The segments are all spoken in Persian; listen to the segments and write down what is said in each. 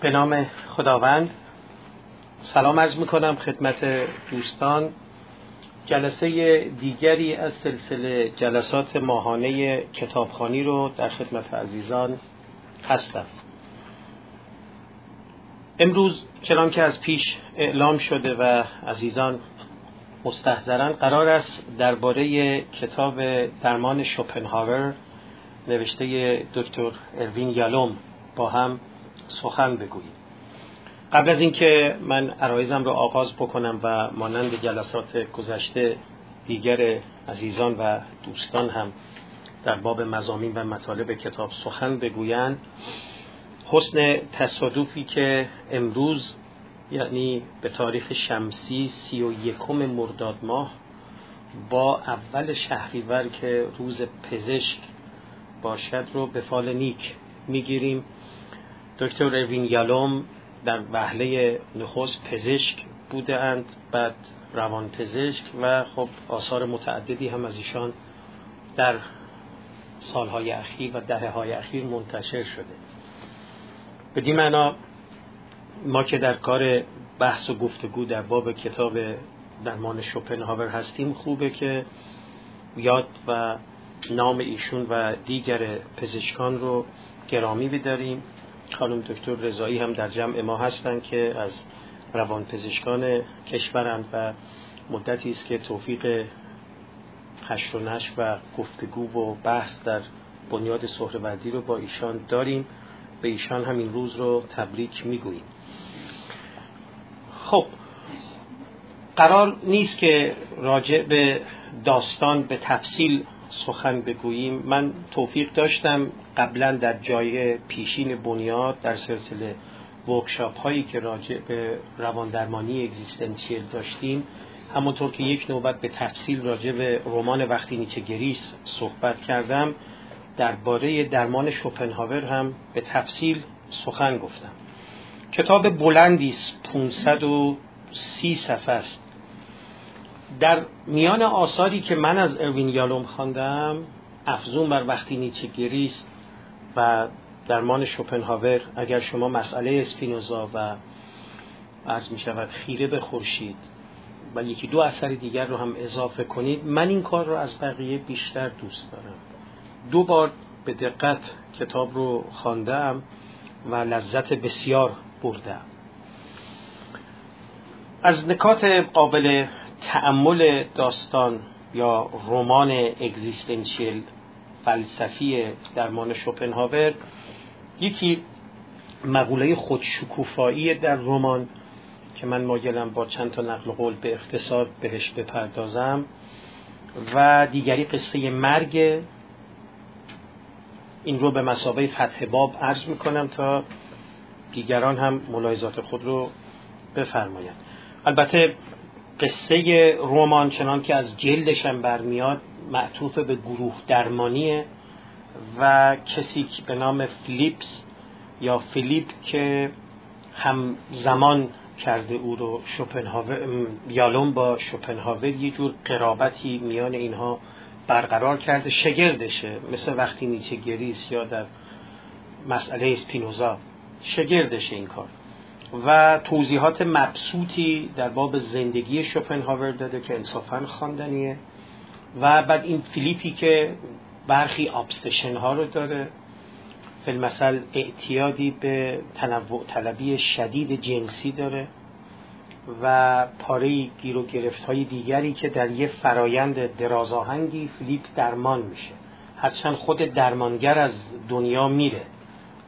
به نام خداوند سلام عرض می‌کنم خدمت دوستان. جلسه دیگری از سلسله جلسات ماهانه کتابخانی رو در خدمت عزیزان هستم. امروز چنان که از پیش اعلام شده و عزیزان مستحضرن قرار است درباره کتاب درمان شوپنهاور نوشته دکتر اروین یالوم با هم سخن بگوییم قبل از اینکه من عرایزم رو آغاز بکنم و مانند جلسات گذشته دیگر عزیزان و دوستان هم در باب مزامین و مطالب کتاب سخن بگویند حسن تصادفی که امروز یعنی به تاریخ شمسی سی و یکم مرداد ماه با اول شهریور که روز پزشک باشد رو به فال نیک می‌گیریم. دکتر اوین یالوم در وهله نخست پزشک بودند بعد روان پزشک و خب آثار متعددی هم از ایشان در سالهای اخیر و دهه های اخیر منتشر شده. بدین معنا ما که در کار بحث و گفتگو در باب کتاب درمان شوپنهاور هستیم خوبه که یاد و نام ایشون و دیگر پزشکان رو گرامی بداریم. خانم دکتر رضایی هم در جمع ما هستند که از روان پزشکان کشورند و مدتی است که توفیق هشت و و گفتگو و بحث در بنیاد سهروردی رو با ایشان داریم. به ایشان همین روز رو تبریک می‌گوییم. خب قرار نیست که راجع به داستان به تفصیل سخن بگوییم. من توفیق داشتم قبلا در جای پیشین بنیاد در سلسله workshop هایی که راجع به رواندرمانی existential داشتیم همونطور که یک نوبت به تفصیل راجع به رمان وقتی نیچه گریست صحبت کردم درباره درمان شوپنهاور هم به تفصیل سخن گفتم. کتاب بلندی است 530 صفحه است. در میان آثاری که من از اروین یالوم خواندم افزون بر وقتی نیچه گریست و درمان شوپنهاور اگر شما مسئله اسپینوزا و عرض می شود خیره به خورشید و یکی دو اثر دیگر رو هم اضافه کنید من این کار رو از بقیه بیشتر دوست دارم. دو بار به دقت کتاب رو خواندم و لذت بسیار بردم. از نکات قابل تعمل داستان یا رمان اگزیستنشیل فلسفی درمان شوپنهاور یکی مقوله خودشکوفایی در رمان که من ماگلم با چند تا نقل قول به اختصار بهش بپردازم و دیگری قصه مرگ. این رو به مسابقه فتح باب عرض می‌کنم تا دیگران هم ملاحظات خود رو بفرمایند. البته قصه رمان چنان که از جلدش هم برمیاد معطوف به گروه درمانیه و کسی که به نام فلیپس یا فیلیپ که هم زمان کرده او رو یالوم با شوپنهاور یه جور قرابتی میان اینها برقرار کرده شگردشه. مثل وقتی نیچه گریست یا در مسئله اسپینوزا شگردشه این کار. و توضیحات مبسوطی در باب زندگی شوپنهاور داده که انصافا خواندنیه. و بعد این فیلیپی که برخی obsession ها رو داره فی المثل اعتیادی به تنوع طلبی شدید جنسی داره و پاره گیر و گرفت های دیگری که در یه فرایند درازاهنگی فیلیپ درمان میشه. هرچند خود درمانگر از دنیا میره.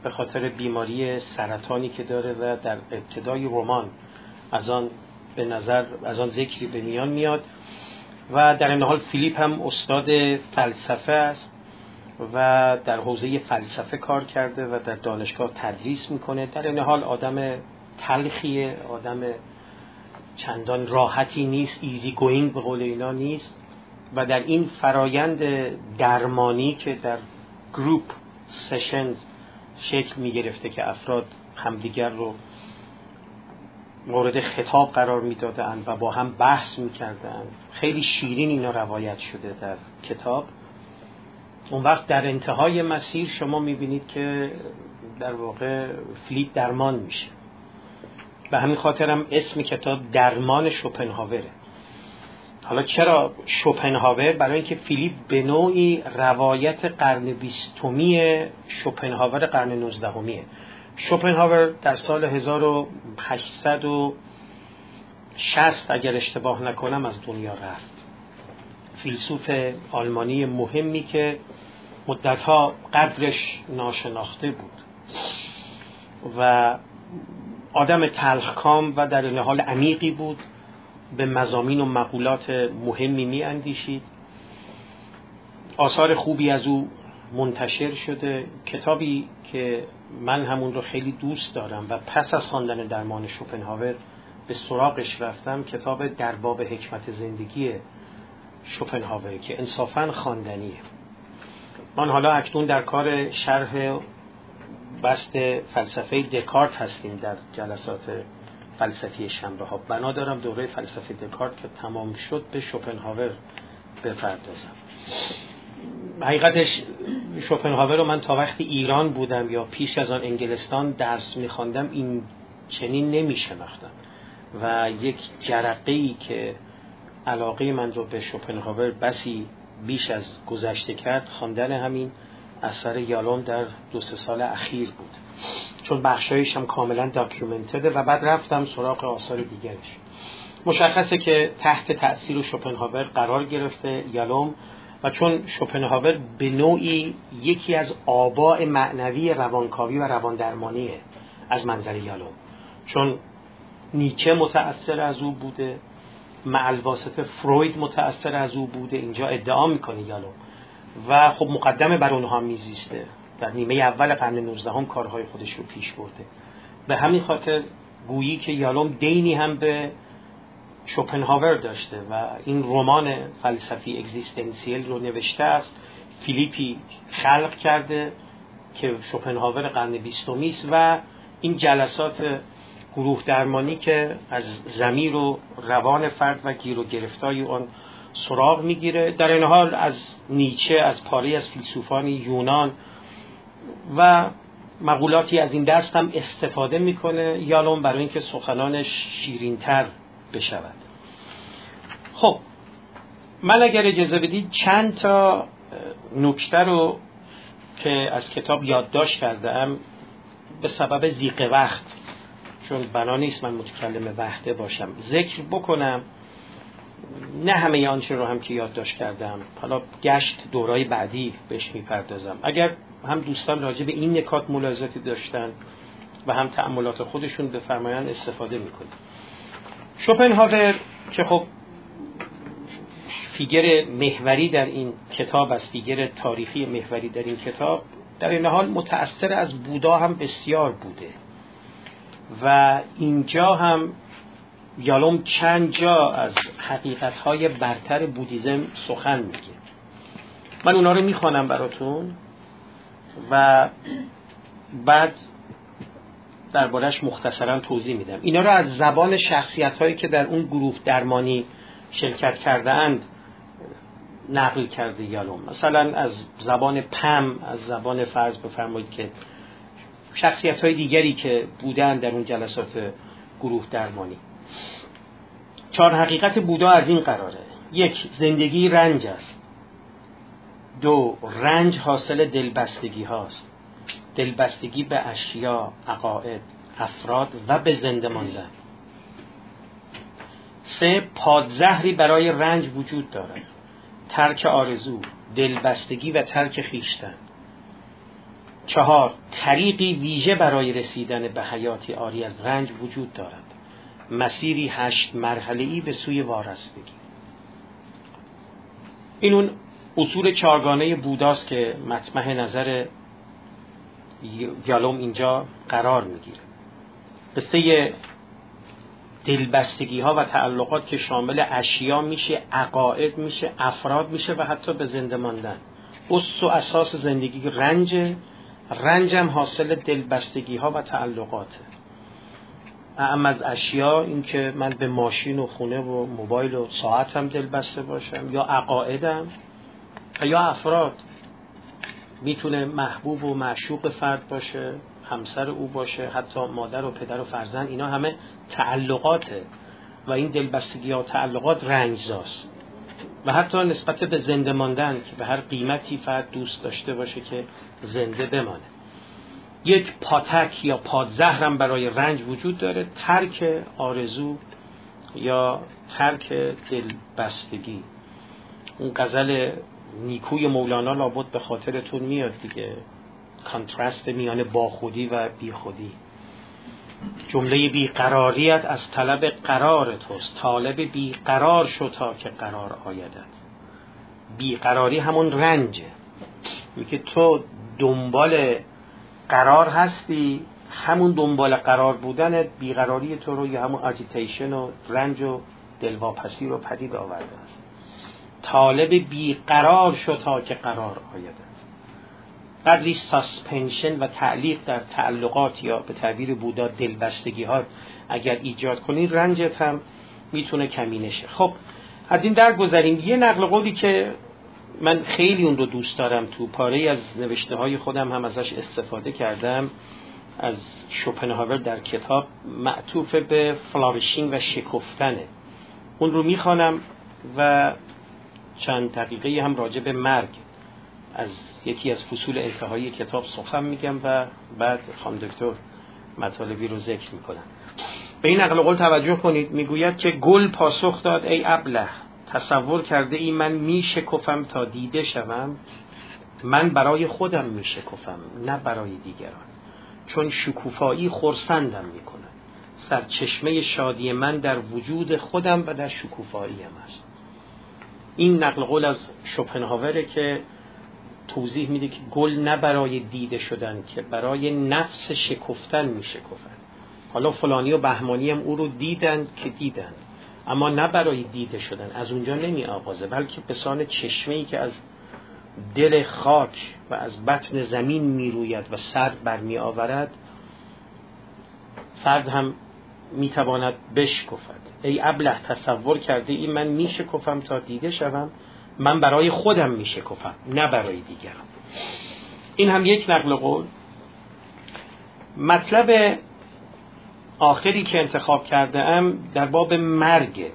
به خاطر بیماری سرطانی که داره و در ابتدای رمان از آن به نظر از آن ذکری به میان میاد. و در این حال فیلیپ هم استاد فلسفه است و در حوزه فلسفه کار کرده و در دانشگاه تدریس می‌کنه. در این حال آدم تلخیه آدم چندان راحتی نیست easy going به قول اینا نیست. و در این فرایند درمانی که در group sessions شکل می گرفته که افراد همدیگر رو مورد خطاب قرار می‌دادند و با هم بحث می‌کردند خیلی شیرین اینا روایت شده در کتاب. اون وقت در انتهای مسیر شما می‌بینید که در واقع فلیپ درمان میشه. به همین خاطرم اسم کتاب درمان شوپنهاوره. حالا چرا شوپنهاور؟ برای اینکه فیلیپ به نوعی روایت قرن بیستمی شوپنهاور قرن نوزدهمیه. شوپنهاور در سال 1860 اگر اشتباه نکنم از دنیا رفت. فیلسوف آلمانی مهمی که مدتها قدرش ناشناخته بود. و آدم تلخکام و در حال عمیقی بود. به مزامین و مقولات مهمی می اندیشید آثار خوبی از او منتشر شده. کتابی که من همون رو خیلی دوست دارم و پس از خواندن درمان شوپنهاور به سراغش رفتم کتاب درباب حکمت زندگی شوپنهاور که انصافا خواندنیه. من حالا اکنون در کار شرح بست فلسفه دکارت هستیم در جلسات فلسفی شنبه ها. بنا دارم دوره فلسفه دکارت که تمام شد به شوپنهاور بپردازم. حقیقتش شوپنهاور رو من تا وقتی ایران بودم یا پیش از آن انگلستان درس میخواندم این چنین نمیشناختم. و یک جرقه ای که علاقه من رو به شوپنهاور بسی بیش از گذشته کرد خواندن همین اثر یالوم در دو سه سال اخیر بود. چون بخشایش هم کاملا داکیومنتده و بعد رفتم سراغ آثار دیگرش. مشخصه که تحت تأثیر شوپنهاور قرار گرفته یالوم و چون شوپنهاور به نوعی یکی از آباء معنوی روانکاوی و رواندرمانیه از منظر یالوم. چون نیچه متأثر از او بوده معلواسط فروید متأثر از او بوده اینجا ادعا می‌کنه یالوم. و خب مقدمه بر اونها میزیسته. در نیمه اول قرن 19 هم کارهای خودش رو پیش برده. به همین خاطر گویی که یالوم دینی هم به شوپنهاور داشته و این رمان فلسفی اگزیستنسیل رو نوشته است فیلیپی خلق کرده که شوپنهاور قرن بیستمی است و این جلسات گروه درمانی که از زمیر و روان فرد و گیر و گرفتای آن سراغ می‌گیره. در این حال از نیچه از پاره از فیلسوفان یونان و مقولاتی از این دست هم استفاده می‌کنه یالوم برای اینکه سخنانش شیرینتر بشود. خب من اگر اجازه بدید چند تا نکته رو که از کتاب یادداشت کردم به سبب زیق وقت چون بنا نیست من متکلم وحده باشم. ذکر بکنم نه همه آنچه رو هم که یادداشت کردم. حالا گشت دورای بعدی بهش می‌پردازم. اگر هم دوستان راجع به این نکات ملاحظاتی داشتن و هم تعملات خودشون بفرمایند استفاده می‌کنیم. شوپنهاور که خب فیگر محوری در این کتاب است فیگر تاریخی محوری در این کتاب در این حال متأثر از بودا هم بسیار بوده. و اینجا هم یالوم چند جا از حقیقتهای برتر بودیزم سخن میگه. من اونا رو می‌خوانم براتون. و بعد دربارهش مختصرا توضیح میدم. اینا رو از زبان شخصیت هایی که در اون گروه درمانی شرکت کرده اند نقل کرده یالوم مثلا از زبان پم از زبان فرض بفرمایید که شخصیت های دیگری که بودن در اون جلسات گروه درمانی. چهار حقیقت بودا از این قراره. یک زندگی رنج است. دو رنج حاصل دلبستگی هاست. دلبستگی به اشیا عقاید افراد و به زنده ماندن. سه پادزهری برای رنج وجود دارد. ترک آرزو دلبستگی و ترک خیشتن. چهار طریقی ویژه برای رسیدن به حیاتی آری از رنج وجود دارد. مسیری هشت مرحله به سوی وارستگی این اون اصول چارگانه بوداست که مطمح نظر یالوم اینجا قرار می‌گیره. قصه دلبستگی ها و تعلقات که شامل اشیا میشه عقاید میشه افراد میشه و حتی به زنده ماندن. اصل و اساس زندگی رنج رنجم حاصل دلبستگی ها و تعلقاته. اما از اشیا اینکه من به ماشین و خونه و موبایل و ساعتم دلبسته باشم یا عقایدم یا افراد می‌تونه محبوب و معشوق فرد باشه همسر او باشه حتی مادر و پدر و فرزند اینا همه تعلقاته و این دلبستگی ها و تعلقات رنجزاست. و حتی نسبت به زنده ماندن که به هر قیمتی فرد دوست داشته باشه که زنده بمانه. یک پاتک یا پادزهرم برای رنج وجود داره ترک آرزو یا ترک دلبستگی. اون غزل نیکوی مولانا لابد به خاطرتون میاد دیگه. کانترست میان باخودی و بیخودی. جمله بیقراریت از طلب قرار توست. طالب بیقرار شو تا که قرار آیدد بیقراری همون رنجه میگه تو دنبال قرار هستی همون دنبال قرار بودن بیقراری تو رو یا همون اجیتیشن و رنج و دلواپسی رو پدید آورده است طالب بیقرار شو تا که قرار آیدت قدری suspension و تعلیق در تعلقات یا به تعبیر بودا دلبستگی ها اگر ایجاد کنی رنجت هم می‌تونه کمینه شه. خب از این در گذریم. یه نقل قولی که من خیلی اون رو دوست دارم تو پاره از نوشته های خودم هم ازش استفاده کردم. از شوپنهاور در کتاب معطوف به flourishing و شکفتنه. اون رو می‌خوانم و چند دقیقه هم راجع به مرگ از یکی از فصول انتهایی کتاب سخن میگم و بعد خانم دکتر مطالبی رو ذکر می‌کنم به این نقل قول توجه کنید می‌گوید که گل پاسخ داد ای ابله تصور کرده ای من میشکفم تا دیده شوم؟ من برای خودم میشکفم نه برای دیگران. چون شکوفایی خورسندم می‌کنه سرچشمه شادی من در وجود خودم و در شکوفاییم است. این نقل قول از شوپنهاوره که توضیح میده که گل نه برای دیده شدن که برای نفس شکفتن میشکفن حالا فلانی و بهمانی هم او رو دیدند که دیدند اما نه برای دیده شدن. از اونجا نمی آغازه بلکه به سان چشمه ای که از دل خاک و از بطن زمین می روید و سر برمی آورد فرد هم می تواند بشکفد. ای ابله تصور کرده ای من می شکفم تا دیده شوم. من برای خودم می شکفم نه برای دیگران. این هم یک نقل قول. مطلب آخری که انتخاب کرده ام در باب مرگ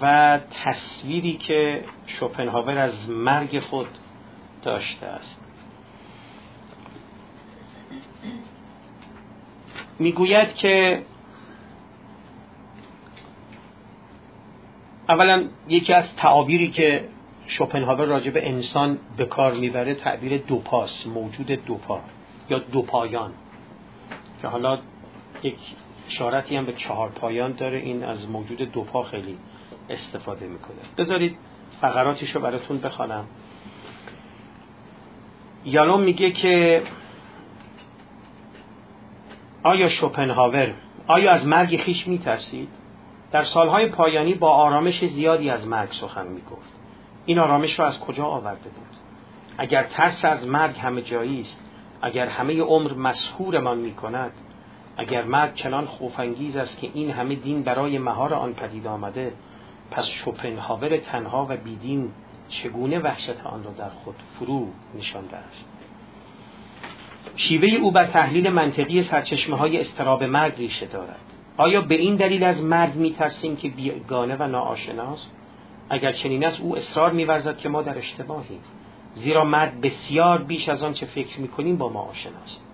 و تصویری که شوپنهاور از مرگ خود داشته است. می‌گوید که اولا یکی از تعابیری که شوپنهاور راجع به انسان به کار می‌بره تعبیر دوپاس موجود دوپا یا دوپایان که حالا یک اشارتی هم به چهار پایان داره. این از موجود دوپا خیلی استفاده می‌کنه. بذارید فقراتیش رو براتون بخوانم. یالوم میگه که آیا شوپنهاور آیا از مرگ خیش میترسید؟ در سالهای پایانی با آرامش زیادی از مرگ سخن می‌گفت. این آرامش را از کجا آورده بود؟ اگر ترس از مرگ همه جایی است اگر همه عمر مسهورمان می کند اگر مرگ چنان خوفانگیز است که این همه دین برای مهار آن پدید آمده پس شوپنهاور تنها و بیدین چگونه وحشت آن را در خود فرو نشانده است؟ شیوه او بر تحلیل منطقی سرچشمه های استراب مرگ ریشه دارد. آیا به این دلیل از مرگ می ترسیم که بیگانه و ناآشناست اگر چنین است او اصرار میورزد که ما در اشتباهیم. زیرا مرگ بسیار بیش از آن چه فکر می‌کنیم با ما آشناست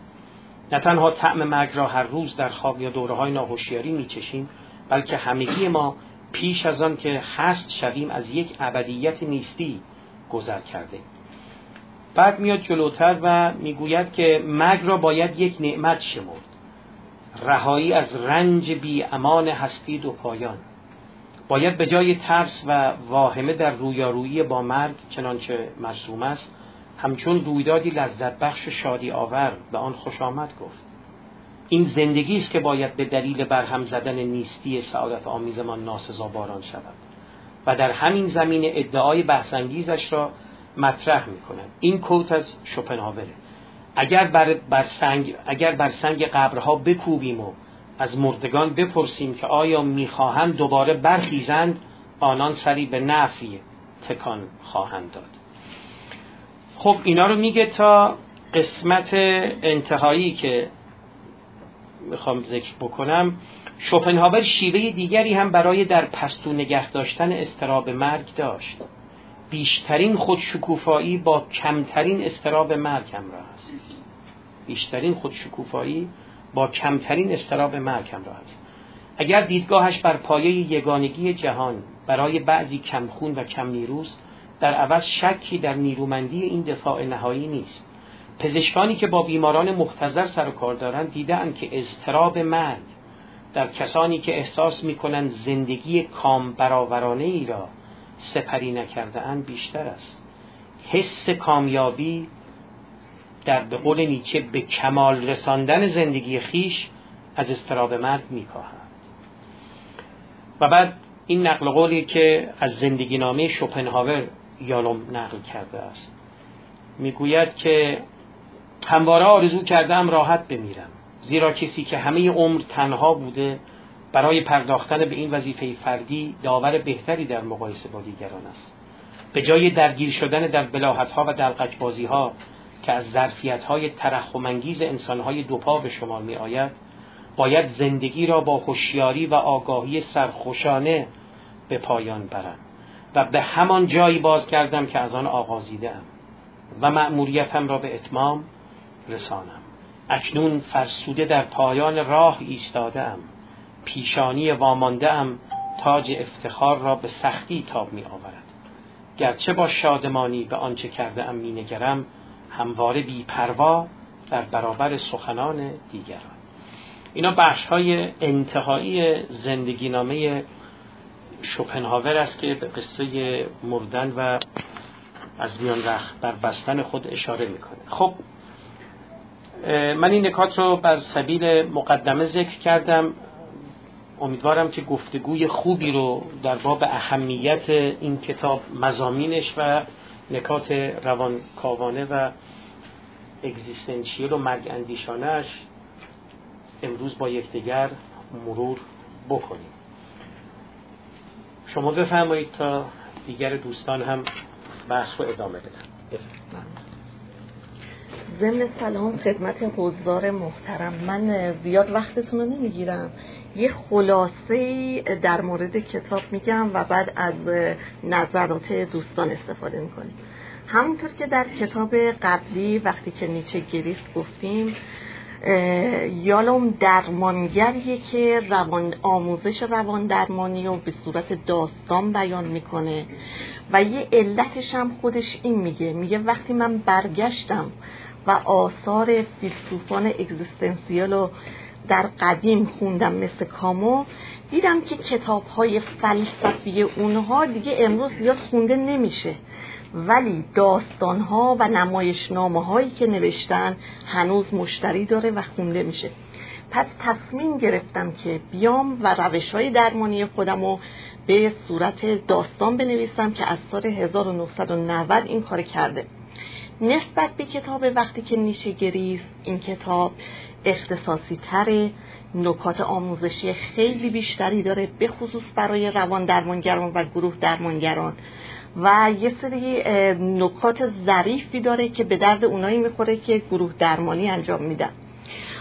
نه تنها طعم مرگ را هر روز در خواب یا دوره های ناهوشیاری میچشیم بلکه همگی ما پیش از آن که هست شویم از یک ابدیت نیستی گذر کرده. بعد میاد جلوتر و می‌گوید که مرگ را باید یک نعمت شمرد. رهایی از رنج بی امان هستی دو پایان. باید به جای ترس و واهمه در رویارویی با مرگ چنانچه مرسوم است همچون رویدادی لذت بخش شادی آور به آن خوش آمد گفت. این زندگی است که باید به دلیل برهم زدن نیستی سعادت آمیزمان ناسزا باران شود و در همین زمین ادعای بحثانگیزش را مطرح می کند این کوت از شوپنهاوره. اگر بر, بر سنگ اگر بر سنگ قبرها بکوبیم و از مردگان بپرسیم که آیا می‌خواهند دوباره برخیزند آنان سری به نفی تکان خواهند داد. خب اینا رو میگه تا قسمت انتهایی که می‌خوام ذکر بکنم. شوپنهاور شیوه دیگری هم برای در پستو نگه داشتن استراب مرگ داشت. بیشترین خودشکوفایی با کمترین استراب مرگ همراه است. بیشترین خودشکوفایی با کمترین استراب مرگ همراه است. اگر دیدگاهش بر پایه یگانگی جهان برای بعضی کمخون و کم نیروست در عوض شکی در نیرومندی این دفاع نهایی نیست. پزشکانی که با بیماران مختزر سر و کار دارند دیدن که اضطراب مرگ در کسانی که احساس می‌کنند زندگی کام برآورانه ای را سپری نکرده اند بیشتر است. حس کامیابی در به قول نیچه به کمال رساندن زندگی خیش از استراب مرگ میکاهند و بعد این نقل قولی که از زندگی نامه شوپنهاور یالوم نقل کرده است. می‌گوید که همواره آرزو کردم راحت بمیرم زیرا کسی که همه عمر تنها بوده برای پرداختن به این وظیفه فردی داور بهتری در مقایسه با دیگران است. به جای درگیر شدن در بلاحت ها و بازی ها که از ظرفیت های ترحمانگیز انسان های دوپا به شمار می آید باید زندگی را با هوشیاری و آگاهی سرخوشانه به پایان برم و به همان جایی باز کردم که از آن آغازیدم و مأموریتم را به اتمام رسانم. اکنون فرسوده در پایان راه ایستاده پیشانی وامانده ام تاج افتخار را به سختی تاب می آورد گرچه با شادمانی به آنچه کرده ام می نگرم همواره بی پروا در برابر سخنان دیگران. اینا بخش های انتهایی زندگی نامه شوپنهاور است که به قصه مردن و از میان رخت بر بستن خود اشاره می‌کنه. خب من این نکات رو بر سبیل مقدمه ذکر کردم. امیدوارم که گفتگوی خوبی رو در باب اهمیت این کتاب مزامینش و نکات روانکاوانه و اگزیستنشیل و مرگ اندیشانش امروز با یکدیگر مرور بکنیم. شما بفرمایید تا دیگر دوستان هم بحث رو ادامه بدن. ضمن سلام خدمت حضار محترم. من زیاد وقتتون رو نمی‌گیرم. یه خلاصه در مورد کتاب میگم و بعد از نظرات دوستان استفاده می‌کنیم. همونطور که در کتاب قبلی وقتی که نیچه گریست گفتیم یالوم درمانگریه که روان آموزش روان درمانی رو به صورت داستان بیان می‌کنه. و یه علتش هم خودش این میگه. میگه وقتی من برگشتم و آثار فیلسوفان اگزیستنسیال رو در قدیم خوندم مثل کامو. دیدم که کتاب های فلسفی اونها دیگه امروز زیاد خونده نمیشه. ولی داستان ها و نمایشنامه هایی که نوشتن هنوز مشتری داره و خونده میشه. پس تصمیم گرفتم که بیام و روش های درمانی خودم رو به صورت داستان بنویسم که از سال 1990 این کار کرده. نسبت به کتاب وقتی که نیشه گریست این کتاب اختصاصی تره نکات آموزشی خیلی بیشتری داره به خصوص برای روان درمانگران و گروه درمانگران. و یه سری نکات ظریفی داره که به درد اونایی می‌خوره که گروه درمانی انجام میدن.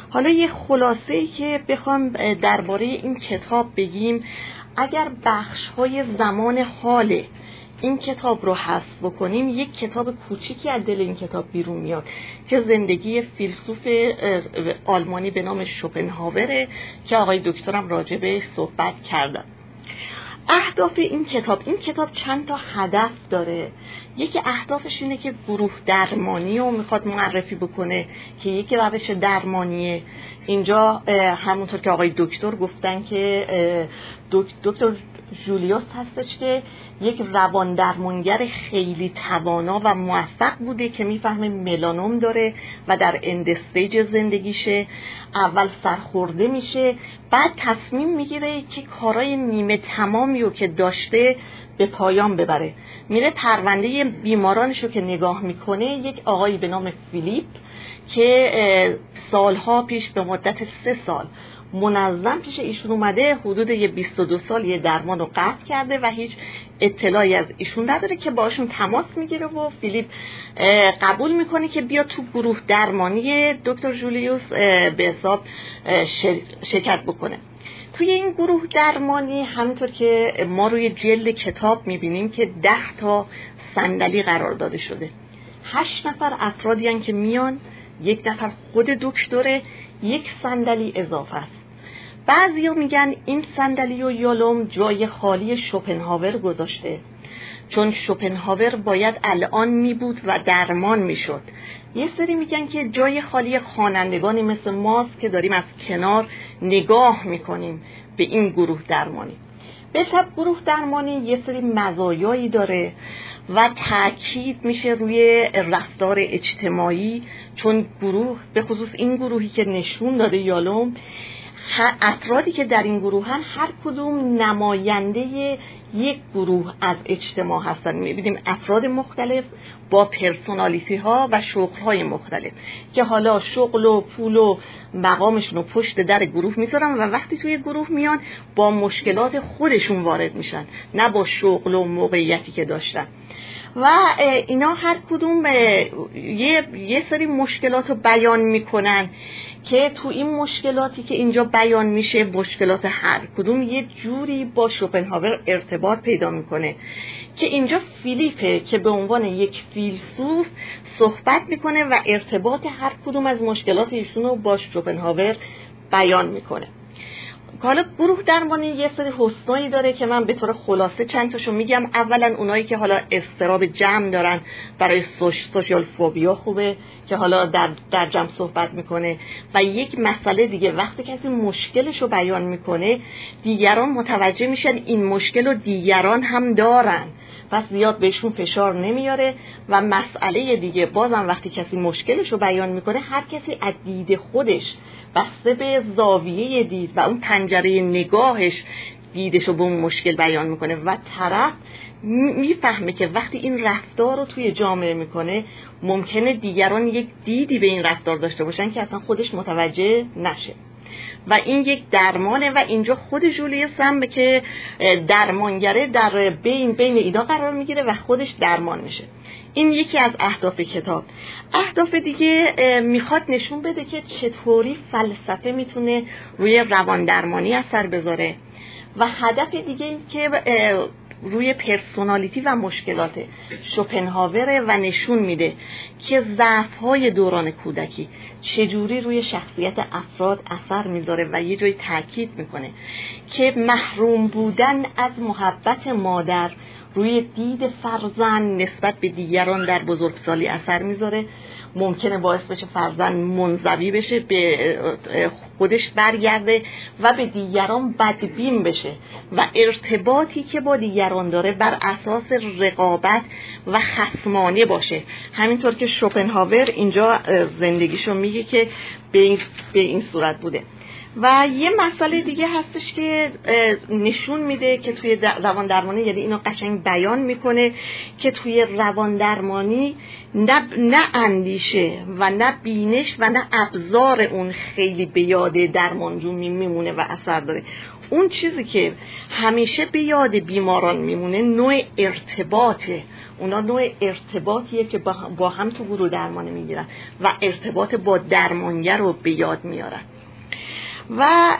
حالا یه خلاصه که بخوام درباره این کتاب بگیم اگر بخش های زمان حاله این کتاب رو حذف بکنیم یک کتاب کوچیکی از دل این کتاب بیرون میاد که زندگی فیلسوف آلمانی به نام شوپنهاوره که آقای دکترم راجبه صحبت کردن. اهداف این کتاب این کتاب چند تا هدف داره. یکی اهدافش اینه که گروه درمانی رو می‌خواد معرفی بکنه که یکی روش درمانیه. اینجا همونطور که آقای دکتر گفتن که دکتر جولیوس هستش که یک روان درمانگر خیلی توانا و موفق بوده که می‌فهمه ملانوم داره و در end stage زندگیشه. اول سرخورده میشه بعد تصمیم می‌گیره که کارای نیمه تمامی رو که داشته به پایان ببره. میره پرونده بیمارانش رو که نگاه می‌کنه یک آقایی به نام فیلیپ که سالها پیش به مدت سه سال منظم پیش ایشون اومده حدود یه 22 سال یه درمان رو قطع کرده و هیچ اطلاعی از ایشون نداره که باشون تماس می‌گیره و فیلیپ قبول می‌کنه که بیا تو گروه درمانی دکتر جولیوس به حساب شرکت بکنه. توی این گروه درمانی همینطور که ما روی جلد کتاب می‌بینیم که ده تا صندلی قرار داده شده. هشت نفر افرادی که میان یک نفر خود دکتره یک صندلی اضافه است. بعضیا میگن این صندلی و یالوم جای خالی شوپنهاور گذاشته. چون شوپنهاور باید الان می بود و درمان می‌شد. یه سری میگن که جای خالی خوانندگانی مثل ماست که داریم از کنار نگاه می‌کنیم به این گروه درمانی. به شب گروه درمانی یه سری مزایایی داره و تاکید میشه روی رفتار اجتماعی چون گروه به خصوص این گروهی که نشون داده یالوم افرادی که در این گروه هم هر کدوم نماینده یک گروه از اجتماع هستن. می‌بینیم افراد مختلف با پرسونالیتی ها و شغل های مختلف که حالا شغل و پول و مقامشون رو پشت در گروه می‌ذارن و وقتی توی گروه میان با مشکلات خودشون وارد میشن نه با شغل و موقعیتی که داشتن. و اینا هر کدوم یه, یه سری مشکلات رو بیان می‌کنن. که تو این مشکلاتی که اینجا بیان میشه مشکلات هر کدوم یه جوری با شوپنهاور ارتباط پیدا می‌کنه. که اینجا فیلیپه که به عنوان یک فیلسوف صحبت می‌کنه و ارتباط هر کدوم از مشکلات ایشون رو با شوپنهاور بیان می‌کنه. حالا گروه درمانی یه سری حسنایی داره که من به طور خلاصه چند تاشو میگم. اولا اونایی که حالا استراب جمع دارن برای سوش، سوشیال فوبیا خوبه که حالا در, در جمع صحبت می‌کنه. و یک مسئله دیگه وقتی کسی مشکلش رو بیان می‌کنه دیگران متوجه میشن این مشکل رو دیگران هم دارن. پس زیاد بهشون فشار نمیاره و مسئله دیگه بازم وقتی کسی مشکلش رو بیان می‌کنه هر کسی از دید خودش بسته به زاویه دید و اون پنجره نگاهش دیدش رو به اون مشکل بیان می‌کنه و طرف می‌فهمه که وقتی این رفتار رو توی جامعه می‌کنه ممکنه دیگران یک دیدی به این رفتار داشته باشن که اصلا خودش متوجه نشه. و این یک درمانه و اینجا خود جولیوس هم که درمانگره در بین بین اینا قرار می‌گیره و خودش درمان میشه. این یکی از اهداف کتاب. اهداف دیگه می‌خواد نشون بده که چطوری فلسفه می‌تونه روی روان درمانی اثر بذاره. و هدف دیگه این که روی پرسونالیتی و مشکلات شوپنهاوره و نشون میده که ضعف های دوران کودکی چجوری روی شخصیت افراد اثر می‌ذاره و یه جای تاکید می‌کنه که محروم بودن از محبت مادر روی دید فرزن نسبت به دیگران در بزرگسالی اثر می‌ذاره. ممکنه باعث بشه فرزن منظوی بشه به خودش برگرده و به دیگران بدبین بشه. و ارتباطی که با دیگران داره بر اساس رقابت و خسمانه باشه. همینطور که شوپنهاور اینجا زندگیشو میگه که به این, به این صورت بوده. و یه مسئله دیگه هستش که نشون میده که توی روان درمانی یعنی اینو قشنگ بیان می‌کنه که توی روان درمانی نه, نه اندیشه و نه بینش و نه ابزار اون خیلی به یاد درمانجو میمونه و اثر داره. اون چیزی که همیشه به یاد بیماران میمونه نوع ارتباطه اونا نوع ارتباطیه که با هم تو گروه درمانه می‌گیرن و ارتباط با درمانگر رو به یاد میارن. و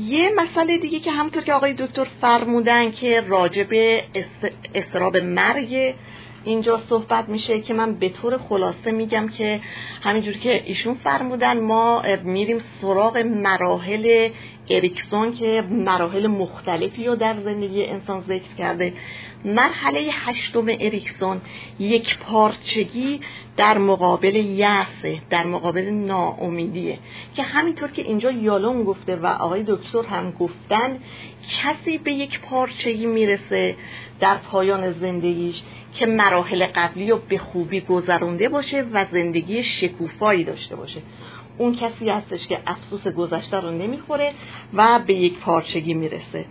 یه مسئله دیگه که همطور که آقای دکتر فرمودن که راجب استراب مرگ اینجا صحبت میشه که من به طور خلاصه میگم که همینجور که ایشون فرمودن ما میریم سراغ مراحل اریکسون که مراحل مختلفی رو در زندگی انسان ذکر کرده. مرحله هشتم اریکسون یک پارچگی در مقابل یأسه در مقابل ناامیدیه. که همینطور که اینجا یالون گفته و آقای دکتر هم گفتن کسی به یک پارچگی می‌رسه در پایان زندگیش. که مراحل قبلی رو به خوبی گذرونده باشه و زندگی شکوفایی داشته باشه. اون کسی هستش که افسوس گذشته رو نمی‌خوره و به یک پارچگی می‌رسه.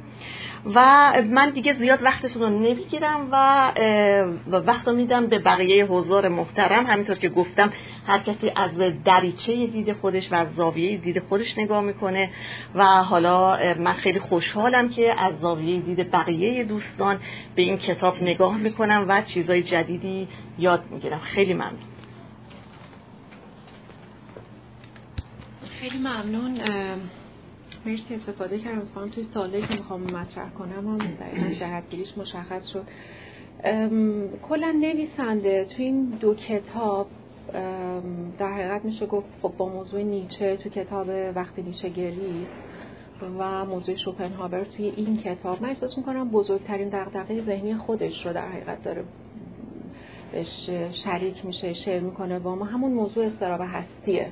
و من دیگه زیاد وقتتون رو نمی‌گیرم و وقت رو میدم به بقیه حضار محترم. همینطور که گفتم هر کسی از دریچه دید خودش و از زاویه دید خودش نگاه می‌کنه و حالا من خیلی خوشحالم که از زاویه دید بقیه دوستان به این کتاب نگاه می‌کنم و چیزای جدیدی یاد می‌گیرم. خیلی ممنون. خیلی ممنون. مرسی استفاده کردم. اتفاقا توی سالی که می‌خوام مطرح کنم هم دقیقا جهتگیریش مشخص شد. کلا نویسنده تو این دو کتاب در حقیقت میشه گفت خب با موضوع نیچه تو کتاب وقتی نیچه گریست و موضوع شوپنهاور توی این کتاب. من احساس می‌کنم بزرگترین دقدقه ذهنی خودش رو در حقیقت داره بهش شریک میشه شعر می‌کنه با ما. همون موضوع استراب هستیه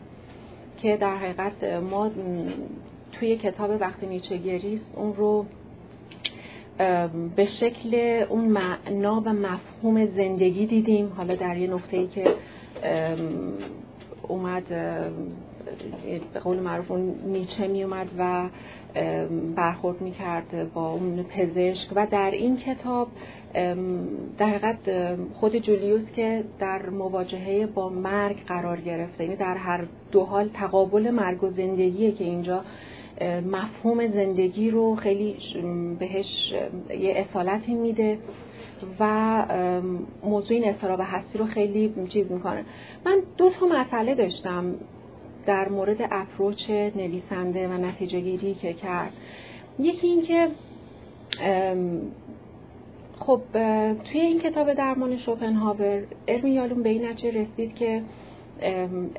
که در حقیقت ما توی کتاب وقتی نیچه گریست اون رو به شکل اون معنا و مفهوم زندگی دیدیم. حالا در یه نقطه ای که اومد به قول معروف اون نیچه می اومد و برخورد می کرد با اون پزشک. و در این کتاب در حقیقت خود جولیوس که در مواجهه با مرگ قرار گرفته یعنی در هر دو حال تقابل مرگ و زندگیه که اینجا مفهوم زندگی رو خیلی بهش یه اصالتی میده و موضوع این استراب هستی رو خیلی چیز می‌کنه. من دو تا مسئله داشتم در مورد اپروچ نویسنده و نتیجه گیری که کرد. یکی این که خب توی این کتاب درمان شوپنهاور علمی یالون به این نتیجه رسید که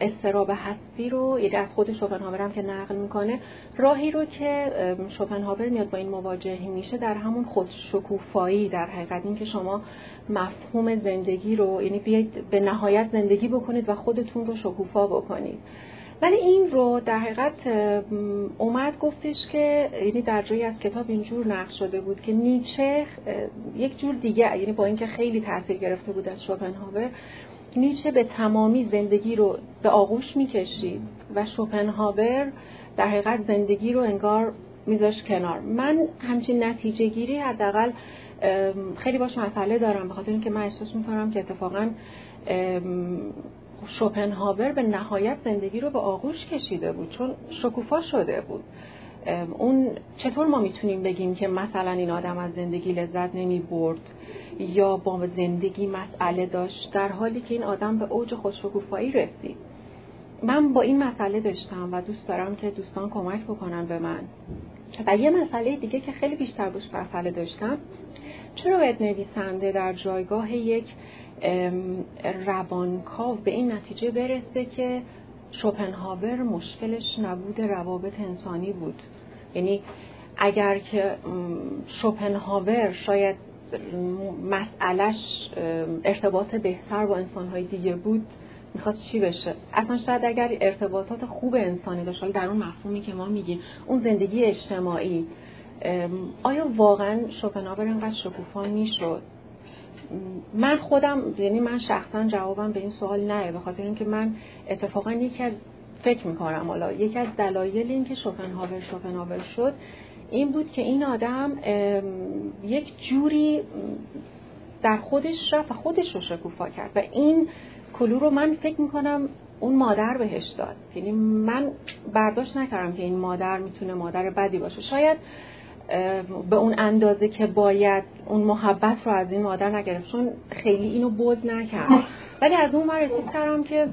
استراب هستی رو یعنی از خود شوپنهاور هم که نقل می‌کنه راهی رو که شوپنهاور میاد با این مواجه میشه در همون خود شکوفایی در حقیقت این که شما مفهوم زندگی رو یعنی بیاید به نهایت زندگی بکنید و خودتون رو شکوفا بکنید. ولی این رو در حقیقت اومد گفتش که یعنی در جایی از کتاب اینجور نقش شده بود که نیچه یک جور دیگه یعنی با اینکه خیلی تاثیر گرفته بود از شوپنهاور نیچه به تمامی زندگی رو به آغوش می‌کشید و شوپنهاور در حقیقت زندگی رو انگار میذاش کنار. من همچین نتیجه گیری حداقل خیلی باش مسئله دارم به خاطر اینکه من احساس می‌کنم که اتفاقا شوپنهاور به نهایت زندگی رو به آغوش کشیده بود چون شکوفا شده بود. اون چطور ما می‌تونیم بگیم که مثلا این آدم از زندگی لذت نمی برد یا با زندگی مسئله داشت در حالی که این آدم به اوج خوششکوفایی رسید. من با این مسئله داشتم و دوست دارم که دوستان کمک بکنن به من. و یه مسئله دیگه که خیلی بیشتر باش مسئله داشتم چرا باید نویسنده در جایگاه یک روانکاو به این نتیجه برسه که شوپنهاور مشکلش نبود روابط انسانی بود؟ یعنی اگر که شوپنهاور شاید مسئلش ارتباط بهتر با انسانهای دیگه بود می‌خواست چی بشه؟ اصلا شاید اگر ارتباطات خوب انسانی داشت در اون مفهومی که ما میگیم اون زندگی اجتماعی آیا واقعا شوپنهاور اینقدر شکوفا می‌شد؟ من خودم یعنی من شخصا جوابم به این سوال نه به خاطر اینکه من اتفاقا یکی از فکر می‌کنم حالا یکی از دلایل اینکه شوپنهاور شوپنهاور شد این بود که این آدم یک جوری در خودش رفت و خودش رو شکوفا کرد و این کلو رو من فکر می‌کنم اون مادر بهش داد. یعنی من برداشت نکردم که این مادر می‌تونه مادر بدی باشه. شاید به اون اندازه که باید اون محبت رو از این مادر نگرفت چون خیلی اینو بود نکرد. ولی از اون ور رسید کردم که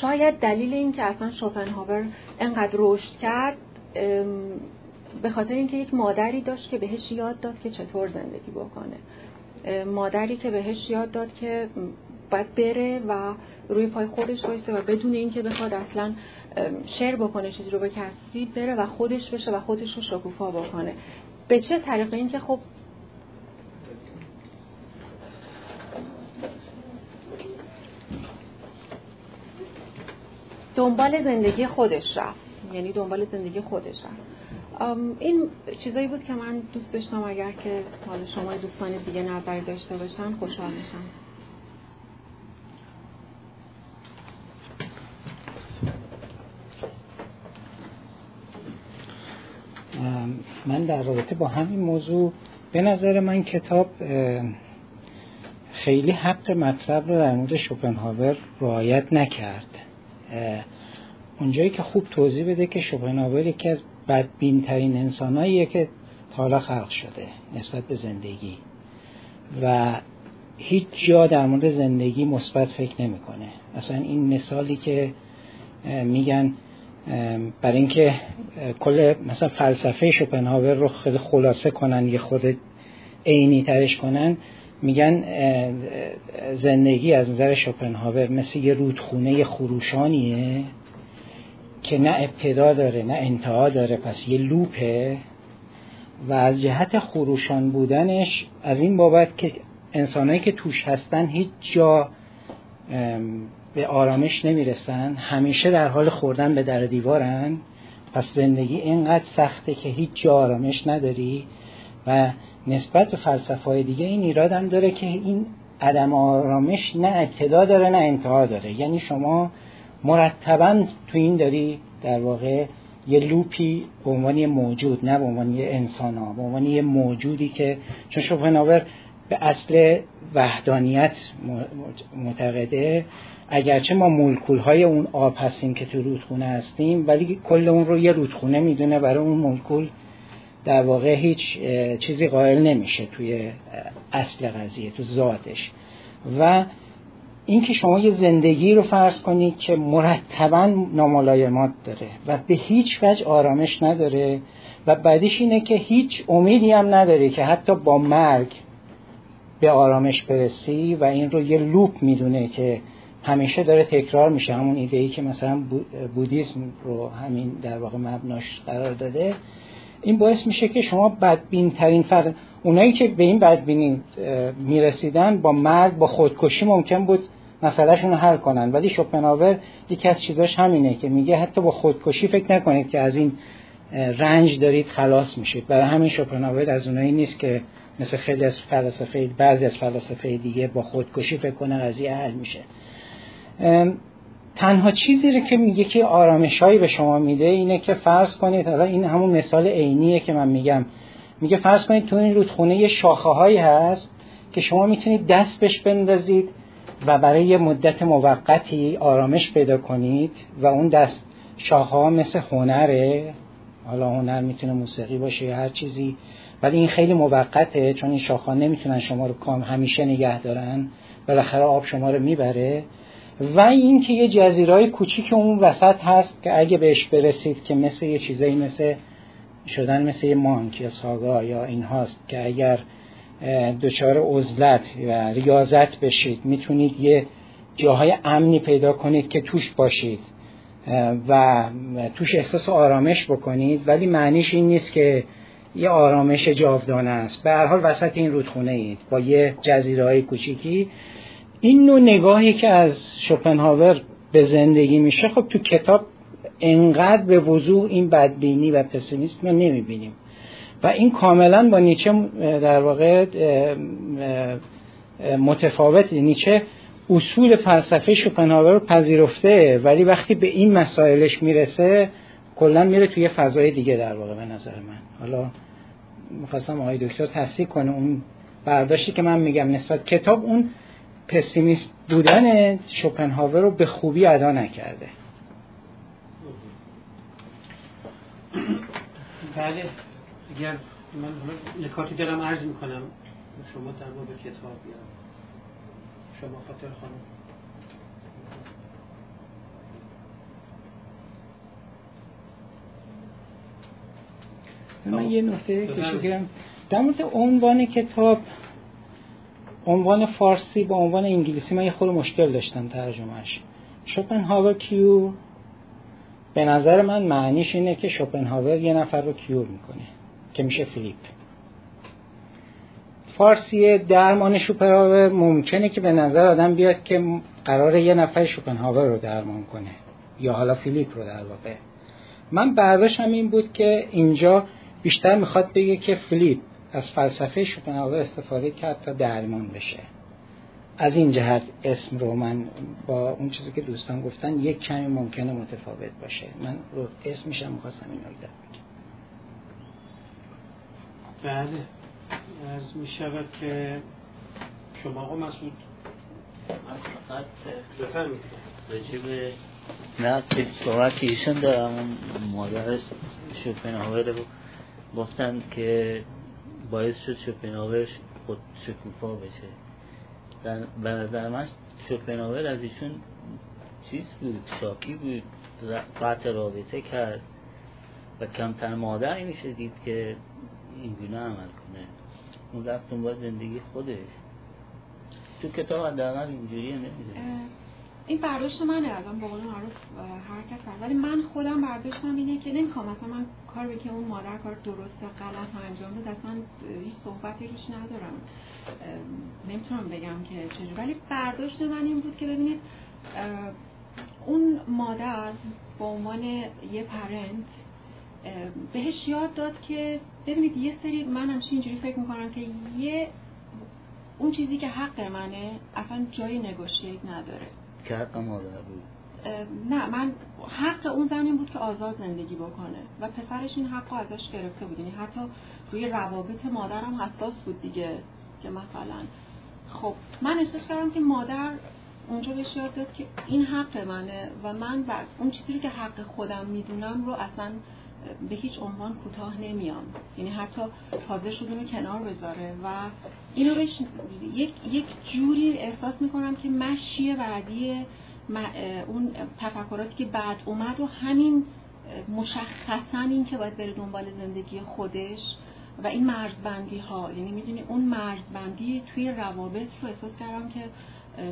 شاید دلیل این که اصلا شوپنهاور انقدر رشد کرد به خاطر اینکه یک مادری داشت که بهش یاد داد که چطور زندگی بکنه. مادری که بهش یاد داد که باید بره و روی پای خودش بایسته و بدون اینکه بخواد اصلا شعر بکنه چیزی رو به کسی بره و خودش بشه و خودش رو شکوفا بکنه. به چه طریق اینکه خب دنبال زندگی خودش رفت. یعنی دنبال زندگی خودش رفت. این چیزایی بود که من دوست داشتم اگر که حالا شما دوستان دیگه نظری داشته باشن خوشحال میشم. من در رابطه با همین موضوع به نظر من کتاب خیلی حق مطلب رو در مورد شوپنهاور رعایت نکرد. اونجایی که خوب توضیح بده که شوپنهاور یکی از بدبین ترین انساناییه که حالا خلق شده نسبت به زندگی. و هیچ جا در مورد زندگی مثبت فکر نمی‌کنه. اصلا این مثالی که میگن برای اینکه کل مثلا فلسفه شوپنهاور رو خیلی خلاصه کنن یه خود عینی ترش کنن میگن زندگی از نظر شوپنهاور مثل یه رودخونه خروشانیه. که نه ابتدا داره نه انتها داره پس یه لوپه. و از جهت خروشان بودنش از این بابت که انسانهایی که توش هستن هیچ جا به آرامش نمی‌رسن. همیشه در حال خوردن به در دیوارن. پس زندگی اینقدر سخته که هیچ جا آرامش نداری. و نسبت به فلسفه های دیگه این ایراد هم داره که این عدم آرامش نه ابتدا داره نه انتها داره. یعنی شما مرتبا تو این داری در واقع یه لوپی به عنوان موجود نه به عنوان یه انسان ها به عنوان یه موجودی که چون شوپنهاور به اصل وحدانیت معتقده اگرچه ما مولکول های اون آب هستیم که تو رودخونه هستیم ولی کل اون رو یه رودخونه می‌دونه برای اون مولکول در واقع هیچ چیزی قائل نمیشه توی اصل قضیه تو ذاتش. و اینکه شما یه زندگی رو فرض کنید که مرتبا ناملایمات داره و به هیچ وجه آرامش نداره و بعدش اینه که هیچ امیدی هم نداره که حتی با مرگ به آرامش برسی و این رو یه لوپ می‌دونه که همیشه داره تکرار میشه. همون ایده ای که مثلا بودیسم رو همین در واقع مبناش قرار داده. این باعث میشه که شما بدبین ترین فرد اونایی که به این بدبینی می‌رسیدن با مرگ با خودکشی ممکن بود مسئلهشون رو حل کنن. ولی شوپنهاور یکی از چیزاش همینه که میگه حتی با خودکشی فکر نکنید که از این رنج دارید خلاص میشید. برای همین شوپنهاور از اونایی نیست که مثل خیلی از فلسفه بعضی از فلسفه دیگه با خودکشی فکر کنه قضیه حل میشه. تنها چیزی رو که میگه که آرامشهایی به شما میده اینه که فرض کنید حالا این همون مثال عینیه که من میگم. میگه فرض کنید تو این رودخونه یه شاخه هایی هست که شما می‌تونید دست بهش بندازید و برای یه مدت موقتی آرامش پیدا کنید و اون دست شاخه ها مثل هنره حالا هنر می‌تونه موسیقی باشه یا هر چیزی ولی این خیلی موقته چون این شاخه نمی‌تونن شما رو کام همیشه نگه دارن بالاخره آب شما رو می‌بره. و اینکه یه جزیرهای کوچیک اون وسط هست که اگه بهش برسید که مثل یه چیزایی مثل شدن مثل یه مانک یا ساگا یا این هاست که اگر دچار عزلت و ریاضت بشید. می‌تونید یه جاهای امنی پیدا کنید که توش باشید. و توش احساس آرامش بکنید. ولی معنیش این نیست که یه آرامش جاودانه است. به هر حال وسط این رودخونه اید با یه جزیره های کوچیکی. این نوع نگاهی که از شوپنهاور به زندگی میشه خب تو کتاب انقدر به وضوح این بدبینی و پسیمیسم رو نمی‌بینیم. و این کاملا با نیچه در واقع متفاوت. نیچه اصول فلسفه شوپنهاور رو پذیرفته ولی وقتی به این مسائلش می‌رسه کلا میره توی فضای دیگه در واقع به نظر من. حالا می‌خواستم آقای دکتر تصدیق کنه اون برداشتی که من میگم. نسبت کتاب اون پسیمیست بودن شوپنهاور رو به خوبی ادا نکرده. بله. اگر من نکاتی دارم عرض می‌کنم شما در به کتاب یا شما خاطر خانم. من یه نکته کشیدم در مورد عنوان کتاب عنوان فارسی با عنوان انگلیسی من یه خود مشکل داشتم ترجمهش شوپنهاور کیور به نظر من معنیش اینه که شوپنهاور یه نفر رو کیور می‌کنه. که میشه فیلیپ. فارسی درمان شوپنهاور ممکنه که به نظر آدم بیاد که قرار یه نفر شوپنهاور رو درمان کنه یا حالا فیلیپ رو در واقع. من برداشتم این بود که اینجا بیشتر می‌خواد بگه که فیلیپ از فلسفه شوپنهاور استفاده کرد تا درمان بشه. از این جهت اسم رو من با اون چیزی که دوستان گفتن یک کمی ممکنه متفاوت باشه. من رو اسمشم می‌خواستم این نکته بله. از می شود که شما آقا مسعود. فقط راجب نه که صحبت ایشون دارم. مادرش شوپنهاور رو گفتن که باعث شد شوپنهاور خود شکوفا بشه. به نظر من شوپنهاور از ایشون چیز بود شاکی بود قطع رابطه کرد. و کمتر مادر میشه دید که این عمل کنه اون رفت دنبال زندگی خودش. تو کتاب حداقل اینجوری نمیده این برداشت منه از به قول معروف هر کس ولی من خودم برداشتم اینه که نمی‌خوام مثلا من کار به که اون مادر کار درست غلط انجام بده اصلا هیچ صحبتی روش ندارم. نمی‌تونم بگم که چجوری. ولی برداشت من این بود که ببینید اون مادر به عنوان یه پرنت بهش یاد داد که ببینید یه سری من همچین اینجوری فکر می‌کنم که یه اون چیزی که حق منه اصلا جای نگوشیت نداره. که حق مادر بود. نه من حق اون زن این بود که آزاد زندگی بکنه و پسرش این حق ازش گرفته بود. یعنی حتی روی روابط مادرم حساس بود دیگه که مثلا. خب من احساس کردم که مادر اونجا بهش یاد داد که این حق منه و من بر اون چیزی رو که حق خودم می‌دونم رو اصلا به هیچ عنوان کوتاه نمیام یعنی حتی حاضر شد اونو کنار بذاره و اینو بهش یک, یک جوری احساس می‌کنم که مشی بعدی اون تفکراتی که بعد اومد و همین مشخصا این که باید بره دنبال زندگی خودش و این مرزبندی ها یعنی می‌دونی اون مرزبندی توی روابط رو احساس کردم که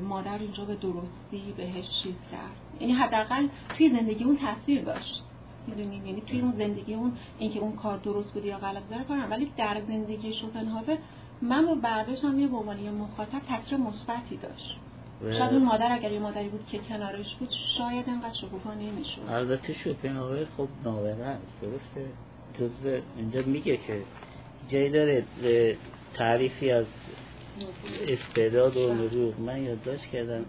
مادر اینجا به درستی بهش چیز کرد. یعنی حداقل توی زندگی اون تاثیر داشت. می‌دونیم یعنی توی اون زندگی اون اینکه اون کار درست بوده یا غلط داره کارم ولی در زندگی شوپنهاور من با برداشتم یه به عنوان مخاطب تاثیر مثبتی داشت. شاید اون مادر اگر یه مادری بود که کنارش بود شاید انقدر شکوفا نمی‌شد. البته شوپنهاور خب نابغه است درسته؟ جزء اینجا میگه که جایی داره تعریفی از استعداد و نروغ من یادداشت کردم.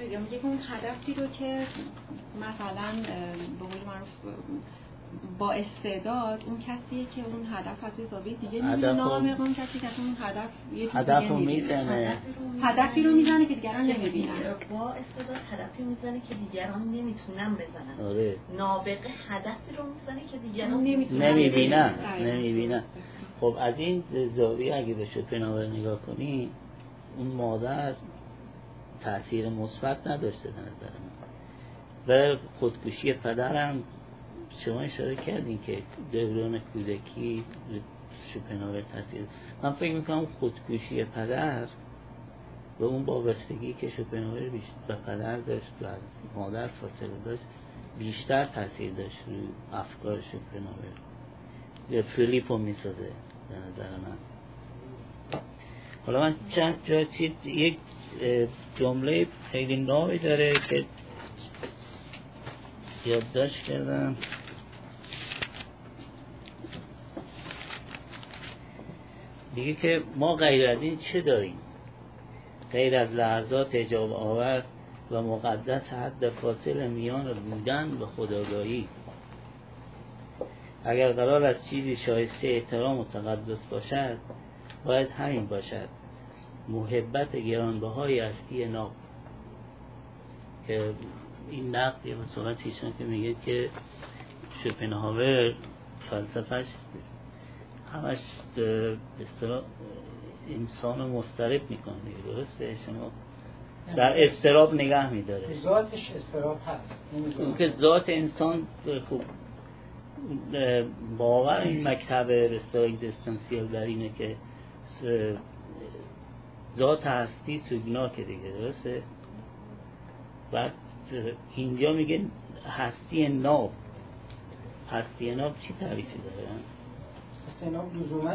میگه اون هدفی رو که مثلا به قول معروف با استعداد اون کسیه که اون هدف از زاویه دیگه می‌بینه نام اون کسی که اون هدف یه هدف رو می‌زنه هدفی رو می‌زنه که دیگران نمی‌بینن. با استعداد هدفی می‌زنه که دیگران نمی‌تونن بزنن. آره. نابغه هدفی رو می‌زنه که دیگران نمی‌بینن. نمی‌بینن. خب از این زاویه اگه به شوپنهاور نگاه کنی اون مادر تاثیر مثبت نداشته در نظر من. و خودکشی پدرم شما اشاره کردین که دوران کودکی شوپنهاور تاثیر من فکر می‌کنم خودکشی پدر و اون وابستگی که شوپنهاور و پدر داشت و مادر فاصله داشت بیشتر تاثیر داشت روی افکار شوپنهاور یا فیلیپو می‌سازه به نظر من. حالا من چند جا چیز یک جمله خیلی نامی داره که یادداشت کردم. میگه که ما غیر از این چه داریم؟ غیر از لحظات اجاب آور و مقدس حد فاصل میان بودن و خداگاهی. اگر قرار از چیزی شایسته احترام و تقدس باشد باید همین باشد. محبت گرانبهای هستی ناب. که این نقد یه مسئولت که میگه که شپنهاور فلسفهش همش به انسان مسترب می‌کنه درسته؟ شما در استراب نگه میداره. ذاتش استراب هست. اون که ذات انسان خوب باور این مکتب رستا اگزیستانسیل در اینه که ذات هستی سوگناکه دیگه درسته؟ بعد اینجا میگه هستی ناب. هستی ناب چی تعریفی داره؟ هستی ناب لزوما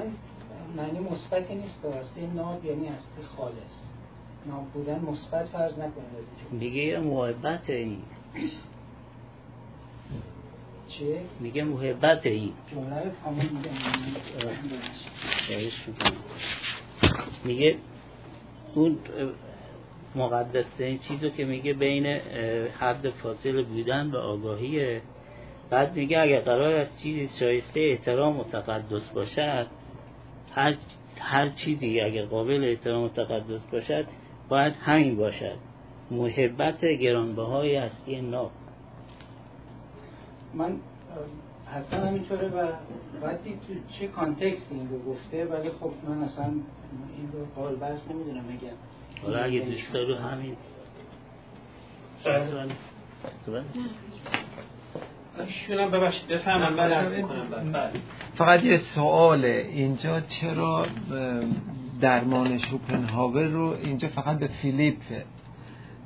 معنی مثبتی نیست. هستی ناب یعنی هستی خالص. ناب بودن مثبت فرض نکنید میگه یه محبت این. چیه؟ میگه محبت این. جمله میگه اون مقدسه این چیزو که میگه بین حد فاصل بودن و آگاهیه. بعد میگه اگر قرار از چیزی شایسته احترام و تقدس باشد هر, هر چیزی اگر قابل احترام و تقدس باشد باید همین باشد. محبت گرانبهای اصلی ناب من حتما همینطوره و باید تو چه کانتکست این رو گفته؟ ولی خب من اصلا این رو قابل بحث نمی‌دونم. اگر حالا اگه دوست دارو همین. بعد عرض بله. فقط یه سواله اینجا چرا درمان شوپنهاور رو اینجا فقط به فیلیپ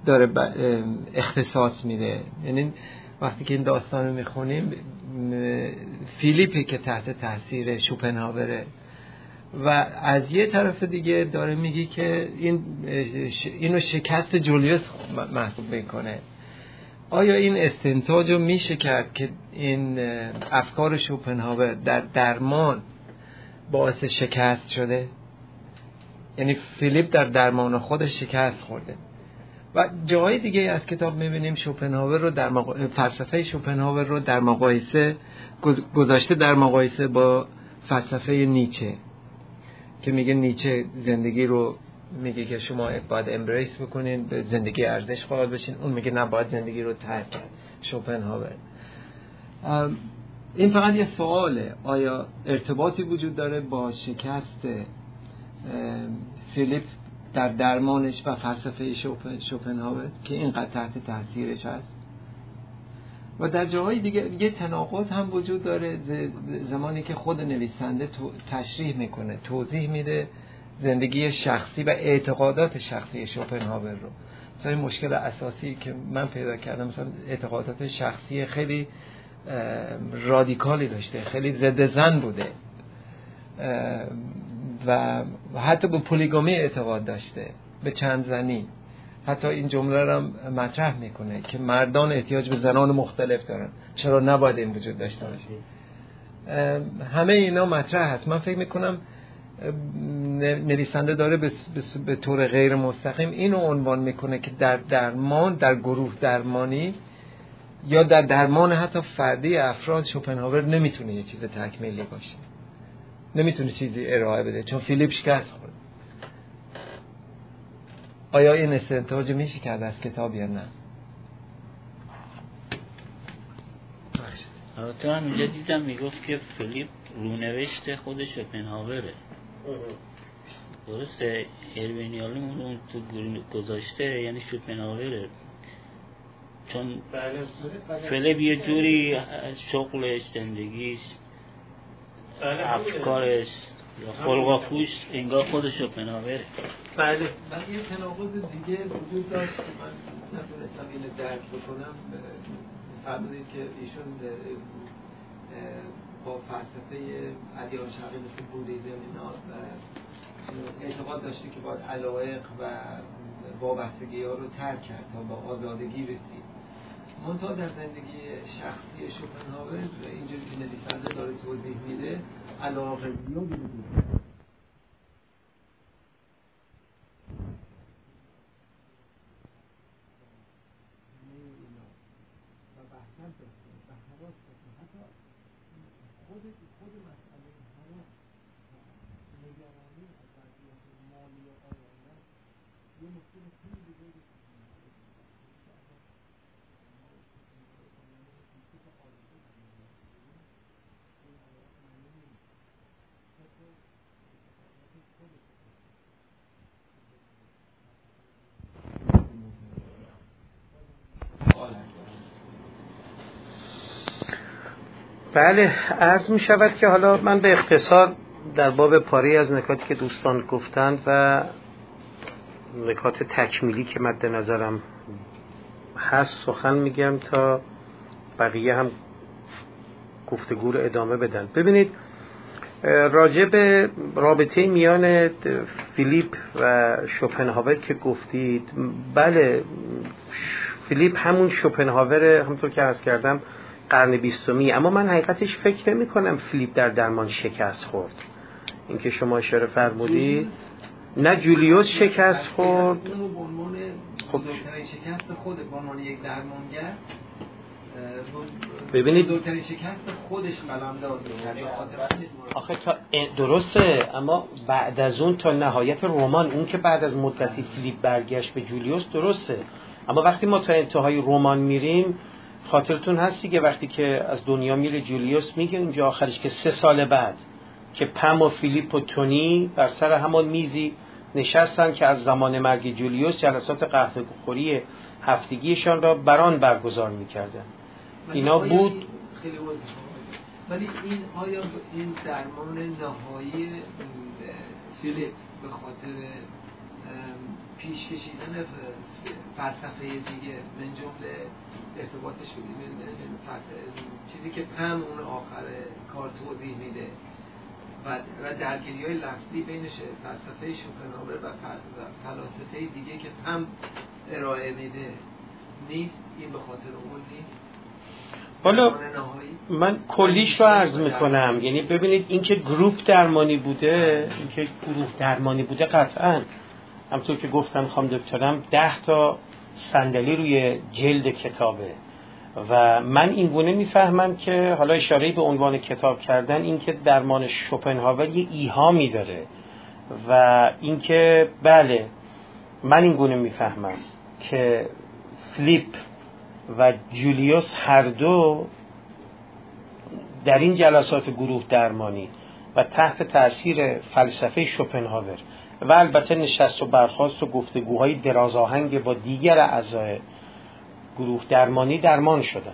داره اختصاص میده؟ یعنی وقتی که این داستان رو می‌خونیم فیلیپی که تحت تاثیر شوپنهاوره و از یه طرف دیگه داره میگی که این اینو شکست جولیوس محسوب می‌کنه. آیا این استنتاج رو میشه کرد که این افکار شوپنهاور در درمان باعث شکست شده؟ یعنی فیلیپ در درمان خودش شکست خورده. و جای دیگه از کتاب می‌بینیم شوپنهاور رو در مقا... فلسفه شوپنهاور رو در مقایسه گذاشته در مقایسه با فلسفه نیچه. که میگه نیچه زندگی رو میگه که شما باید امبریس بکنین به زندگی ارزش قائل بشین. اون میگه نه باید زندگی رو ترک کرد. شوپنهاور. این فقط یه سواله. آیا ارتباطی وجود داره با شکست فیلیپ در درمانش و فلسفه شوپنهاور که اینقدر تحت تاثیرش هست؟ و در جاهای دیگه یه تناقض هم وجود داره. زمانی که خود نویسنده تشریح می‌کنه توضیح میده زندگی شخصی و اعتقادات شخصی شوپنهاور رو. مثلا این مشکل اساسی که من پیدا کردم مثلا اعتقادات شخصی خیلی رادیکالی داشته خیلی ضد زن بوده و حتی به پولیگامی اعتقاد داشته به چند زنی. حتی این جمله رو مطرح می‌کنه که مردان احتیاج به زنان مختلف دارن. چرا نباید این وجود داشته باشه؟ همه اینا مطرح هست. من فکر می‌کنم نویسنده داره به طور غیر مستقیم اینو عنوان می‌کنه که در درمان در گروه درمانی یا در درمان حتی فردی افراد شوپنهاور نمی‌تونه یه چیز تکمیلی باشه. نمی‌تونه چیزی ارائه بده. چون فیلیپ شکست آیا این استنتاج میشه کرد از کتاب یا نه؟ تو هم اینجا دیدم می‌گفت که فیلیپ رونوشت خود شوپنهاوره درسته؟ اروینیالی اون تو گذاشته یعنی شوپنهاوره چون فیلیپ یه جوری شغلش زندگیش بله، افکارش. یا خلق پوش انگار خودش رو پناوره بله. من یه تناقض دیگه وجود داشت من نتونستم اینو درک بکنم. فرمودید که ایشون با فلسفه ادیان شرقی مثل بودیزم اینا اعتقاد داشته که باید علایق و وابستگی ها رو ترک کرد تا با آزادگی رسید. منتها در زندگی شخصی شوپنهاور اینجوری که نویسنده داره توضیح میده علاقه زیادی بله عرض می شود که حالا من به اختصار در باب پاری از نکاتی که دوستان گفتند و نکات تکمیلی که مد نظرم هست سخن میگم تا بقیه هم گفتگو رو ادامه بدن. ببینید راجع به رابطه میان فیلیپ و شوپنهاور که گفتید بله فیلیپ همون شوپنهاور همونطور که عرض کردم قرن بیستمی. اما من حقیقتش فکر نمی کنم فیلیپ در درمان شکست خورد. اینکه شما اشاره فرمودید نه جولیوس شکست خورد. خب. شکست خود به عنوان یک درمانگر ببینید. بزرگترین شکست خودش قلم داد آخه تا درسته اما بعد از اون تا نهایت رمان اون که بعد از مدتی فیلیپ برگشت به جولیوس درسته. اما وقتی ما تا انتهای رمان میریم خاطرتون هستی که وقتی که از دنیا میره جولیوس میگه اینجا آخرش که سه سال بعد که پم و فیلیپ و تونی بر سر همان میزی نشستن که از زمان مرگ جولیوس جلسات قهوه خوری هفتگیشان را بران برگزار می‌کردن. اینا بود خیلی ولی این آیا این درمان نهایی فیلیپ به خاطر پیش کشیدن فلسفه دیگه من جمله ارتباطش چیزی که پم اون آخر کار توضیح میده و, و درگیری های لفظی بینش فلسفه شوپنهاور و فلاسفه دیگه که پم ارائه میده نیست. این به خاطر اون نیست. حالا من کلیش رو عرض می‌کنم. یعنی ببینید اینکه گروپ درمانی بوده اینکه گروه درمانی بوده قطعا همطور که گفتم خواهم دکترم ده تا صندلی روی جلد کتابه. و من این گونه می‌فهمم که حالا اشاره به عنوان کتاب کردن اینکه درمان شوپنهاور یه ایهامی داره و اینکه بله من این گونه می‌فهمم که فلیپ و جولیوس هر دو در این جلسات گروه درمانی و تحت تاثیر فلسفه شوپنهاور و البته نشست و برخواست و گفتگوهای درازاهنگ با دیگر اعضای گروه درمانی درمان شدن.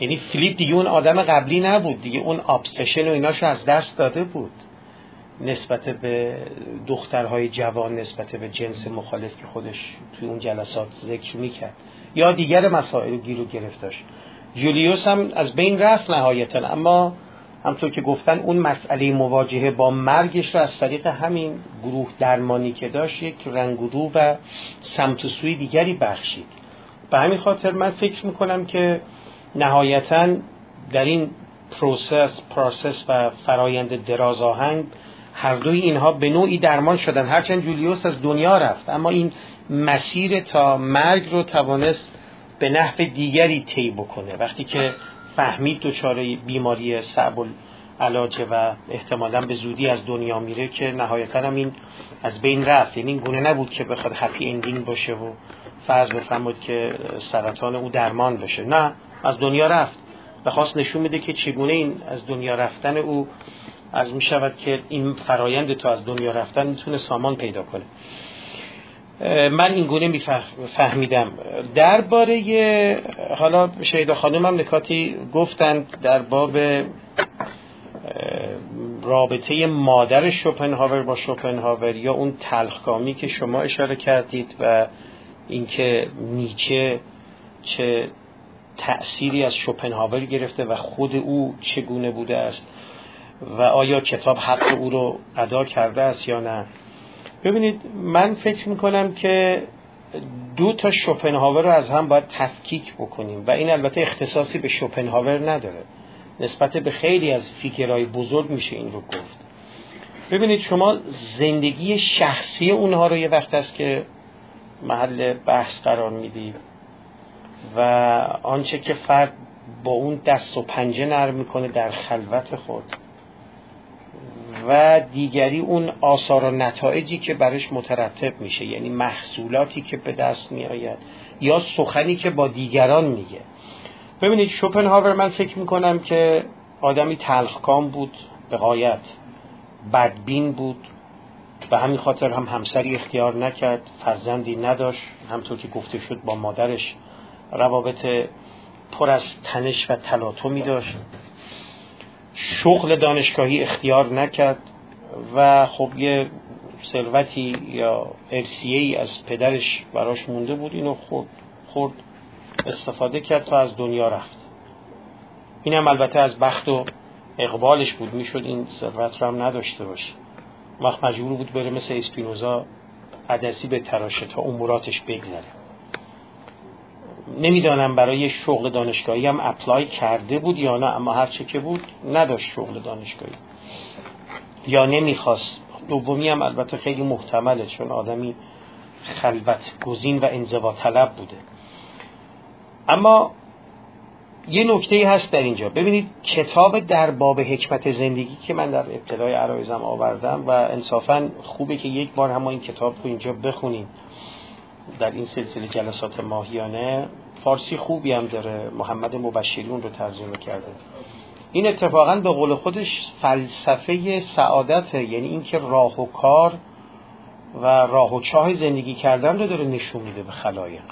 یعنی فیلیپ دیگه اون آدم قبلی نبود دیگه اون آبسشن و ایناشو از دست داده بود. نسبت به دخترهای جوان نسبت به جنس مخالف که خودش توی اون جلسات ذکر می‌کرد. یا دیگر مسائل گیر و گرفت داشت جولیوس هم از بین رفت نهایتا اما همطور که گفتن اون مسئله مواجهه با مرگش رو از طریق همین گروه درمانی که داشت یک رنگ رو و سمت و سوی دیگری بخشید. به همین خاطر من فکر می‌کنم که نهایتا در این process process و فرایند دراز آهنگ هر دوی اینها به نوعی درمان شدن. هرچند جولیوس از دنیا رفت اما این مسیر تا مرگ رو توانست به نحو دیگری طی بکنه. وقتی که فهمید دچار بیماری صعب علاجه و احتمالا به زودی از دنیا میره که نهایتا هم این از بین رفت. یعنی این گونه نبود که بخواد هپی اندینگ باشه و فرض بفرمود که سرطان او درمان بشه. نه از دنیا رفت. و خواست نشون میده که چگونه این از دنیا رفتن او از می شود که این فرایند تو از دنیا رفتن می‌تونه سامان پیدا کنه. من این گونه فهمیدم. درباره حالا شهید خانم هم نکاتی گفتند در باب رابطه مادر شوپنهاور با شوپنهاور یا اون تلخکامی که شما اشاره کردید و اینکه نیچه چه تأثیری از شوپنهاور گرفته و خود او چگونه بوده است و آیا کتاب حق او رو ادا کرده است یا نه. ببینید من فکر می‌کنم که دو تا شوپنهاور رو از هم باید تفکیک بکنیم و این البته اختصاصی به شوپنهاور نداره. نسبت به خیلی از فیگرهای بزرگ میشه این رو گفت. ببینید شما زندگی شخصی اونها رو یه وقت است که محل بحث قرار می‌دید و آنچه که فرد با اون دست و پنجه نرم می‌کنه در خلوت خود. و دیگری اون آثار و نتایجی که برش مترتب میشه یعنی محصولاتی که به دست میآید یا سخنی که با دیگران میگه. ببینید شوپنهاور من فکر می‌کنم که آدمی تلخکام بود به قایت بدبین بود به همین خاطر هم همسری اختیار نکرد فرزندی نداشت همطور که گفته شد با مادرش روابط پر از تنش و تلاطمی داشت. شغل دانشگاهی اختیار نکرد و خب یه ثروتی یا ارسیه ای از پدرش براش مونده بود اینو خورد خورد استفاده کرد تا از دنیا رفت. اینم البته از بخت و اقبالش بود می‌شد این ثروت رو هم نداشته باشه. وقت مجبور بود بره مثل اسپینوزا عدسی به تراشه تا اموراتش بگذره. نمی‌دانم برای شغل دانشگاهی هم اپلای کرده بود یا نه اما هرچه که بود نداشت شغل دانشگاهی. یا نمی‌خواست. دومی هم البته خیلی محتمله چون آدمی خلوت گزین و انزوا طلب بوده. اما یه نکته هست در اینجا. ببینید کتاب در باب حکمت زندگی که من در ابتدای عرایزم آوردم و انصافا خوبه که یک بار هم این کتاب رو اینجا بخونیم. در این سلسله جلسات ماهیانه فارسی خوبی هم داره. محمد مبشریون رو ترجمه کرده. این اتفاقا به قول خودش فلسفه سعادته یعنی اینکه راه و کار و راه و چاه زندگی کردن رو داره نشون میده به خلایق.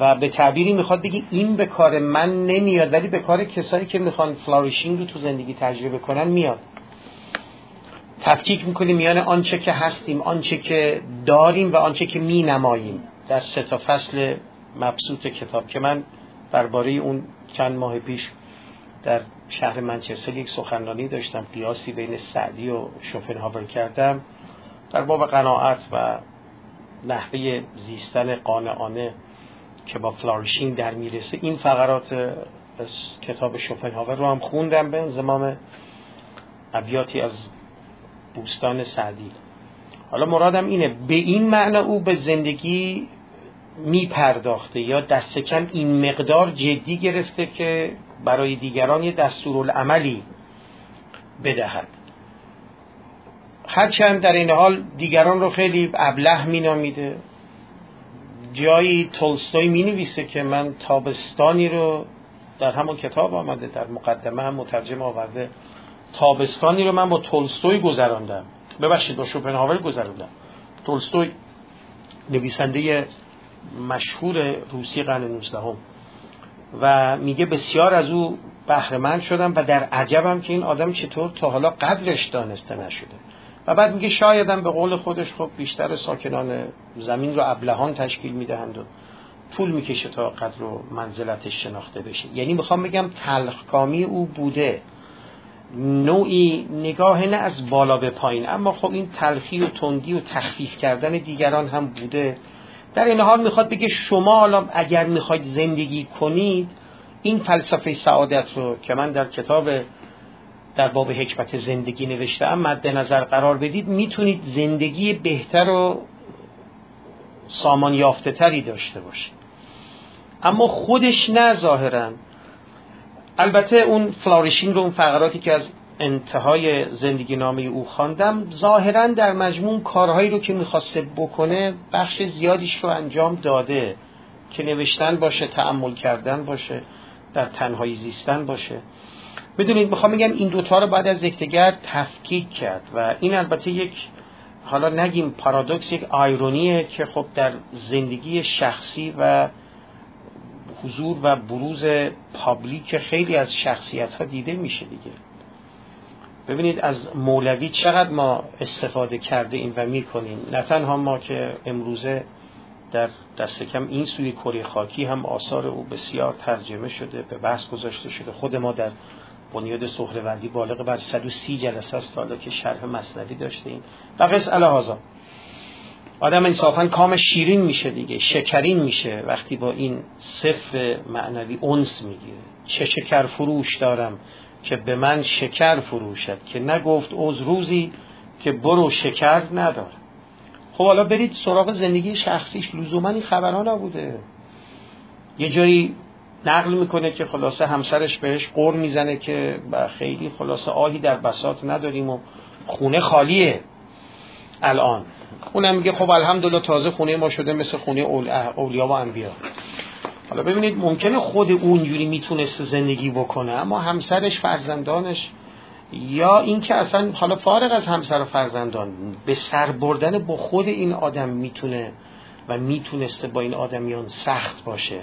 و به تعبیری می‌خواد بگی این به کار من نمیاد ولی به کار کسایی که می‌خوان فلاریشینگ رو تو زندگی تجربه کنن میاد. تفکیک می‌کنیم میان آنچه که هستیم آنچه که داریم و آنچه که مینماییم. در سه تا فصل مبسوط کتاب که من درباره اون چند ماه پیش در شهر منچستر یک سخنرانی داشتم قیاسی بین سعدی و شوپنهاور کردم در باب قناعت و نحوه زیستن قانعانه که با فلارشین در می‌رسه. این فقرات کتاب شوپنهاور رو هم خوندم به انزمام ابیاتی از بوستان سعدی. حالا مرادم اینه به این معنا او به زندگی می پرداخته یا دست کم این مقدار جدی گرفته که برای دیگران یه دستورالعملی بدهد. هرچند در این حال دیگران رو خیلی ابله می نامیده جایی تولستوی می نویسه که من تابستانی رو در همون کتاب آمده در مقدمه هم مترجم آورده. تابستانی رو من با تولستوی گذراندم. ببخشید با شوپنهاور گذراندم. تولستوی نویسنده مشهور روسی قرن 19 و میگه بسیار از او بهرهمند شدم و در عجبم که این آدم چطور تا حالا قدرش دانسته نشده. و بعد میگه شایدم به قول خودش خب بیشتر ساکنان زمین رو ابلهان تشکیل می‌دهند و طول می‌کشه تا قدر و منزلتش شناخته بشه. یعنی می‌خوام بگم تلخکامی او بوده. نوعی نگاه نه از بالا به پایین اما خب این تلخی و تندی و تخفیف کردن دیگران هم بوده. در این حال می‌خواد بگه شما حالا اگر می‌خواید زندگی کنید این فلسفه سعادت رو که من در کتاب در باب حکمت زندگی نوشته مد نظر قرار بدید می‌تونید زندگی بهتر و سامان یافته تری داشته باشید. اما خودش نه البته اون فلاریشینگ رو اون فقراتی که از انتهای زندگی نامه او خواندم ظاهرا در مجموع کارهایی رو که می‌خواسته بکنه بخش زیادیش رو انجام داده. که نوشتن باشه تعمل کردن باشه در تنهایی زیستن باشه. بدونید می‌خوام بگم این دوتا رو بعد از یکدیگر تفکیک کرد و این البته یک حالا نگیم پارادوکس یک آیرونیه که خب در زندگی شخصی و حضور و بروز پابلیک خیلی از شخصیت ها دیده میشه دیگه. ببینید از مولوی چقدر ما استفاده کرده این و می‌کنیم. نه تنها ما که امروزه در دست کم این سوی کره خاکی هم آثار او بسیار ترجمه شده به بحث گذاشته شده. خود ما در بنیاد سهروردی بالغ بر 130 جلسه است حالا که شرح مصنوی داشتیم و قص آدم انصافا کام شیرین میشه دیگه شکرین میشه. وقتی با این صفر معنوی اونس می‌گیره. چه شکر فروش دارم که به من شکر فروشد که نگفت اوز روزی که برو شکر ندار خب حالا برید سراغ زندگی شخصیش. لزوما این خبرها نبوده. یه جایی نقل می‌کنه که خلاصه همسرش بهش قور می‌زنه که خیلی خلاصه آهی در بسات نداریم و خونه خالیه. الان. اونم میگه خب الحمدلله تازه خونه ما شده مثل خونه اولیا و انبیا. حالا ببینید ممکنه خود اونجوری می‌تونست زندگی بکنه اما همسرش فرزندانش یا اینکه اصلا حالا فارغ از همسر و فرزندان به سر بردن با خود این آدم می‌تونه و می‌تونسته با این آدمیان سخت باشه.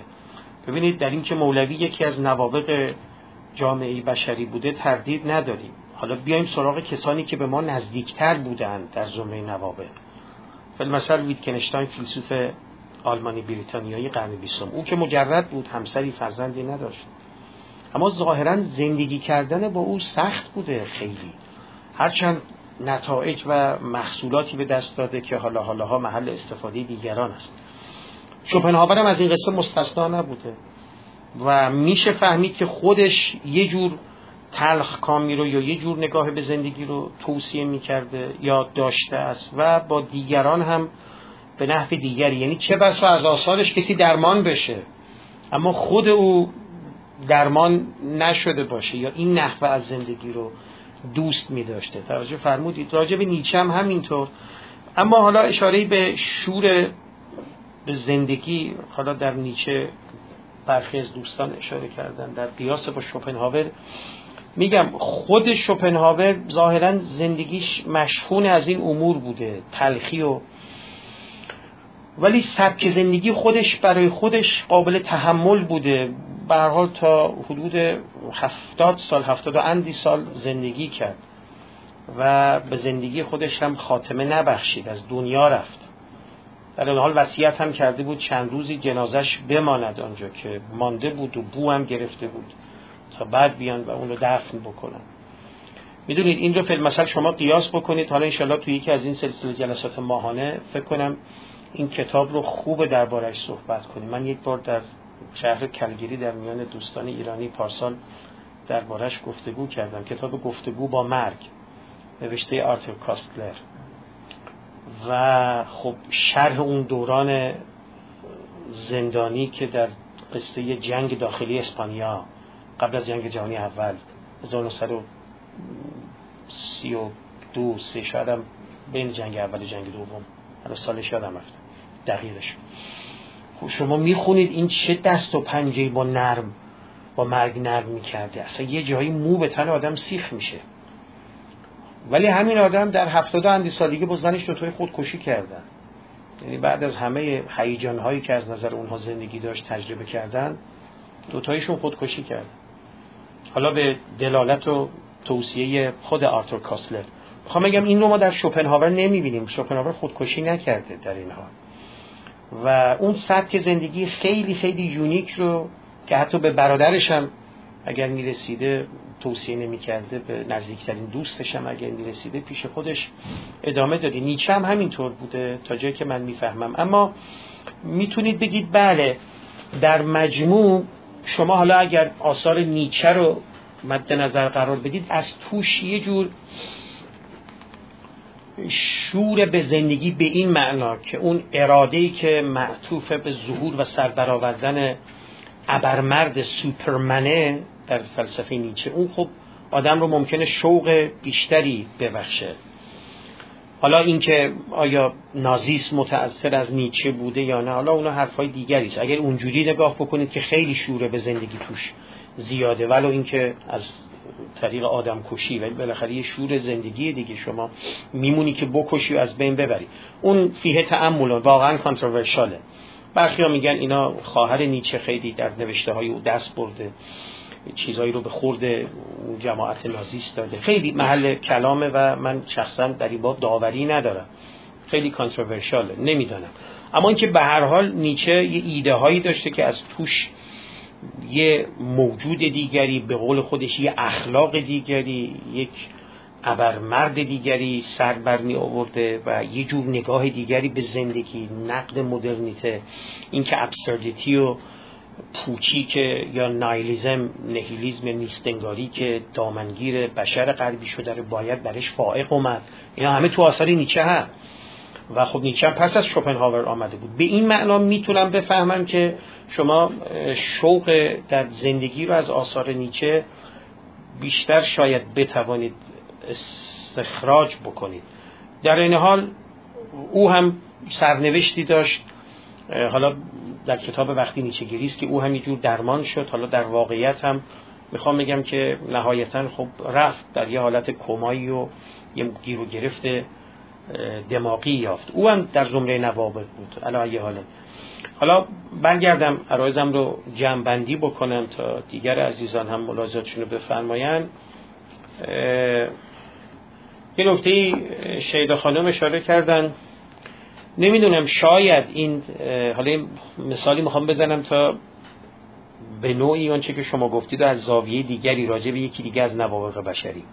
ببینید در اینکه مولوی یکی از نوابق جامعه بشری بوده تردید نداریم. حالا بیایم سراغ کسانی که به ما نزدیکتر بودند در زمره نوابق. مثل ویتکنشتاین فیلسوف آلمانی بریتانیایی قرن بیستم. او که مجرد بود همسری فرزندی نداشت. اما ظاهرا زندگی کردن با او سخت بوده خیلی. هرچند نتایج و محصولاتی به دست داده که حالا حالاها محل استفاده دیگران است. شوپنهاور هم از این قصه مستثنا نبوده و میشه فهمید که خودش یه جور تلخ کامی رو یا یه جور نگاه به زندگی رو توصیه می‌کرده یا داشته است و با دیگران هم به نحو دیگری. یعنی چه بسا از آثارش کسی درمان بشه اما خود او درمان نشده باشه یا این نحوه از زندگی رو دوست می داشته توجه فرمودید؟ راجع به نیچه هم همینطور. اما حالا اشاره به شور به زندگی حالا در نیچه برخی از دوستان اشاره کردن در قیاس با شوپنهاور میگم خود شوپنهاور ظاهرا زندگیش مشهون از این امور بوده تلخی و ولی سبک زندگی خودش برای خودش قابل تحمل بوده. به حال تا حدود هفتاد سال هفتاد و اندی سال زندگی کرد و به زندگی خودش هم خاتمه نبخشید از دنیا رفت. در این حال وصیت هم کرده بود چند روزی جنازش بماند آنجا که مانده بود و بو هم گرفته بود. تا بعد بیان و اون رو دفن بکنن. می‌دونید این رو فیلم شما قیاس بکنید. حالا انشالله توی یکی از این سلسله جلسات ماهانه فکر کنم این کتاب رو خوب دربارش صحبت کنیم. من یک بار در شهر کلگیری در میان دوستان ایرانی پارسال دربارش گفتگو کردم. کتاب گفتگو با مرگ نوشته آرتر کاستلر. و خب شرح اون دوران زندانی که در قصه جنگ داخلی اسپانیا قبل از جنگ جهانی اول 1932 سه شاید هم بین جنگ اول و جنگ دوم حالا سالش یادم رفت دقیقش. خب شما می‌خونید این چه دست و پنجه با نرم با مرگ نرم می‌کرده اصلا یه جایی مو به تن آدم سیخ میشه. ولی همین آدم در هفتاد اندی سالگی با زنش دوتای خودکشی کردن. یعنی بعد از همه هیجان هایی که از نظر اونها زندگی داشت تجربه کردن دوتایشون خودکشی کردن. حالا به دلالت و توصیه خود آرتور کاسلر. می‌خوام بگم این رو ما در شوپنهاور نمی‌بینیم. شوپنهاور خودکشی نکرده در این حال. و اون سبک زندگی خیلی خیلی یونیک رو که حتی به برادرش هم اگر می‌رسیده توصیه نمی‌کرده به نزدیکترین دوستش هم اگر می‌رسیده پیش خودش ادامه دادی نیچه هم همینطور بوده تا جایی که من می‌فهمم. اما می‌تونید بگید بله در مجموع شما حالا اگر آثار نیچه رو مد نظر قرار بدید از توش یه جور شور به زندگی به این معنا که اون ای که معطوف به ظهور و سربرآوردن ابرمرد سوپرمنه در فلسفه نیچه اون خب آدم رو ممکنه شوق بیشتری ببخشه. حالا اینکه آیا نازیس متأثر از نیچه بوده یا نه حالا اونا حرفای دیگری است. اگر اونجوری نگاه بکنید که خیلی شوره به زندگی توش زیاده ولو اینکه از طریق آدم کشی ولی بالاخره یه شور زندگی دیگه شما میمونی که بکشی و از بین ببری. اون فیه تعمل واقعا کانتروورشاله برخی ها میگن اینا خواهر نیچه خیلی در نوشته های او دست برده. چیزهایی رو به خورد جماعت نازیست داده. خیلی محل کلامه و من شخصا در این باب داوری ندارم. خیلی کانتروورشاله نمی‌دانم اما اینکه به هر حال نیچه یه ایده هایی داشته که از توش یه موجود دیگری به قول خودش یه اخلاق دیگری یک ابرمرد دیگری سر بر می آورده و یه جور نگاه دیگری به زندگی نقد مدرنیته اینکه ابسردیتی و پوچی که یا نایلیزم نهیلیزم نیستنگاری که دامنگیر بشر غربی شده رو باید برش فائق اومد. اینا همه تو آثار نیچه هم و خب نیچه پس از شوپنهاور آمده بود. به این معنا می‌تونم بفهمم که شما شوق در زندگی رو از آثار نیچه بیشتر شاید بتوانید استخراج بکنید. در این حال او هم سرنوشتی داشت. حالا در کتاب وقتی نیچه گریست که او همینجور درمان شد حالا در واقعیت هم می‌خوام بگم که نهایتا خب رفت در یه حالت کمایی و یه گیر و گرفت دماغی یافت. او هم در زمره نوابق بود علا یه حاله حالا برگردم عرایزم رو جمع بکنم تا دیگر عزیزان هم ملاحظاتشون رو بفرماین یه نکته شیده خانم اشاره کردن. نمی‌دونم شاید این حالا مثالی می‌خوام بزنم تا به نوعی آنچه که شما گفتید از زاویه دیگری راجع به یکی دیگه از نوابق بشری.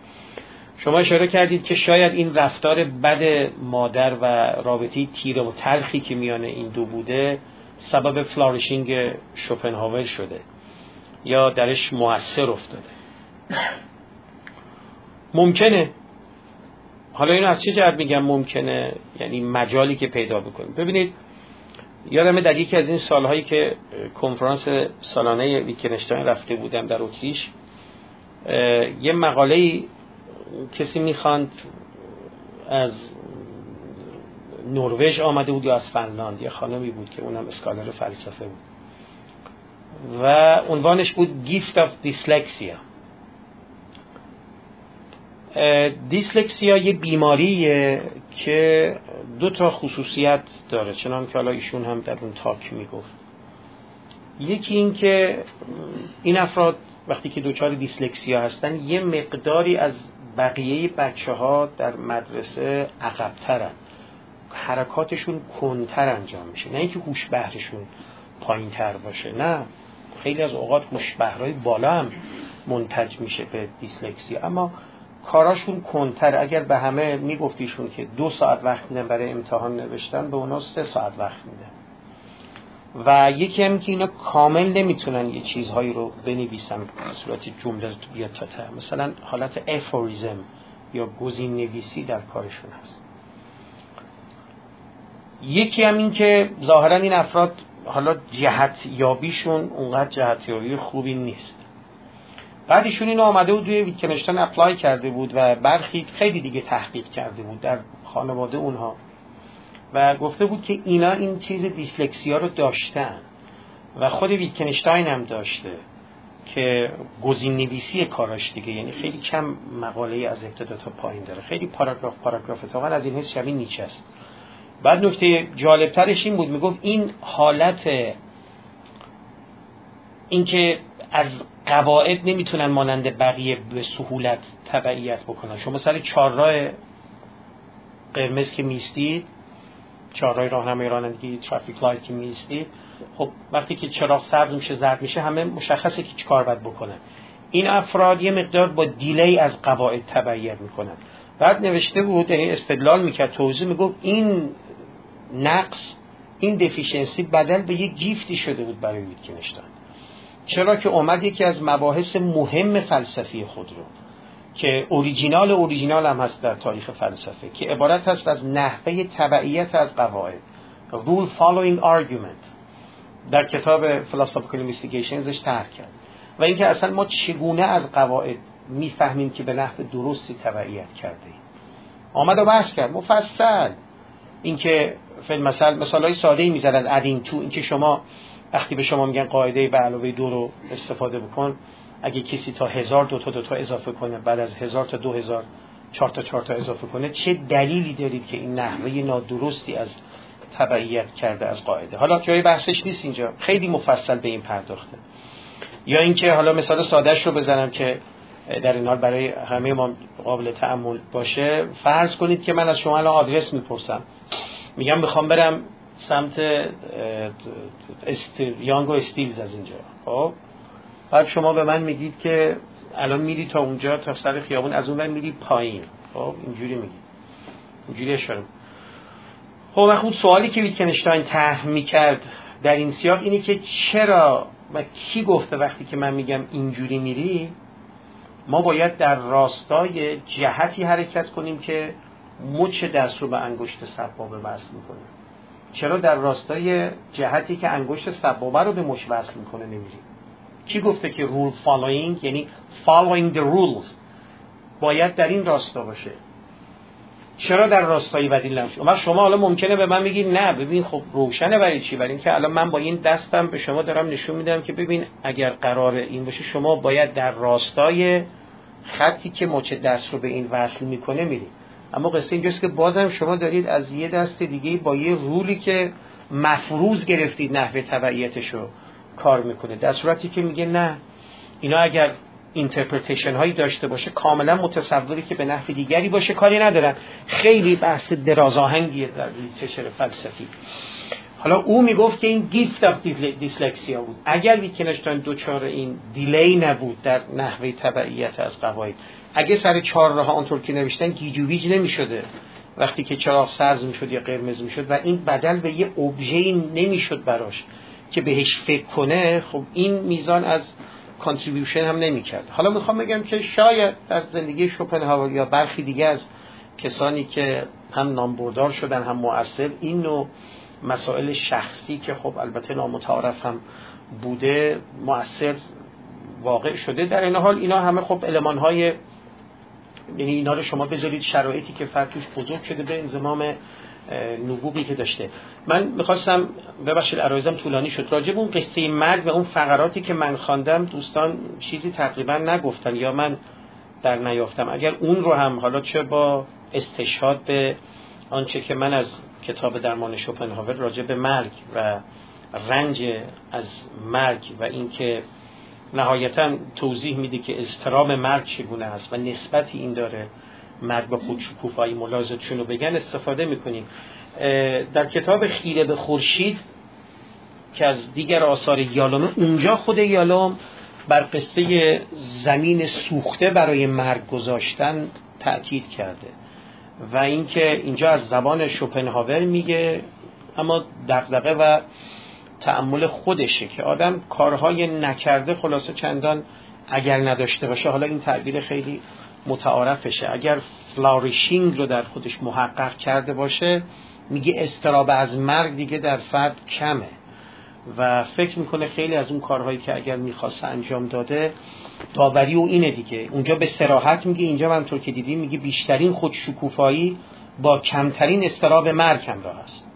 شما اشاره کردید که شاید این رفتار بد مادر و رابطه تیره و تلخی که میان این دو بوده سبب فلارشینگ شوپنهاور شده یا درش موثر افتاده. ممکنه حالا اینو از چه جهت میگم ممکنه؟ یعنی مجالی که پیدا بکنید ببینید یادمه در یکی از این سالهایی که کنفرانس سالانه ویتکنشتاین رفته بودم در اتریش یه مقاله کسی می‌خواند از نروژ آمده بود یا از فنلاند یه خانمی بود که اونم scholar فلسفه بود. و عنوانش بود gift of dyslexia dyslexia یه بیماریه که دو تا خصوصیت داره چنان که حالا ایشون هم در اون talk می‌گفت. یکی این که این افراد وقتی که دوچار دیسلکسیا هستن یه مقداری از بقیه بچه ها در مدرسه عقبترن. حرکاتشون کنتر انجام میشه. نه اینکه هوش بهرشون پایین تر باشه نه. خیلی از اوقات هوش بهرهای بالا هم منتج میشه به دیسلکسیا. اما کاراشون کنتر اگر به همه میگفتیشون که دو ساعت وقت میدن برای امتحان نوشتن به اونا سه ساعت وقت میدن. و یکی هم که اینا کامل نمی‌تونن یه چیزهایی رو بنویسن به صورت جمله تو بیاد تا. مثلا حالت افوریزم یا گزین نویسی در کارشون هست. یکی هم این که ظاهرا این افراد حالا جهت یابیشون اونقدر جهت یابی خوبی نیست. بعد ایشون اینو آمده بود روی ویتکنشتن اپلای کرده بود و برخی خیلی دیگه تحقیق کرده بود در خانواده اونها. و گفته بود که اینا این چیز دیسلکسیا رو داشتن و خود ویتکنشتاین هم داشته که گزین نویسی کاراش دیگه یعنی خیلی کم مقاله از ابتدا تا پایین داره. خیلی پاراگراف پاراگراف تا از این حس شبیه نیچه است. بعد نکته جالبترش این بود می‌گفت این حالت اینکه از قواعد نمی‌تونن مانند بقیه به سهولت تبعیت بکنن. شما سر چهارراه قرمز که میستید چهارراه راهنمای رانندگی traffic light که میستید خب وقتی که چراغ سبز میشه زرد میشه همه مشخصه که چی کار باید بکنن. این افراد یه مقدار با delay ی از قواعد تبعیت می‌کنن. بعد نوشته بود یعنی استدلال می‌کرد توضیح می‌گفت این نقص این deficiency بدل به یک gift ی شده بود برای ویتگنشتاین چرا که اومد یکی از مباحث مهم فلسفی خود رو که original original هم هست در تاریخ فلسفه که عبارت هست از نحوه تبعیت از قواعد. Rule following argument. در کتاب philosophical investigations طرح کرد. و اینکه اصلا ما چگونه از قواعد می‌فهمیم که به نحو درستی تبعیت کرده ایم. آمد و بحث کرد. مفصل. اینکه فی‌المثل مثال های ساده ای می‌زد از adding two اینکه شما وقتی به شما میگن قاعده به علاوه دو رو استفاده بکن اگه کسی تا هزار دو تا دو تا اضافه کنه بعد از هزار تا دو هزار چهار تا چهار تا اضافه کنه چه دلیلی دارید که این نحوه نادرستی از تبعیت کرده از قاعده؟ حالا جای بحثش نیست اینجا. خیلی مفصل به این پرداخته. یا اینکه حالا مثال سادهش رو بزنم که در این حال برای همه ما قابل تعمل باشه فرض کنید که من از شما الان آدرس می‌پرسم. میگم می‌خوام برم سمت استیل، یانگ و استیلز از اینجا. خب؟ بعد شما به من میگید که الان میری تا اونجا تا سر خیابون از اون میری پایین. خب؟ اینجوری میگید اینجوری اشاره خب وقت سوالی که ویتکنشتاین طرح می‌کرد در این سیاق اینه که چرا و کی گفته وقتی که من میگم اینجوری میری ما باید در راستای جهتی حرکت کنیم که مچ دست رو به انگشت سبابه وصل می‌کنه چرا در راستای جهتی که انگشت سبابه رو به مچ وصل می‌کنه نمیریم کی گفته که rule following یعنی following the rules باید در این راستا باشه. چرا در راستایی بدیل نمیشه اما شما حالا ممکنه به من بگید نه ببین خب روشنه برای چی؟ برای اینکه الان من با این دستم به شما دارم نشون میدم که ببین اگر قرار این باشه شما باید در راستای خطی که مچ دست رو به این وصل می‌کنه میرید اما قصه اینجاست که بازم شما دارید از یه دست دیگه با یه rule ی که مفروض گرفتید نحوه تبعیتش رو کار می‌کنه. در صورتی که میگه نه اینا اگر interpretation هایی داشته باشه کاملا متصوره که به نحو دیگری باشه کاری ندارن. خیلی بحث درازاهنگیه در literature فلسفی. حالا او می‌گفت که این gift of dyslexia بود. اگر ویتگنشتاین دچار این delay نبود در نحوه تبعیت از قواعد. اگه سر چهار راه آنطور که نوشتن گیج و ویج نمی‌شده. وقتی که چراغ سبز می‌شد یا قرمز می‌شد و این بدل به یه ابژه نمی‌شد براش که بهش فکر کنه خب این میزان از contribution هم نمی‌کرد. حالا می‌خوام بگم که شاید در زندگی شوپنهاور یا برخی دیگه از کسانی که هم نامبردار شدن هم مؤثر این نوع مسائل شخصی که خب البته نامتعارف هم بوده مؤثر واقع شده. در این حال اینا همه خب علمان های یعنی اینا رو شما بذارید شرایطی که فرد توش بزرگ شده به انزمام نبوغی که داشته. من می‌خواستم ببخشید عرایزم طولانی شد. راجع به اون قصه مرگ و اون فقراتی که من خواندم دوستان چیزی تقریبا نگفتن یا من در نیافتم. اگر اون رو هم حالا چه با استشهاد به آنچه که من از کتاب درمان شوپنهاور راجع به مرگ و رنج از مرگ و اینکه نهایتا توضیح میده که اضطراب مرگ چگونه است و نسبتی این داره مرگ با خودشکوفایی. ملاحظاتشون رو بگن استفاده می‌کنیم. در کتاب خیره به خورشید که از دیگر آثار یالومه اونجا خود یالوم بر قصه زمین سوخته برای مرگ گذاشتن تأکید کرده. و اینکه اینجا از زبان شوپنهاور میگه اما دقدقه و تعمل خودشه که آدم کارهای نکرده خلاصه چندان اگر نداشته باشه حالا این تعبیر خیلی متعارفشه. اگر فلاریشینگ رو در خودش محقق کرده باشه میگه استراب از مرگ دیگه در فرد کمه. و فکر می‌کنه خیلی از اون کارهایی که اگر می‌خواست انجام داده داوری و اینه دیگه. اونجا به سراحت میگه اینجا من طور که دیدیم میگه بیشترین خود شکوفایی با کمترین استراب مرگ همراه است.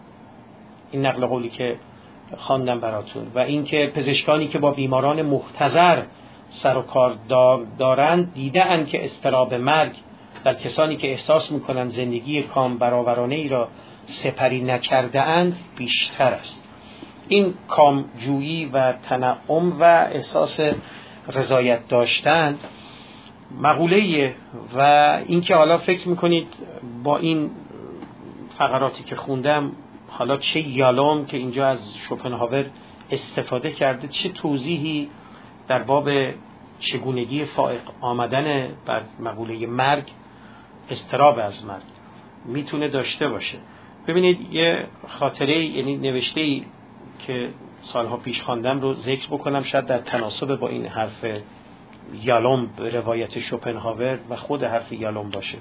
این نقل قولی که خواندم براتون. و اینکه پزشکانی که با بیماران محتضر سر و کار دارند دیده که استراب مرگ در کسانی که احساس می‌کنند زندگی کام برآورانه ای را سپری نکرده اند بیشتر است. این کامجویی و تنعم و احساس رضایت داشتن مقوله و اینکه حالا فکر می‌کنید با این فقراتی که خوندم حالا چه یالوم که اینجا از شوپنهاور استفاده کرده چه توضیحی در باب چگونگی فائق آمدن بر مقوله مرگ استراب از مرگ می‌تونه داشته باشه. ببینید یه خاطره یعنی نوشته که سالها پیش خواندم رو ذکر بکنم شاید در تناسب با این حرف یالوم روایت شوپنهاور و خود حرف یالوم باشه.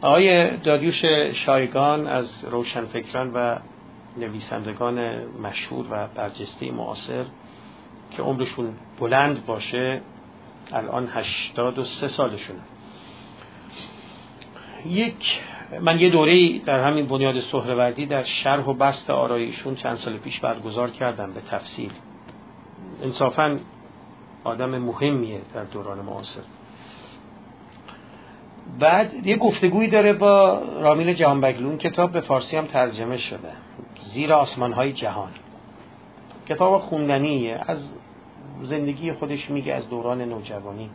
آقای داریوش شایگان از روشنفکران و نویسندگان مشهور و برجسته معاصر که عمرشون بلند باشه الان هشتاد و سه سالشونه. یک من یه دوره در همین بنیاد سهروردی در شرح و بست آرایشون چند سال پیش برگزار کردم به تفصیل. انصافا آدم مهمیه در دوران معاصر. بعد یه گفتگویی داره با رامین جهانبگلون کتاب به فارسی هم ترجمه شده زیر آسمان های جهان. کتاب خوندنیه از زندگی خودش میگه از دوران نوجوانی.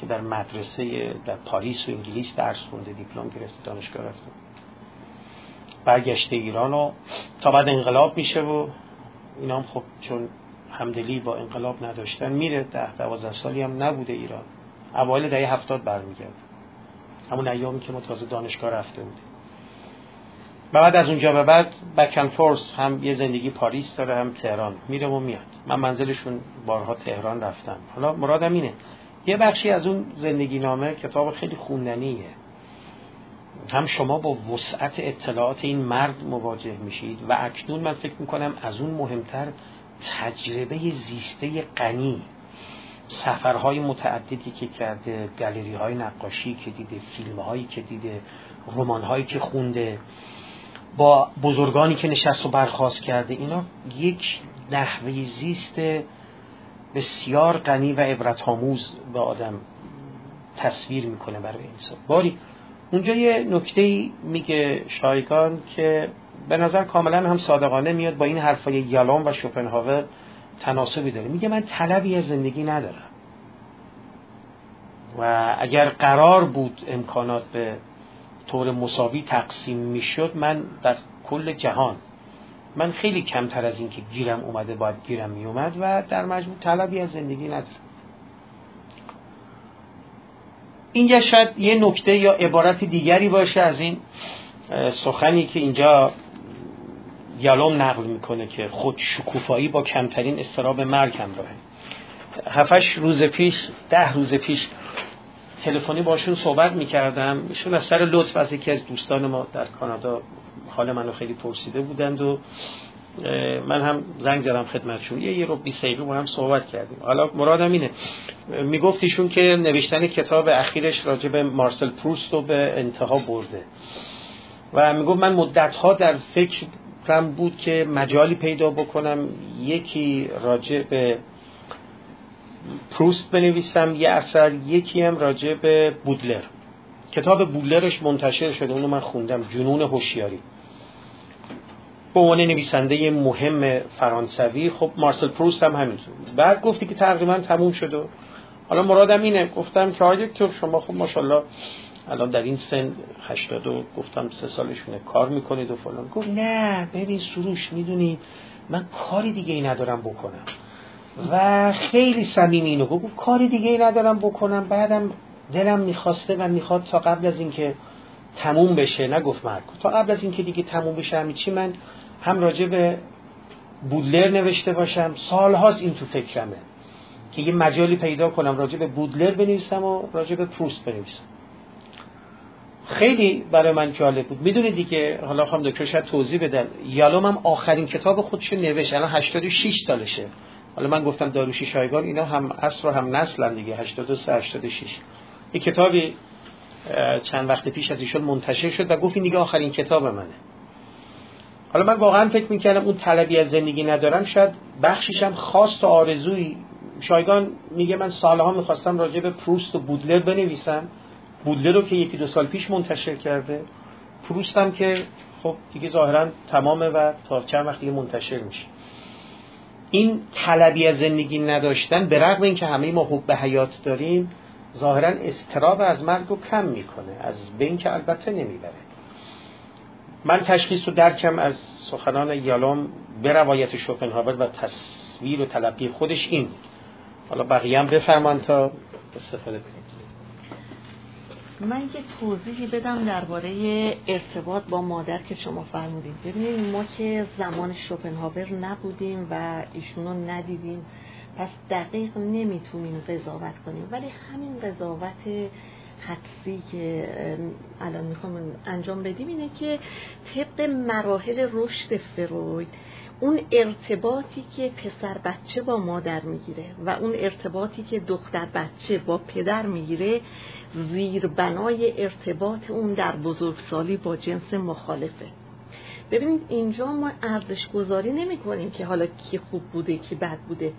که در مدرسه در پاریس و انگلیس درس خونده دیپلم گرفته دانشگاه رفته. برگشته ایران و تا بعد انقلاب میشه و اینا هم خب چون همدلی با انقلاب نداشتن میره ده دوازده سالی هم نبوده ایران. اوایل دهه هفتاد برمیگرده. همون ایامی که ما تازه دانشگاه رفته بودیم. و بعد از اونجا به بعد بکن فورس هم یه زندگی پاریس داره هم تهران. میره و میاد. من منزلشون بارها تهران رفتم. حالا مرادم اینه یه بخشی از اون زندگی نامه کتاب خیلی خوندنیه. هم شما با وسعت اطلاعات این مرد مواجه میشید و اکنون من فکر می‌کنم از اون مهمتر تجربه زیسته غنی. سفرهای متعددی که کرده گلری های نقاشی که دیده فیلم هایی که دیده رمان هایی که خونده با بزرگانی که نشست و برخواست کرده اینا یک نحوه زیست بسیار غنی و عبرت آموز به آدم تصویر می‌کنه برای انسان. باری اونجا یه نکته میگه شایگان که به نظر کاملا هم صادقانه میاد با این حرفای یالام و شوپنهاور تناسبی داره. میگه من طلبی از زندگی ندارم. و اگر قرار بود امکانات به طور مساوی تقسیم می‌شد من در کل جهان من خیلی کمتر از این که گیرم اومده باید گیرم میومد و در مجموع طلبی از زندگی ندارم. این یه شاید یه نکته یا عبارت دیگری باشه از این سخنی که اینجا یالوم نقل می‌کنه که خود شکوفایی با کمترین استراب مرگ همراهه. هفتش روز پیش ده روز پیش تلفنی باشون صحبت می‌کردم. ایشون از سر لطف از یکی از دوستان ما در کانادا حال منو خیلی پرسیده بودند و من هم زنگ زدم خدمتشون. یه رو بی سیبی با هم صحبت کردیم. حالا مرادم اینه می‌گفت ایشون که نوشتن کتاب اخیرش راجع به مارسل پروست رو به انتها برده. و می‌گفت من مدتها در فکرم بود که مجالی پیدا بکنم یکی راجع به پروست بنویسم یه اثر یکی هم راجع به بودلر. کتاب بودلرش منتشر شده اونو من خوندم. جنون هوشیاری. به عنوان نویسنده مهم فرانسوی خب مارسل پروست هم همینطور بعد گفتی که تقریبا تموم شده حالا مرادم اینه. گفتم که آقای دکتر شما خب ماشاءالله الان در این سن 80 و گفتم سه سالشونه کار می‌کنید و فلان. گفت نه ببین سروش می‌دونی من کاری دیگه ای ندارم بکنم. و خیلی صمیمی اینو گفت کاری دیگه ای ندارم بکنم. بعدم دلم می‌خواسته و می‌خواد تا قبل از اینکه تموم بشه. نگفت مرگ. تا قبل از اینکه دیگه تموم بشه همین چی من هم راجع به بودلر نوشته باشم. سالهاست این تو فکرمه که یه مجالی پیدا کنم راجع به بودلر بنویسم و راجع به پروست بنویسم. خیلی برای من جالب بود. می‌دونید دیگه حالا خواهم دکتر شاید توضیح بدم یالوم هم آخرین کتاب خودشو نوشت. الان 86 سالشه. حالا من گفتم داروشی شایگان اینا هم اصر و هم نسل دیگه 83 86 این کتابی چند وقت پیش از ایشون منتشر شد و گفت این دیگه آخرین کتاب منه. حالا من واقعا فکر می‌کردم اون طلبی از زندگی ندارم شاید بخشیشم خواست و آرزویی. شایگان میگه من سالها می‌خواستم راجع به پروست و بودلر بنویسم. بودلر رو که یکی دو سال پیش منتشر کرده. پروستم که خب دیگه ظاهرا تمامه و تا چند وقت دیگه منتشر میشه. این طلبی از زندگی نداشتن به رغم اینکه همه ما حب به حیات داریم ظاهرا استراب از مرگ رو کم می‌کنه از بین که البته نمی‌بره. من تشخیص و درکم از سخنان یالوم به روایت شوپنهاور و تصویر و تلقی خودش این. حالا بقیه هم بفرمان تا استفاده کنیم. من یه توضیحی بدم درباره ارتباط با مادر که شما فرمودید ببینید ما که زمان شوپنهاور نبودیم و ایشونو ندیدیم پس دقیق نمی‌تونیم قضاوت کنیم. ولی همین قضاوت حدسی که الان می‌خوام انجام بدیم اینه که طبق مراحل رشد فروید اون ارتباطی که پسر بچه با مادر می‌گیره و اون ارتباطی که دختر بچه با پدر می‌گیره زیربنای ارتباط اون در بزرگسالی با جنس مخالفه. ببینید اینجا ما ارزش گذاری نمی کنیم که حالا کی خوب بوده کی بد بوده.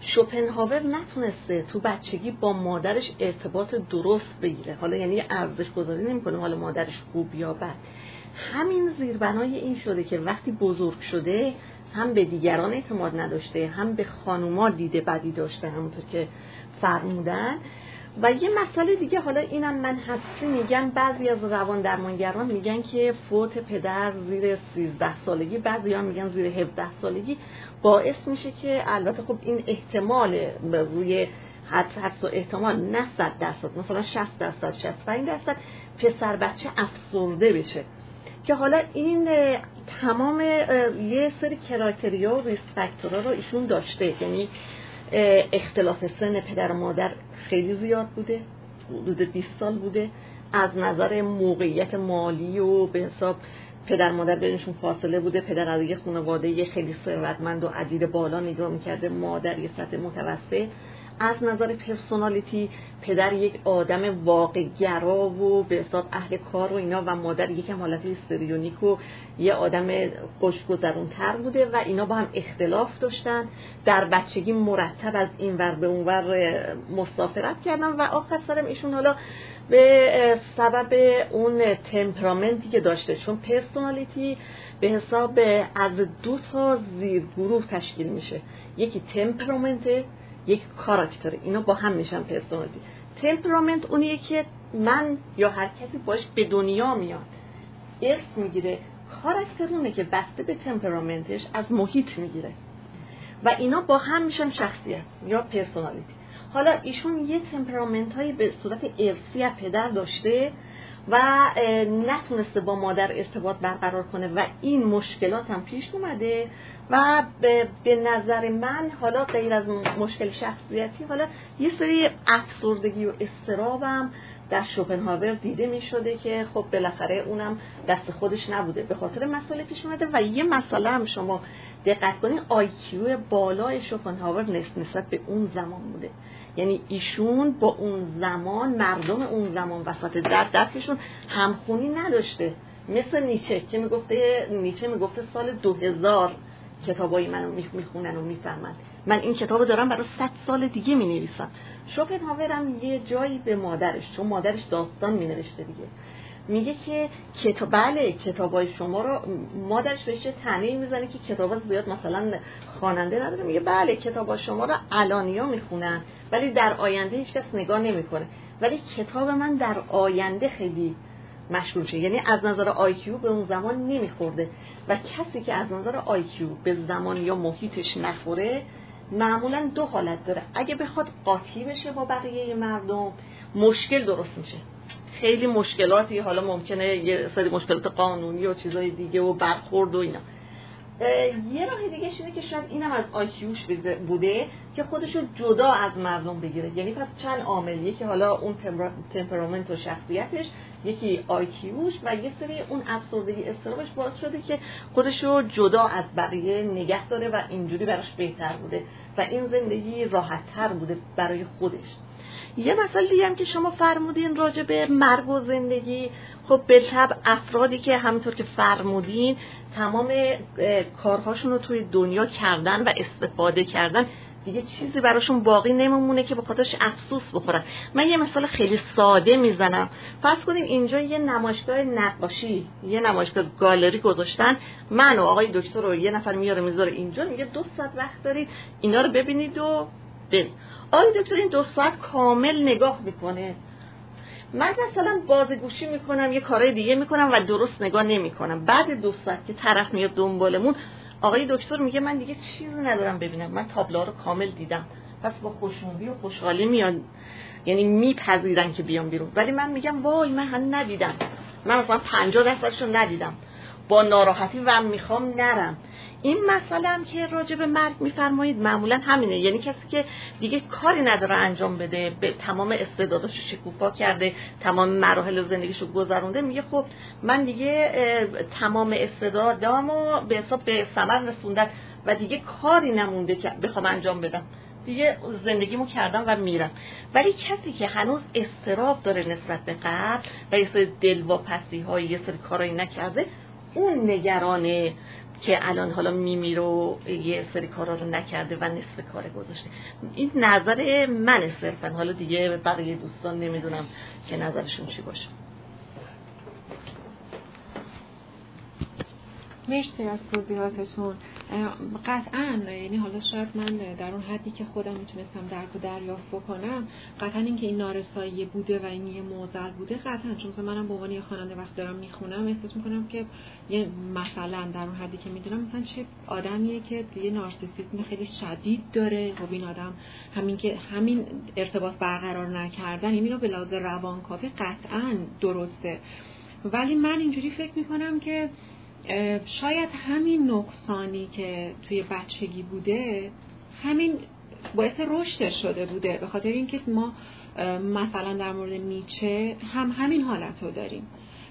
شوپنهاور نتونسته تو بچگی با مادرش ارتباط درست بگیره. حالا یعنی ارزش گذاری نمی کنیم حالا مادرش خوب یا بد. همین زیربنای این شده که وقتی بزرگ شده هم به دیگران اعتماد نداشته هم به خانوما دیده بدی داشته همونطور که فرمودن. و یه مسئله دیگه حالا اینم من هستی میگم بعضی از روان درمانگران میگن که فوت پدر زیر 13 سالگی بعضی هم میگن زیر 17 سالگی باعث میشه که البته خب این احتمال روی حد حد و احتمال نه 100 درصد مثلا 60 درصد 65 درصد پسر بچه افسرده بشه. که حالا این تمام یه سری کراکتریا و ریسپکتورا رو ایشون داشته یعنی اختلاف سن پدر و مادر خیلی زیاد بوده. حدود 20 سال بوده. از نظر موقعیت مالی و به حساب پدر مادر بینشون فاصله بوده. پدر از یه خانواده خیلی ثروتمند و از دید بالا نگاه می‌کرده. مادر یه سطح متوسط. از نظر personality پدر یک آدم واقع گرا و به حساب اهل کار و اینا و مادر یکم حالت histrionic و یه آدم تر بوده و اینا با هم اختلاف داشتن. در بچگی مرتب از این ور به اون ور مسافرت کردن و آخر سرم ایشون حالا به سبب اون temperament ی که داشته. چون personality به حساب از دو تا زیر گروه تشکیل میشه. یکی temperament یک character. اینا با هم میشن personality. temperament اونیه که من یا هر کسی باش به دنیا میاد. ارث می‌گیره. character اونه که بسته به temperament ش از محیط می‌گیره. و اینا با هم میشن شخصیت یا personality. حالا ایشون یه تمپرامنت هایی به صورت ارسی از پدر داشته و نتونسته با مادر ارتباط برقرار کنه و این مشکلات هم پیش اومده و به نظر من حالا غیر از مشکل شخصیتی حالا یه سری افسردگی و استرابم در شوپنهاور دیده می شده که خب بالاخره اونم دست خودش نبوده به خاطر مسئله پیش اومده و یه مسئله هم شما دقت کنید آیکیو بالای شوپنهاور نسبت به اون زمان بوده. یعنی ایشون با اون زمان مردم اون زمان وسط در درکشون همخونی نداشته. مثل نیچه که می‌گفته نیچه می‌گفته سال 2000 کتابای منو می‌خونن و می‌فهمن. من این کتابو دارم برای 100 سال دیگه می نویسم. شوپنهاور هم یه جایی به مادرش چون مادرش داستان می نوشته دیگه. میگه که کتاب بله کتابای شما رو مادرش بهش تنهی می‌زنه که کتابا زیاد مثلا خواننده نداره. میگه بله کتابا شما رو الانیا می‌خونن ولی در آینده هیچ کس نگاه نمی‌کنه. ولی کتاب من در آینده خیلی مشهور شه. یعنی از نظر آیکیو به اون زمان نمیخورده. و کسی که از نظر آیکیو به زمان یا محیطش نخوره معمولا دو حالت داره. اگه بخواد قاطی بشه با بقیه مردم مشکل درست میشه. خیلی مشکلاتی حالا ممکنه یه سری مشکلات قانونی و چیزای دیگه و برخورد و اینا. یه راه دیگه اینه که شاید اینم از آیکیوش بوده که خودش رو جدا از مردم بگیره. یعنی پس چند عامل که حالا اون تمپرامنت و شخصیتش یکی آیکیوش و یه سری اون افسردگی استرابش باعث شده که خودش رو جدا از بقیه نگه داره و اینجوری براش بهتر بوده و این زندگی راحت تر بوده برای خودش. یه مسئله دیگه هم که شما فرمودین راجع به مرگ و زندگی خب به شب افرادی که همینطور که فرمودین تمام کارهاشون رو توی دنیا کردن و استفاده کردن دیگه چیزی براشون باقی نمیمونه که به خاطرش افسوس بخورن. من یه مثال خیلی ساده می‌زنم. فرض کنیم اینجا یه نمایشگاه نقاشی یه نمایشگاه گالری گذاشتن. من و آقای دکتر رو یه نفر میاره می‌ذاره اینجا میگه دو ساعت وقت دارید اینا رو ببینید و برید آقای دکتر این دو ساعت کامل نگاه می‌کنه؟ من مثلا بازگوشی می‌کنم یه کارهای دیگه می‌کنم و درست نگاه نمی‌کنم. بعد دو ساعت که طرف میاد دنبالمون آقای دکتر میگه من دیگه چیزی ندارم ببینم. من تابلوها رو کامل دیدم. پس با خوشنودی و خوشحالی میاد یعنی میپذیرن که بیام بیرون. ولی من میگم وای من هم ندیدم. من مثلا 50 درصدشو ندیدم. با ناراحتی و می‌خوام نرم. این مسئله هم که راجع به مرگ میفرمایید معمولا همینه. یعنی کسی که دیگه کاری نداره انجام بده به تمام استعداداشو شکوفا کرده تمام مراحل زندگیشو گذرونده میگه خب من دیگه تمام استعدادامو به حساب به ثمر رسوندم و دیگه کاری نمونده که بخوام انجام بدم. دیگه زندگیمو کردم و میرم. ولی کسی که هنوز استراب داره نسبت به قبل و یه سری دلواپسی یه سری کارایی نکرده اون نگرانه. که الان حالا میمیره و یه سری کارا رو نکرده و نصف کار گذاشته. این نظر من صرفا. حالا دیگه بقیه دوستان نمی‌دونم که نظرشون چی باشه. مرسی از توضیحاتتون. قطعا یعنی حالا شاید من در اون حدی که خودم می‌تونستم درک و دریافت بکنم قطعا اینکه این نارسایی بوده و این یه موزل بوده قطعا. چون منم به عنوان یه خواننده وقت دارم می‌خونم احساس می‌کنم که یه مثلا در اون حدی که می‌دونم مثلا چه آدمیه که یه نارسیسیسم خیلی شدید داره. خب این آدم همین که همین ارتباط برقرار نکردن این رو به لحاظ روانکاوی قطعا درسته. ولی من اینجوری فکر می‌کنم که شاید همین نقصانی که توی بچگی بوده همین باعث رشدش شده بوده. به خاطر اینکه ما مثلا در مورد نیچه هم همین حالت رو داریم.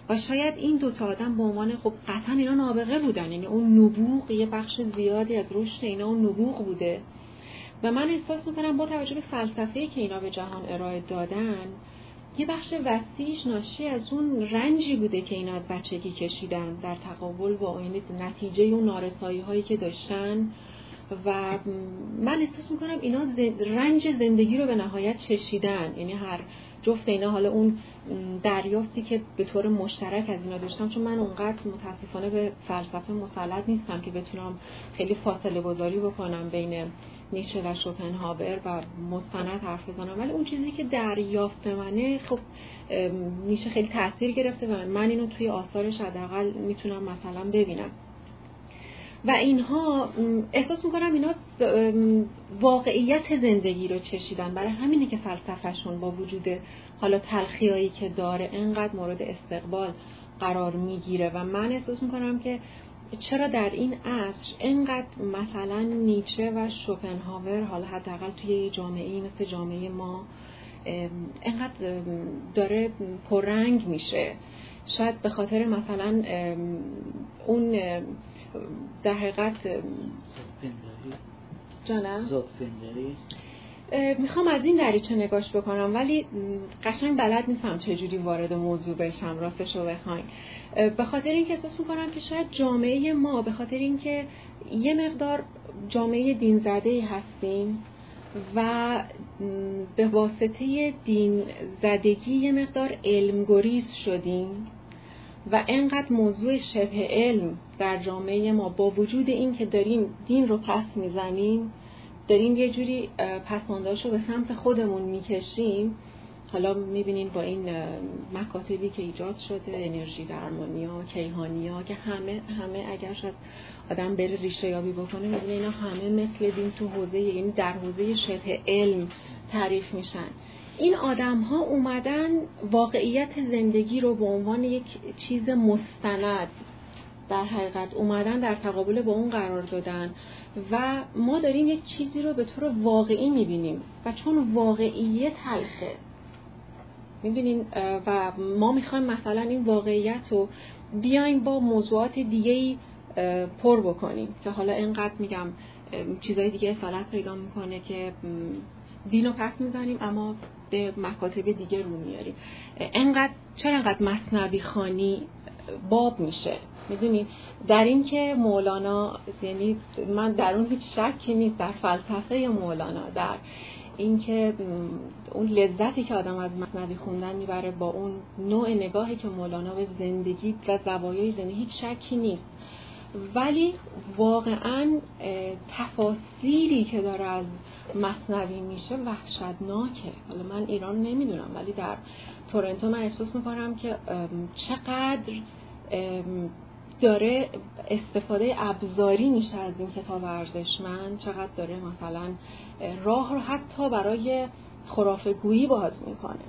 و شاید این دوتا آدم به عنوان خب قطعا اینا نابغه بودن. یعنی اون نبوغ یه بخش زیادی از رشد اینا اون نبوغ بوده. و من احساس می‌کنم با توجه به فلسفه‌ای که اینا به جهان ارائه دادن یه بخش وسیعش ناشی از اون رنجی بوده که اینا از بچگی کشیدن در تقابل با این نتیجه اون نارسایی هایی که داشتن. و من احساس می‌کنم اینا رنج زندگی رو به نهایت چشیدن. یعنی هر جفت اینا حالا اون دریافتی که به طور مشترک از اینا داشتم چون من اونقدر متاسفانه به فلسفه مسلط نیستم که بتونم خیلی فاصله گذاری بکنم بین نیچه و شوپنهاور و مستند حرف بزنم ولی اون چیزی که دریافت منه خب نیچه خیلی تاثیر گرفته و من اینو توی آثارش حداقل می‌تونم مثلا ببینم. و اینها احساس می‌کنم اینا واقعیت زندگی رو چشیدن. برای همینه که فلسفهشون با وجود حالا تلخیایی که داره انقدر مورد استقبال قرار می‌گیره. و من احساس می‌کنم که چرا در این عصر انقدر مثلا نیچه و شوپنهاور حالا حداقل توی جامعه مثل جامعه ما انقدر داره پررنگ میشه. شاید به خاطر مثلا اون در حقیقت جانم؟ می‌خوام از این دریچه نگاش بکنم ولی قشنگ بلد نیستم چجوری وارد موضوع بشم راستش رو بخواین. به خاطر اینکه احساس می‌کنم که شاید جامعه ما به خاطر اینکه یه مقدار جامعه دین زده هستیم و به واسطه دین زدگی یه مقدار علمگریز شدیم و انقدر موضوع شبه علم در جامعه ما با وجود این که داریم دین رو پس می‌زنیم داریم یه جوری پسمانداش رو به سمت خودمون می‌کشیم. حالا می‌بینین با این مکاتبی که ایجاد شده انرژی درمانیا کیهانیا که همه همه اگر شد آدم بره ریشه یابی بکنه می‌بینه اینا همه مثل دین تو حوزه یعنی در حوزه شبه علم تعریف میشن. این آدم ها اومدن واقعیت زندگی رو به عنوان یک چیز مستند. در حقیقت اومدن در تقابل با اون قرار دادن. و ما داریم یک چیزی رو به طور واقعی می‌بینیم و چون واقعیت تلخه. می‌دونین و ما می‌خوایم مثلا این واقعیت رو بیایم با موضوعات دیگه پر بکنیم. که حالا اینقدر میگم چیزای دیگه اصالت پیدا می‌کنه که دین رو پس می‌زنیم اما به مکاتب دیگه رو میاریم انقدر چرا انقدر مصنبی خانی باب میشه؟ می‌دونید در این که مولانا یعنی من در اون هیچ شکی نیست در فلسفه مولانا در اینکه اون لذتی که آدم از مصنوی خوندن می‌بره با اون نوع نگاهی که مولانا به زندگی و زوایای زندگی هیچ شکی نیست. ولی واقعا تفاصیلی که داره از مصنوی میشه وحشتناکه. حالا من ایران نمی‌دونم ولی در تورنتو من احساس می‌کنم که چقدر داره استفاده ابزاری میشه از این کتاب ارزشمند چقدر داره مثلا راه رو حتی برای خرافه گویی باز می‌کنه.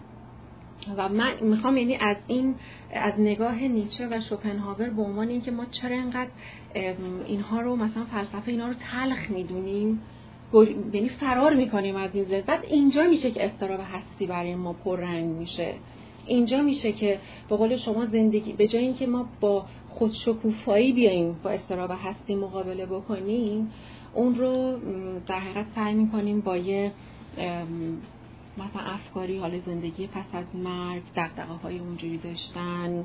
و من می‌خوام یعنی از این از نگاه نیچه و شوپنهاور به عنوان اینکه ما چرا انقدر اینها رو مثلا فلسفه اینا رو تلخ می‌دونیم یعنی فرار می‌کنیم از این زد بعد اینجا میشه که استراب هستی برای ما پررنگ میشه. اینجا میشه که به قول شما زندگی به جای اینکه ما با خودشکوفایی بیایم با استراب هستی مقابله بکنیم اون رو در حقیقت سعی می‌کنیم با یه مثلا افکاری حال زندگی پس از مرگ دقدقه های اونجوری داشتن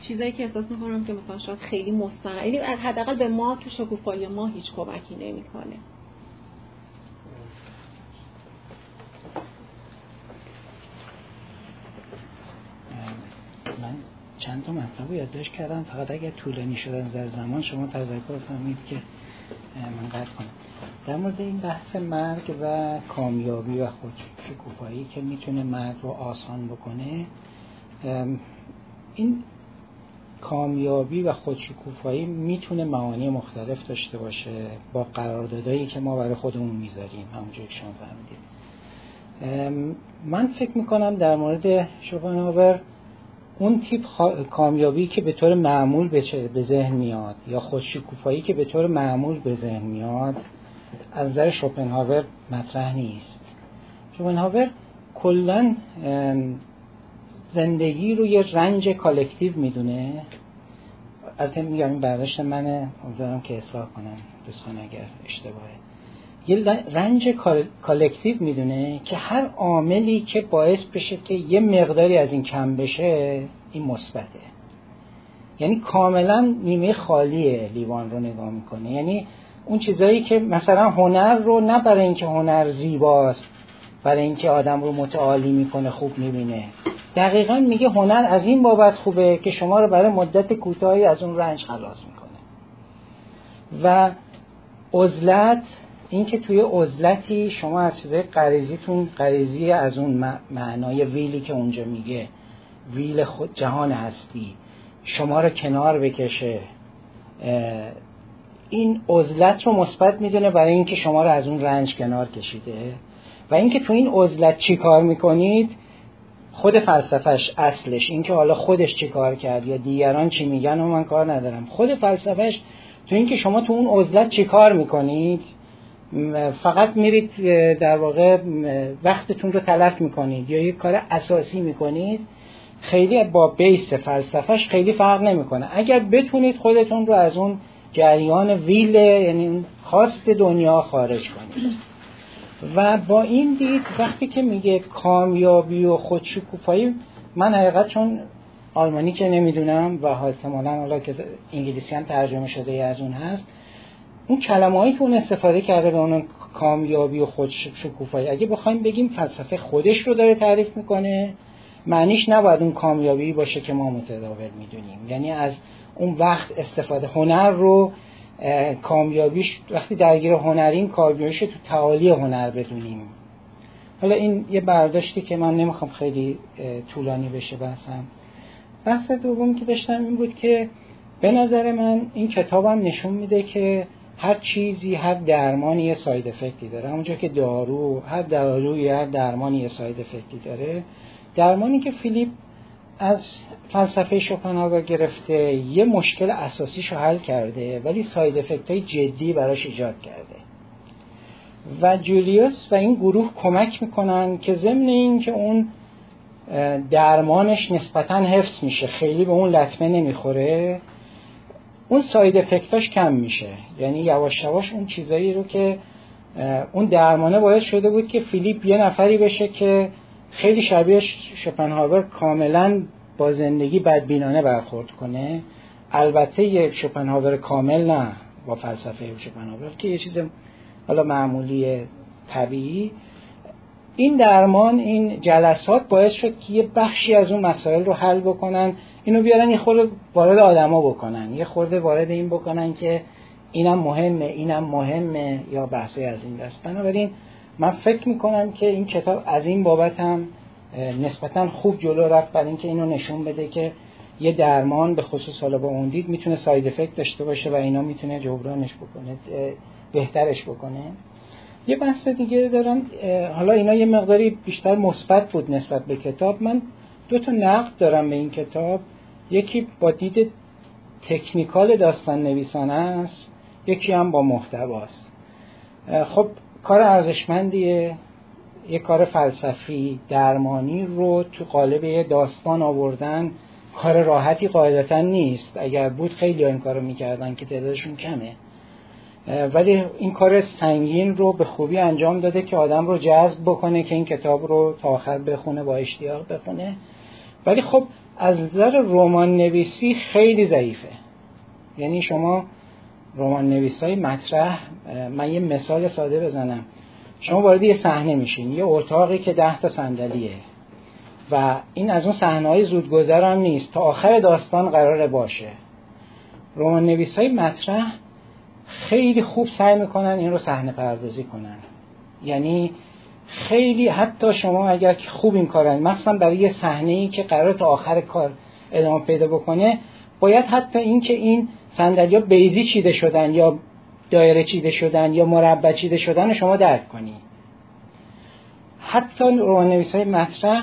چیزایی که احساس می‌کنم که مثلا شاید خیلی مستند یعنی حداقل به ما تو شکوفایی ما هیچ کمکی نمی‌کنه من چند تا مطلب یادداشت کردم. فقط اگر طولانی شدن در زمان شما تذکر فرمید که من قطع کنم. در مورد این بحث مرگ و کامیابی و خود شکوفایی که می‌تونه مرگ رو آسان بکنه این کامیابی و خودشکوفایی می‌تونه معانی مختلف داشته باشه با قراردادهایی که ما برای خودمون می‌ذاریم. همونجور که شما فهمیدید. من فکر می‌کنم در مورد شوپنهاور اون تیپ کامیابی که به طور معمول به ذهن میاد یا خودشکوفایی که به طور معمول به ذهن میاد از نظر شوپنهاور مطرح نیست. شوپنهاور کلا زندگی رو یه رنج collective می‌دونه. البته میگم این برداشت منه. امیدوارم که اصلاح کنم دوستان اگر اشتباهه. یه رنج collective می‌دونه که هر عاملی که باعث بشه که یه مقداری از این کم بشه این مثبته. یعنی کاملا نیمه خالی لیوان رو نگاه می‌کنه. یعنی اون چیزایی که مثلا هنر رو نه برای اینکه هنر زیباست برای اینکه آدم رو متعالی می‌کنه خوب می‌بینه. دقیقا میگه هنر از این بابت خوبه که شما رو برای مدت کوتاهی از اون رنج خلاص می‌کنه. و عزلت اینکه توی عزلتی شما از چیزای غریزیتون غریزی از اون معنای ویلی که اونجا میگه ویل خود جهان هستی شما رو کنار بکشه این عزلت رو مثبت می‌دونه برای اینکه شما رو از اون رنج کنار کشیده. و اینکه تو این عزلت چی کار می‌کنید؟ خود فلسفهش اصلش. اینکه حالا خودش چی کار کرد یا دیگران چی میگن و من کار ندارم. خود فلسفهش تو اینکه شما تو اون عزلت چی کار می‌کنید؟ فقط میرید در واقع وقتتون رو تلف می‌کنید یا یک کار اساسی می‌کنید خیلی با بیس فلسفهش خیلی فرق نمی‌کنه. اگر بتونید خودتون رو از اون جریان ویل یعنی خواست دنیا خارج کنید. و با این دید وقتی که میگه کامیابی و خودشکوفایی من حقیقت چون آلمانی که نمی‌دونم و احتمالا حالا که انگلیسی هم ترجمه شده از اون هست اون کلمه هایی که اون استفاده کرده به اون کامیابی و خودشکوفایی اگه بخوایم بگیم فلسفه خودش رو داره تعریف می‌کنه معنیش نباید اون کامیابی باشه که ما متداول می‌دونیم. یعنی از اون وقت استفاده هنر رو کامیابیش وقتی درگیر هنریم کامیابیش تو تعالی هنر بدونیم. حالا این یه برداشتی که من نمی‌خوام خیلی طولانی بشه بحثم. بحث دوم که داشتم این بود که به نظر من این کتابم نشون میده که هر چیزی هر درمانی یه side effect ی داره. همونجا که دارو هر داروی هر درمانی یه side effect ی داره. درمانی که فیلیپ از فلسفه شوپنهاور گرفته یه مشکل اساسیش رو حل کرده ولی side effect های جدی براش ایجاد کرده. و جولیوس و این گروه کمک می‌کنن که ضمن این که اون درمانش نسبتا حفظ میشه خیلی به اون لطمه نمی‌خوره. اون ساید افکتاش کم میشه. یعنی یواش یواش اون چیزایی رو که اون درمانه باعث شده بود که فیلیپ یه نفری بشه که خیلی شبیه شپنهاور کاملا با زندگی بدبینانه برخورد کنه. البته یک شپنهاور کامل نه با فلسفه شپنهاور که یه چیز حالا معمولی طبیعی. این درمان این جلسات باعث شد که یه بخشی از اون مسائل رو حل بکنن. اینو بیارن یه خورده وارد آدما بکنن یه خورده وارد این بکنن که اینم مهمه اینم مهمه یا بحثی از این دست. بنابراین من فکر می‌کنم که این کتاب از این بابت هم نسبتا خوب جلو رفت برای اینکه اینو نشون بده که یه درمان به خصوص حالا با اون دید می‌تونه ساید افکت داشته باشه و اینا می‌تونه جبرانش بکنه بهترش بکنه. یه بحث دیگه دارم حالا اینا یه مقداری بیشتر مثبت بود نسبت به کتاب. من دو تا نقد دارم به این کتاب. یکی با دید تکنیکال داستان نویسانه است یکی هم با محتواست خب کار ارزشمندیه. یه کار فلسفی درمانی رو تو قالب داستان آوردن کار راحتی قاعدتا نیست. اگر بود خیلی این کارو می‌کردن که تعدادشون کمه. ولی این کار سنگین رو به خوبی انجام داده که آدم رو جذب بکنه که این کتاب رو تا آخر بخونه با اشتیاق بخونه. ولی خب از نظر رمان نویسی خیلی ضعیفه. یعنی شما رمان نویس های مطرح من یه مثال ساده بزنم. شما وارد یه صحنه میشین یه اتاقی که ده تا صندلیه و این از اون صحنه های زودگذر هم نیست تا آخر داستان قراره باشه. رمان نویس های مطرح خیلی خوب سعی می‌کنن این رو صحنه پردازی کنن. یعنی خیلی حتی شما اگر خوب این کارن مثلا برای یه صحنه ای که قرار تا آخر کار ادامه پیدا بکنه باید حتی این که این صندلی بیزی چیده شدن یا دایره چیده شدن یا مربع چیده شدن شما درک کنی. حتی روان نویس های مطرح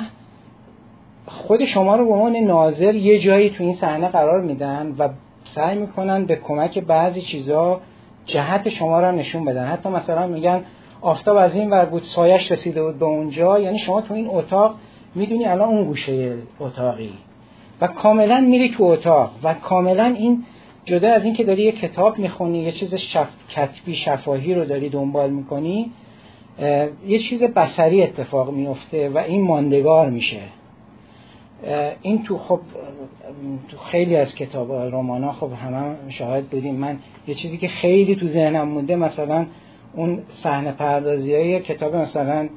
خود شما رو به عنوان ناظر یه جایی تو این صحنه قرار میدن و سعی می‌کنن به کمک بعضی چیزا جهت شما رو نشون بدن. حتی مثلا میگن آفتاب از این ور بود سایش رسیده بود به اونجا. یعنی شما تو این اتاق می‌دونی الان اون گوشه اتاقی. و کاملا میری تو اتاق. و کاملا این جدا از این که داری یه کتاب می‌خونی یه چیز شف... کتبی شفاهی رو داری دنبال می‌کنی یه چیز بسری اتفاق میفته و این ماندگار میشه. این تو خب تو خیلی از کتاب رمان ها خب همه شاهد بودیم. من یه چیزی که خیلی تو ذهنم مونده مثلا اون صحنه پردازی های کتاب مثلا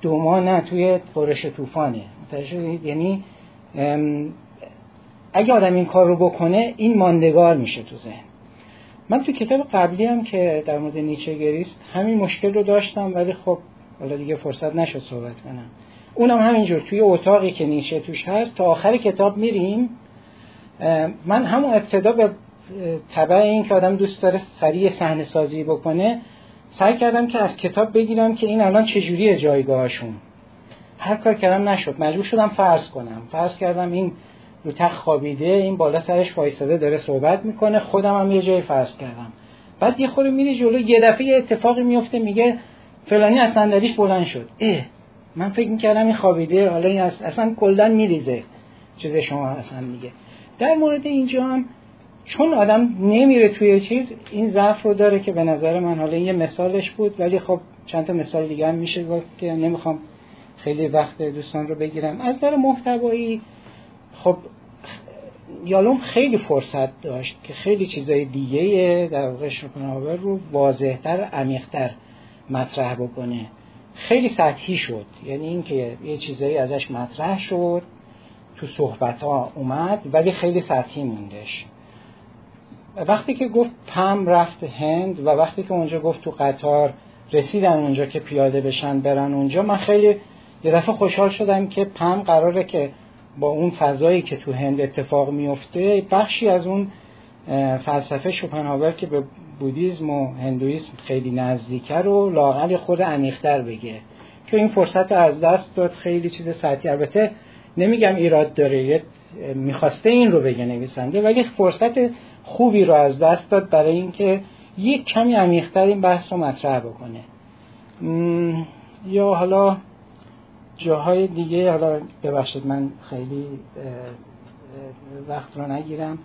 دوما نه توی قرش طوفانه. یعنی اگه آدم این کار رو بکنه این ماندگار میشه تو ذهن. من تو کتاب قبلی هم که در مورد نیچه گریست همین مشکل رو داشتم ولی خب حالا دیگه فرصت نشد صحبت کنم. اونم همینجور توی اتاقی که نیچه توش هست تا آخر کتاب میریم. من همون ابتدا به طبع این که آدم دوست داره سریع صحنه سازی بکنه سعی کردم که از کتاب بگیرم که این الان چجوریه جایگاهشون. هر کار کردم نشد. مجبور شدم فرض کنم. فرض کردم این رو تخت خوابیده این بالا سرش وایساده داره صحبت می‌کنه. خودم هم یه جای فرض کردم. بعد یه خوری میری جلو یه دفعه یه اتفاقی میفته میگه فلانی از صندلیش بلند شد. اه من فکر می‌کردم این خوابیده حالا این اصلا کلا میریزه چیز شما اصلا میگه. در مورد اینجا هم چون آدم نمیره توی چیز این ضعف رو داره که به نظر من حالا یه مثالش بود ولی خب چند تا مثال دیگه هم میشه گفت که نمی‌خوام خیلی وقت دوستان رو بگیرم. از نظر محتوایی خب یالوم خیلی فرصت داشت که خیلی چیزای دیگه در واقع شوپنهاور رو واضحتر عمیقتر مطرح بکنه. خیلی سطحی شد. یعنی اینکه یه چیزایی ازش مطرح شد تو صحبت ها اومد ولی خیلی سطحی موندش. وقتی که گفت پم رفت هند و وقتی که اونجا گفت تو قطار رسیدن اونجا که پیاده بشن برن اونجا من خیلی یه دفعه خوشحال شدم که پم قراره که با اون فضایی که تو هند اتفاق میفته بخشی از اون فلسفه شوپنهاور که به بودیزم و هندویسم خیلی نزدیکه رو لاقل خود عمیق‌تر بگه. که این فرصت از دست داد خیلی چیز سطحی. البته نمیگم ایراد داره می‌خواسته این رو بگه نویسنده ولی فرصت خوبی رو از دست داد برای اینکه یک کمی عمیق‌تر این بحث رو مطرح بکنه. یا حالا جاهای دیگه حالا ببخشید من خیلی وقت رو نگیرم.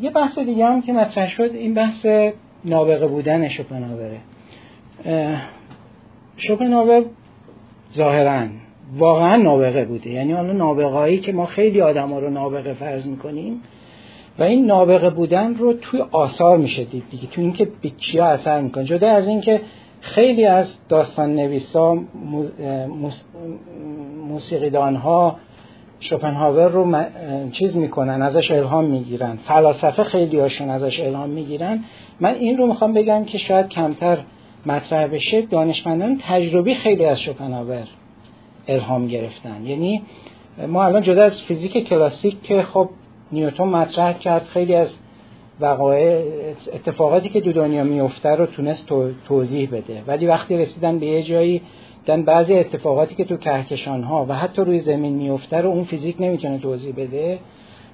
یه بحث دیگه هم که مطرح شد این بحث نابغه بودن شوپنهاوره شوپنهاور ظاهرا واقعا نابغه بوده. یعنی حالا نابغه که ما خیلی آدم رو نابغه فرض می‌کنیم و این نابغه بودن رو توی آثار میشه دید دیگه. توی اینکه به چیا اثر می‌کنه. جدا از اینکه خیلی از داستان نویسا موسیقیدان ها شوپنهاور رو چیز می‌کنن ازش الهام می‌گیرن. فلاسفه خیلی هاشون ازش الهام می‌گیرن. من این رو می‌خوام بگم که شاید کمتر مطرح بشه. دانشمندان تجربی خیلی از شوپنهاور الهام گرفتن. یعنی ما الان جدا از فیزیک کلاسیک که خب نیوتون مطرح کرد خیلی از وقایع اتفاقاتی که دو دنیا میفته رو تونست توضیح بده. ولی وقتی رسیدن به یه جایی دن بعضی اتفاقاتی که تو کهکشان ها و حتی روی زمین میفته رو اون فیزیک نمی‌تونه توضیح بده.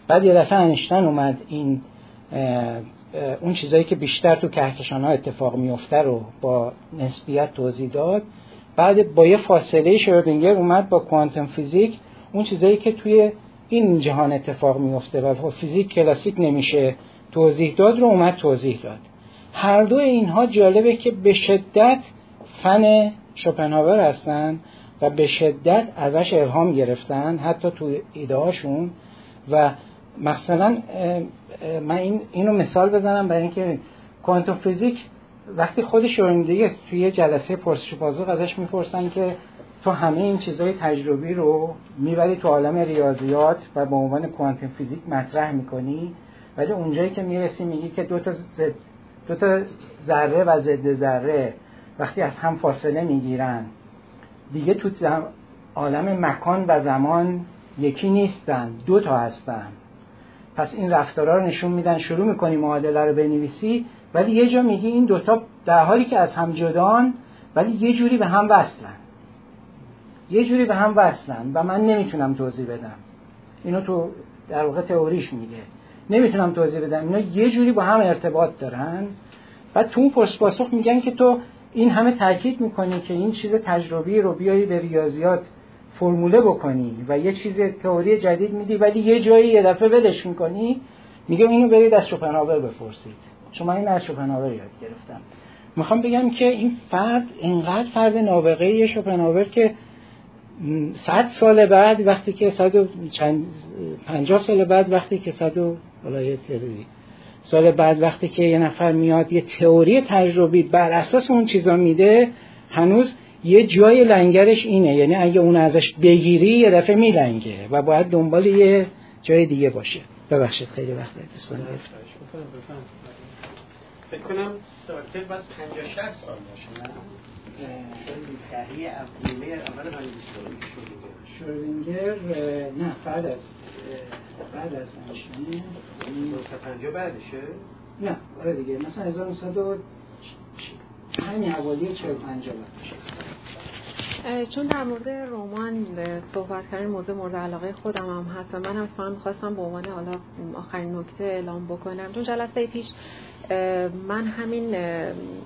بعد یه دفعه انشتن اومد این اون چیزایی که بیشتر تو کهکشان ها اتفاق میفته رو با نسبیت توضیح داد. بعد با یه فاصله شرودینگر اومد با کوانتوم فیزیک اون چیزایی که توی این جهان اتفاق میفته و فیزیک کلاسیک نمیشه. توضیح داد رو اومد توضیح داد. هر دو اینها جالبه که به شدت فن شوپنهاور هستن و به شدت ازش الهام گرفتن حتی تو ایدهاشون و مثلا من این اینو مثال بزنم برای اینکه کوانتوم فیزیک وقتی خود شورندیگه توی جلسه پرسش پاسخ ازش می‌پرسن که تو همه این چیزهای تجربی رو می‌بری تو عالم ریاضیات و به عنوان کوانتوم فیزیک مطرح می‌کنی ولی اونجایی که می‌رسی میگی که دو تا دو تا ذره و ضد ذره وقتی از هم فاصله می‌گیرن. دیگه تو عالم مکان و زمان یکی نیستن دو تا هستن. پس این رفتارا رو نشون میدن شروع می‌کنی معادله رو بنویسی ولی یه جا میگی این دوتا در حالی که از هم جدان ولی یه جوری به هم وصلن. یه جوری به هم وصلن و من نمی‌تونم توضیح بدم. اینو تو در واقع تئوریش میگه. نمی‌تونم توضیح بدم. اینا یه جوری با هم ارتباط دارن. بعد تو اون پاسخ میگن که تو این همه تاکید می‌کنی که این چیز تجربی رو بیایی به ریاضیات فرموله بکنی و یه چیز تئوری جدید میدی ولی یه جایی یه دفعه ولش می‌کنی. میگه اینو برید از شوپنهاور بپرسید. چون من این از شوپنهاور یاد گرفتم. می‌خوام بگم که این فرد اینقدر فرد نابغه شوپنهاور که صد سال بعد وقتی که صد و چند پنجاه سال بعد وقتی که صد و سال بعد وقتی که یه نفر میاد یه تئوری تجربی بر اساس اون چیزا میده هنوز یه جای لنگرش اینه. یعنی اگه اون ازش بگیری یه دفعه میلنگه و باید دنبال یه جای دیگه باشه. ببخشید خیلی وقت دوستان گرفت فکر کنم ساعت بعد 50 60 سال باشه شرودینگر نه بعد از بعد از انشتین 1950 بعدشه؟ نه آره دیگه مثلا 1900 همین حوالی 45 بعدشه. چون در مورد رمان صحبت کردن موضوع مورد علاقه خودم هم هست و من هم می‌خواستم به عنوان حالا آخرین نکته اعلام بکنم. چون جلسه پیش من همین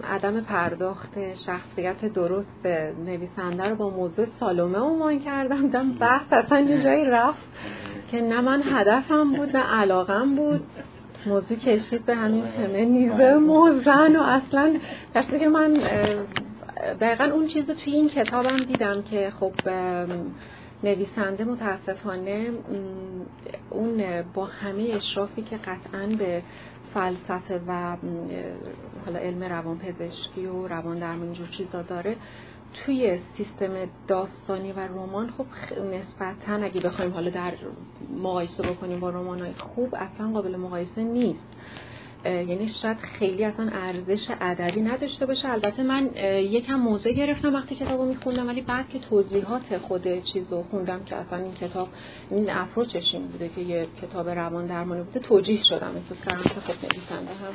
عدم پرداخت شخصیت درست نویسنده رو با موضوع سالومه عنوان کردم. دم بحث اصلا یه جایی رفت که نه من هدفم بود نه علاقم بود. موضوع کشید به همین همه نیزه موزن و اصلا دسته که من دقیقا اون چیز رو توی این کتابم دیدم که خب نویسنده متاسفانه اون با همه اشرافی که قطعا به فلسفه و حالا علم روان پزشکی و روان درمان اینجور چیزا داره. توی سیستم داستانی و رمان خب نسبتا اگه بخوایم حالا در مقایسه بکنیم با رمان‌های خوب اصلا قابل مقایسه نیست. یعنی شاید خیلی اصلا ارزش ادبی نداشته باشه. البته من یکم موضع گرفتم وقتی کتابو میخوندم ولی بعد که توضیحات خود چیزو خوندم که اصلا این کتاب این اپروچش این بوده که یه کتاب روان درمانی بوده توجیه شدم احساس کردم که خب نویسنده هم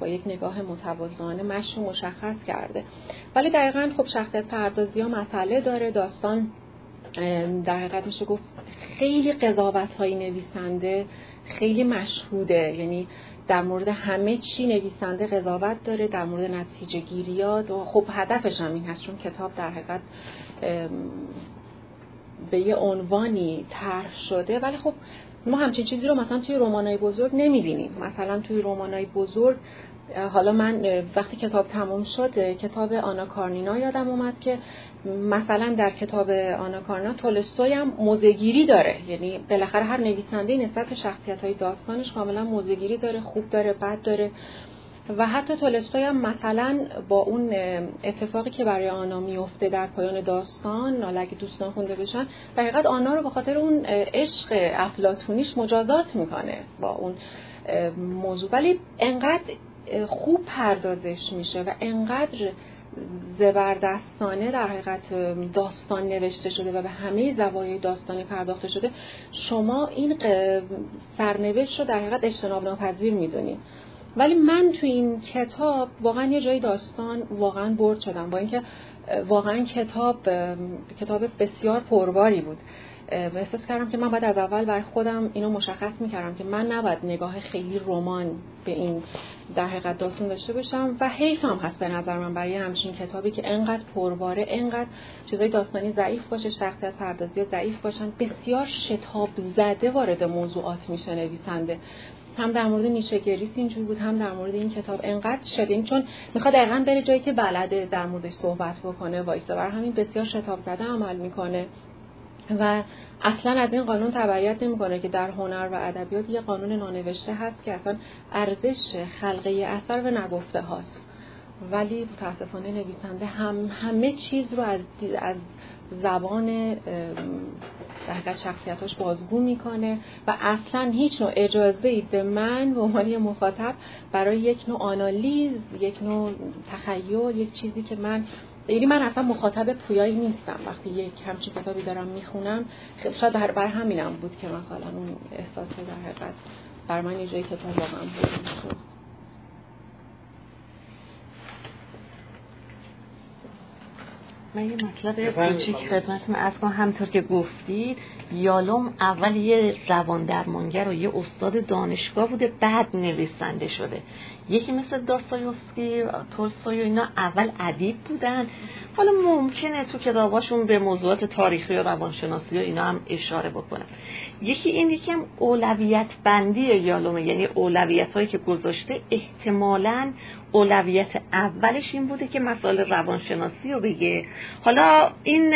با یک نگاه متوازانه مش مشخص کرده. ولی دقیقا خب شخصیت پردازی ها مسئله داره. داستان در حقیقت میشه گفت خیلی قضاوت های نویسنده خیلی مشهوده. یعنی در مورد همه چی نویسنده قضاوت داره در مورد نتیجه گیریات و خب هدفش هم این هست چون کتاب در حقیقت به یه عنوانی طرح شده. ولی خب ما همچین چیزی رو مثلا توی رمانای بزرگ نمی‌بینیم. مثلا توی رمانای بزرگ حالا من وقتی کتاب تموم شد کتاب آنا کارنینا یادم اومد که مثلا در کتاب آنا کارنینا تولستوی هم موزگیری داره. یعنی بالاخره هر نویسنده نسبت شخصیت های داستانش کاملا موزگیری داره خوب داره بد داره. و حتی تولستوی هم مثلا با اون اتفاقی که برای آنا میفته در پایان داستان حالا اگه دوستان خونده بشن در آنا رو به خاطر اون عشق افلاتونیش مجازات می‌کنه با اون موضوع. ولی انقدر خوب پردازش میشه و انقدر زبردستانه در حقیقت داستان نوشته شده و به همه زوایای داستانی پرداخته شده شما این سرنوشت رو در حقیقت اجتناب ناپذیر می‌دونید ولی من تو این کتاب واقعا یه جای داستان واقعا برد شدم با اینکه واقعا کتاب کتاب بسیار پرباری بود. احساس کردم که من باید از اول بر خودم اینو مشخص می‌کردم که من نباید نگاه خیلی رمان به این در حقیقت داستان داشته باشم و حیف هم هست به نظر من برای همچین کتابی که انقدر پرباره انقدر چیزای داستانی ضعیف باشه شخصیت پردازی ضعیف باشن بسیار شتاب زده وارد موضوعات میشه نویسنده. هم در مورد نیشه گریس اینجور بود هم در مورد این کتاب انقدر شدیم چون می‌خواد دقیقا بره جایی که بلده در موردش صحبت بکنه وایسه بر همین بسیار شتاب زده عمل می‌کنه. و اصلا از این قانون تبعیت نمی‌کنه که در هنر و ادبیات یه قانون نانوشته هست که اصلا ارزش خلقه اثر و نگفته هاست. ولی متاسفانه نویسنده هم همه چیز رو از, از زبان در شخصیتاش بازگو می‌کنه و اصلا هیچ نوع اجازه ای به من به عنوان مخاطب برای یک نوع آنالیز یک نوع تخیل یک چیزی که من یعنی من اصلا مخاطب پویایی نیستم. وقتی یک همچین کتابی دارم می‌خونم خب شاید بر, بر همینم بود که مثلا اون احساس در حقیقت بر من یه جایی کتاب واقعا بود. من یه مطلب کوچیک خدمتتون از همطور که گفتید یالوم اول یه روان درمانگر و یه استاد دانشگاه بوده بعد نویسنده شده. یکی مثل داستایوفسکی تولستوی اینا اول ادیب بودن. حالا ممکنه تو کتاباشون به موضوعات تاریخی و روانشناسی و اینا هم اشاره بکنن. یکی این یکی هم اولویت بندی یالومه. یعنی اولویت هایی که گذاشته احتمالا اولویت اولش این بوده که مسائل روانشناسی رو بگه. حالا این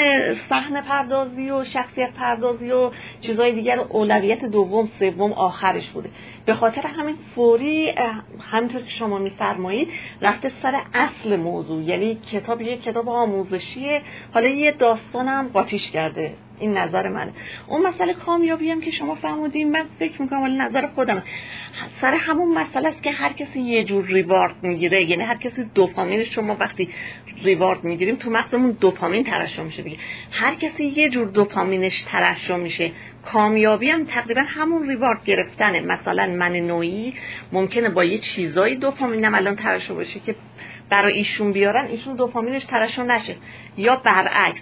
صحنه پردازی و شخصیت پردازی و چیزهای دیگر اولویت دوم سوم آخرش بوده. به خاطر همین فوری همینطور که شما میفرمایید رفته سر اصل موضوع. یعنی کتاب یه کتاب آموزشیه. حالا یه داستانم قاطیش کرده. این نظر منه. اون مسئله کامیابی هم که شما فرمودین من فکر می‌کنم ولی نظر خودم. سر همون مسئله است که هر کسی یه جور ریوارد می‌گیره. یعنی هر کسی دوپامین شما وقتی ریوارد می‌گیریم تو مغزمون دوپامین ترشح میشه دیگه. هر کسی یه جور دوپامینش ترشح میشه. کامیابی هم تقریبا همون ریوارد گرفتنه. مثلا من نوعی ممکنه با یه چیزایی دوپامینم الان ترشح باشه که برای ایشون بیارن ایشون دوپامینش ترشح نشه. یا برعکس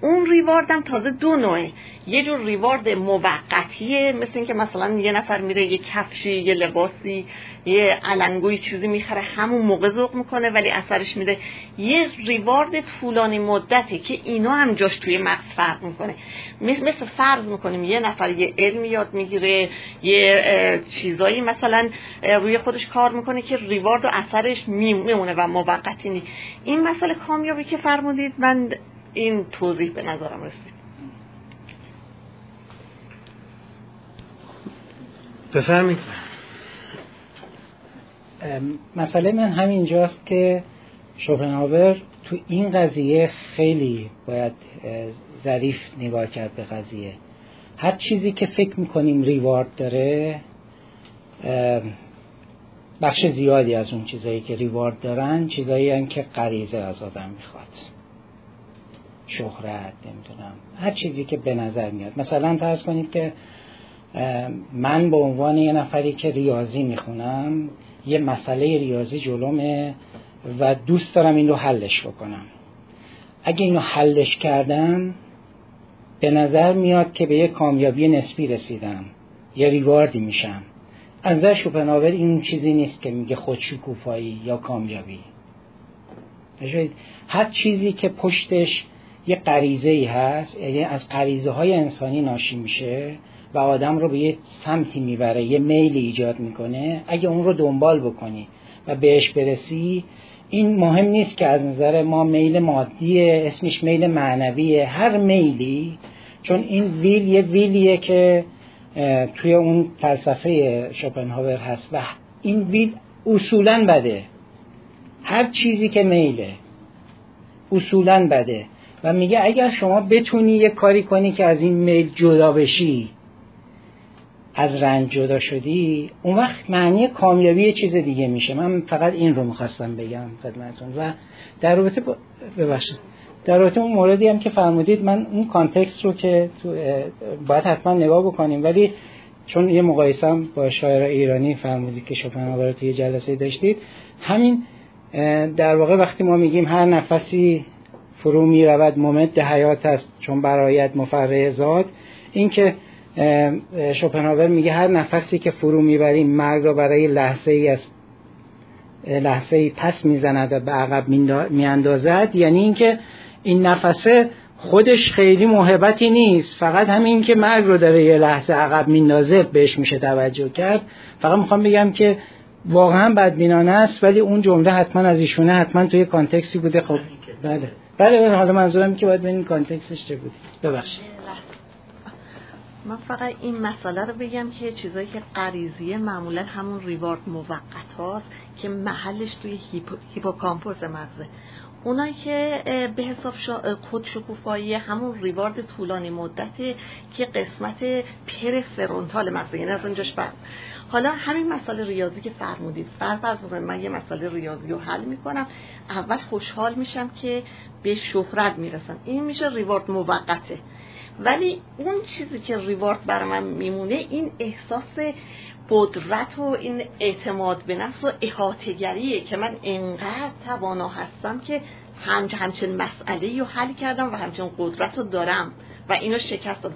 اون ریواردم تازه دو نوعه. یه جور ریوارد موقتیه مثل اینکه مثلا یه نفر میره یه کفشی یه لباسی یه علنگوی چیزی می‌خره همون موقع ذوق می‌کنه ولی اثرش میده. یه ریوارد طولانی مدته که اینا هم جاش توی مغز فرق می‌کنه. مثل, فرض می‌کنیم یه نفر یه علم یاد می‌گیره یه چیزایی مثلا روی خودش کار می‌کنه که ریوارد و اثرش میمونه و موقتی نیست. این مسئله کامیابی که فرمودید من این توضیح به نظرم رسید. بفرمایید. مسئله من همینجاست که شوپنهاور تو این قضیه خیلی باید ظریف نگاه کرد به قضیه. هر چیزی که فکر می‌کنیم ریوارد داره بخش زیادی از اون چیزایی که ریوارد دارن چیزایی که غریزه از آدم می‌خواد. شهرت نمی‌دونم. هر چیزی که به نظر میاد. مثلا فرض کنید که من به عنوان یه نفری که ریاضی می‌خونم یه مسئله ریاضی جلومه و دوست دارم این رو حلش بکنم. اگه اینو حلش کردم به نظر میاد که به یه کامیابی نسبی رسیدم. یه ریواردی میشم. از نظر شوپنهاور این چیزی نیست که میگه خودشکوفایی یا کامیابی. هر چیزی که پشتش یه غریزه ای هست یعنی از غریزه های انسانی ناشی میشه و آدم رو به یه سمتی می‌بره یه میلی ایجاد می‌کنه. اگه اون رو دنبال بکنی و بهش برسی این مهم نیست که از نظر ما میل مادیه اسمش میل معنویه. هر میلی چون این ویل یه ویلیه که توی اون فلسفه شوپنهاور هست. و این ویل اصولا بده. هر چیزی که میله اصولا بده. و میگه اگر شما بتونی یه کاری کنی که از این میل جدا بشی از رنج جدا شدی اون وقت معنی کامیابی یه چیز دیگه میشه. من فقط این رو می‌خواستم بگم خدمتون و در رابطه. ببخشید. در رابطه اون موردی هم که فرمودید من اون کانتکست رو که تو باید حتما نگاه بکنیم. ولی چون یه مقایسه هم با شاعر ایرانی فرمودید که شوپنهاور توی جلسه داشتید همین در واقع وقتی ما میگیم هر نفسی فرو می رود ممد حیات است چون برایت مفرع زاد این که شوپنهاور میگه هر نفسی که فرو می‌بریم مرگ را برای لحظه ای از لحظه ای پس می‌زند و به عقب میاندازد. یعنی اینکه این نفسه خودش خیلی محبتی نیست. فقط همین که مرگ رو داره یه لحظه عقب میندازه بهش میشه توجه کرد. فقط می‌خوام بگم که واقعا بدبینانه است ولی اون جمله حتما از ایشونه حتما توی context ی بوده. خب بله. بله حالا منظورم که باید ببینیم context ش چه بود ببخشید. من فقط این مسئله رو بگم که چیزایی که غریزیه معمولا همون reward موقت هاست که محلش توی هیپوکامپوس مغزه. اونایی که به حساب خود شکوفایی همون reward طولانی مدته که قسمت پر فرونتال مغزه یعنی از اونجاش بعد. حالا همین مسئله ریاضی که فرمودید. فرض از من یه مسئله ریاضی رو حل می‌کنم. اول خوشحال میشم که به شهرت می‌رسم. این میشه ریوارد موقته. ولی اون چیزی که ریوارد بر من میمونه این احساس قدرت و این اعتماد به نفس و احاتگریه که من انقدر توانا هستم که هم همچین مسئله رو حل کردم و همچین قدرت رو دارم و اینو شکستم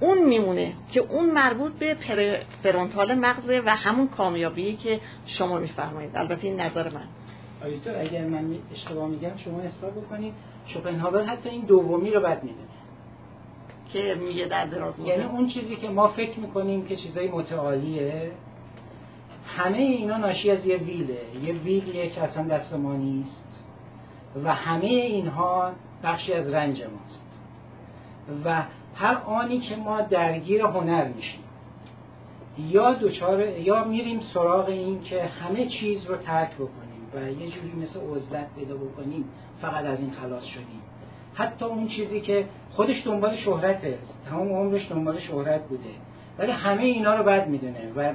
اون میمونه که اون مربوط به فرونتال مغزه و همون کامیابی که شما میفرمایید. البته این نظر من. آیتور اگر من اشتباه میگم شما اصلاح بکنید شوپنهاور حتی این دومی رو بد می‌دونه. که میگه در دراز یعنی اون چیزی که ما فکر می‌کنیم که چیزای متعالیه همه اینا ناشی از یه ویله. یه ویلیه که اصلا دست ما نیست و همه اینها بخشی از رنج ماست. و هر آنی که ما درگیر هنر میشیم یا دوچار یا میریم سراغ این که همه چیز رو ترک بکنیم و یه جوری مثل عزلت پیدا بکنیم فقط از این خلاص شدیم. حتی اون چیزی که خودش دنبال شهرته. تمام عمرش دنبال شهرت بوده. ولی همه اینا رو بد می‌دونه و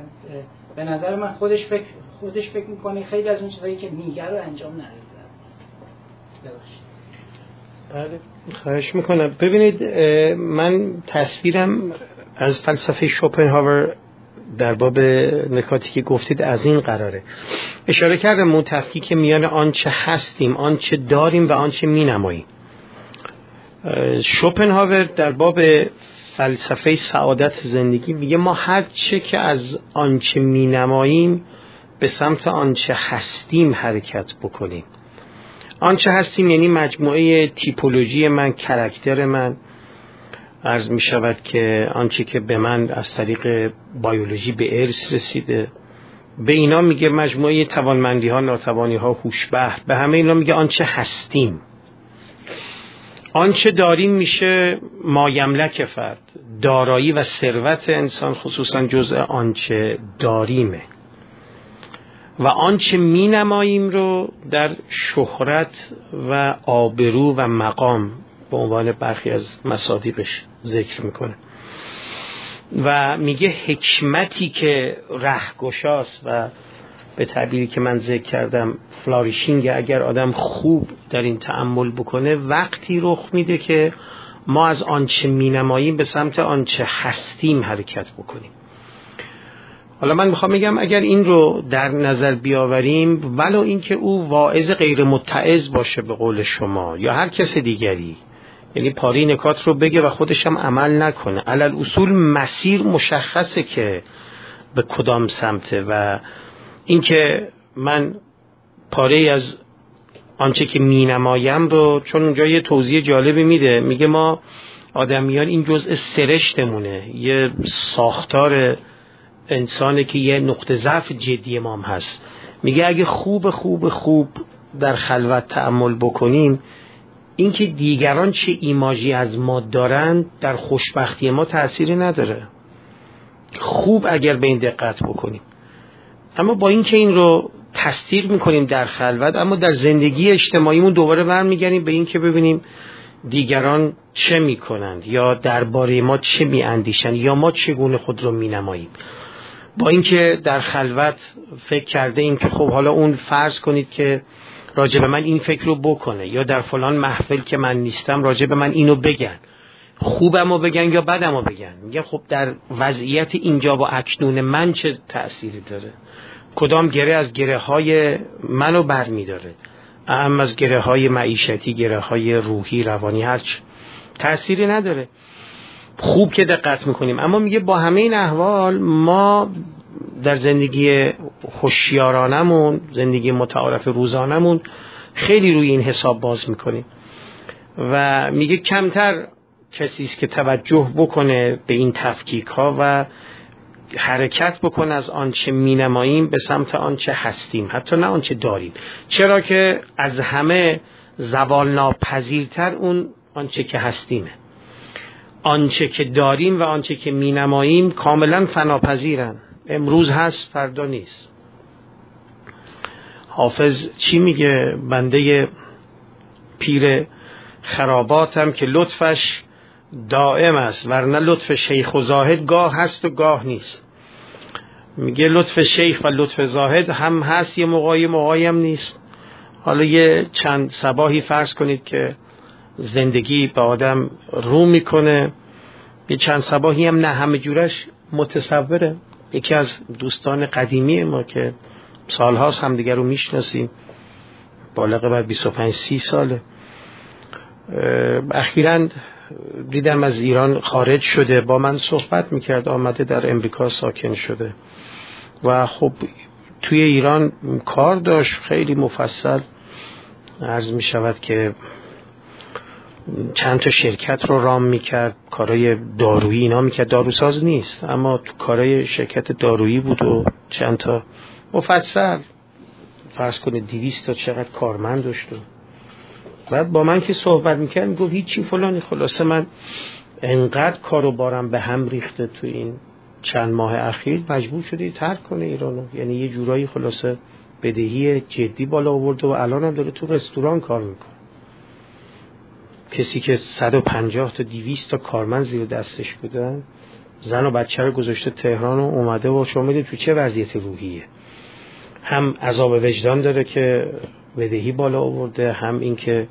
به نظر من خودش فکر خودش فکر می‌کنه خیلی از اون چیزایی که میگه رو انجام نده بله. خواهش می‌کنم. ببینید من تصویرم از فلسفه شوپنهاور در باب نکاتی که گفتید از این قراره. اشاره کردم اون تفکیک میان آنچه هستیم آنچه داریم و آنچه مینماییم. شوپنهاور در باب فلسفه سعادت زندگی میگه ما هر چه که از آنچه مینماییم به سمت آنچه هستیم حرکت بکنیم. آنچه هستیم یعنی مجموعه تیپولوژی من کرکتر من. عرض می شود که آنچه که به من از طریق بیولوژی به ارث رسیده. به اینا میگه مجموعه توانمندی ها ناتوانی ها هوشبهر به همه اینا میگه آنچه هستیم. آنچه داریم میشه مایملک فرد. دارایی و ثروت انسان خصوصا جزء آنچه داریمه. و آنچه می نماییم رو در شهرت و آبرو و مقام به عنوان برخی از مصادیقش ذکر می‌کنه. و میگه حکمتی که رهگشاست و به تعبیری که من ذکر کردم فلاریشینگ اگر آدم خوب در این تعمل بکنه وقتی رخ میده که ما از آنچه مینماییم به سمت آنچه هستیم حرکت بکنیم. حالا من می‌خوام بگم اگر این رو در نظر بیاوریم ولو اینکه او واعظ غیر متعز باشه به قول شما یا هر کس دیگری یعنی پاری نکات رو بگه و خودش هم عمل نکنه. علل اصول مسیر مشخصه که به کدام سمته و اینکه من پاره از آنچه که مینمایم رو چون اونجا یه توضیح جالبی میده. میگه ما آدمیان این جزء سرشتمونه. یه ساختار انسانه که یه نقطه ضعف جدی ما هست. میگه اگه خوب خوب خوب در خلوت تعمل بکنیم اینکه دیگران چه ایماژی از ما دارند در خوشبختی ما تأثیری نداره. خوب اگر به این دقت بکنیم. اما با اینکه این رو تصدیق می‌کنیم در خلوت اما در زندگی اجتماعیمون دوباره برمیگردیم به اینکه ببینیم دیگران چه می‌کنند یا درباره ما چه میاندیشند یا ما چگونه خود رو مینماییم. با اینکه در خلوت فکر کرده ایم که خب حالا اون فرض کنید که راجع به من این فکر رو بکنه یا در فلان محفل که من نیستم راجع به من اینو بگن. خوبمو بگن یا بدمو بگن؟ میگه خب در وضعیت اینجا و اکنون من چه تأثیری داره؟ کدام گره از گره های منو بر می داره اهم از گره های معیشتی گره های روحی روانی هرچ تأثیری نداره. خوب که دقت می‌کنیم. اما میگه با همه این احوال ما در زندگی خوشیارانمون زندگی متعارف روزانمون خیلی روی این حساب باز می‌کنیم. و میگه کمتر کسی است که توجه بکنه به این تفکیک ها و حرکت بکنه از آنچه مینماییم به سمت آنچه هستیم. حتی نه آنچه داریم. چرا که از همه زوال ناپذیرتر اون آنچه که هستیمه. آنچه که داریم و آنچه که مینماییم کاملا فناپذیرن. امروز هست فردا نیست. حافظ چی میگه؟ بنده پیر خراباتم که لطفش دائم است ورنه لطف شیخ و زاهد گاه هست و گاه نیست. میگه لطف شیخ و لطف زاهد هم هست یه موقعی موقعی هم نیست. حالا یه چند سباهی فرض کنید که زندگی به آدم رو می‌کنه یه چند سباهی هم نه همه جورش متصوره. یکی از دوستان قدیمی ما که سالهاست همدیگر رو می‌شناسیم بالغ بر 25 30 ساله. اخیرا دیدم از ایران خارج شده. با من صحبت می‌کرد آمده در امریکا ساکن شده. و خب توی ایران کار داشت خیلی مفصل عرض می شود که چند تا شرکت رو رام می‌کرد. کارای دارویی اینا می‌کرد. داروساز نیست اما تو کارای شرکت دارویی بود و چند تا مفصل. فرض کنه دیویست تا چقدر کارمند داشت و بعد با من که صحبت می‌کرد گفت هیچی فلانی. خلاصه من انقدر کارو بارم به هم ریخته تو این چند ماه اخیر مجبور شده ترک کنه ایرانو یعنی یه جورایی خلاصه بدهی جدی بالا آورده و الان هم داره تو رستوران کار می‌کنه. کسی که 150 تا 200 تا کارمند زیر دستش بودن زن و بچه رو گذاشته تهران و اومده و شما می‌دید تو چه وضعیت روحیه. هم عذاب وجدان داره که بدهی بالا آورده هم اینکه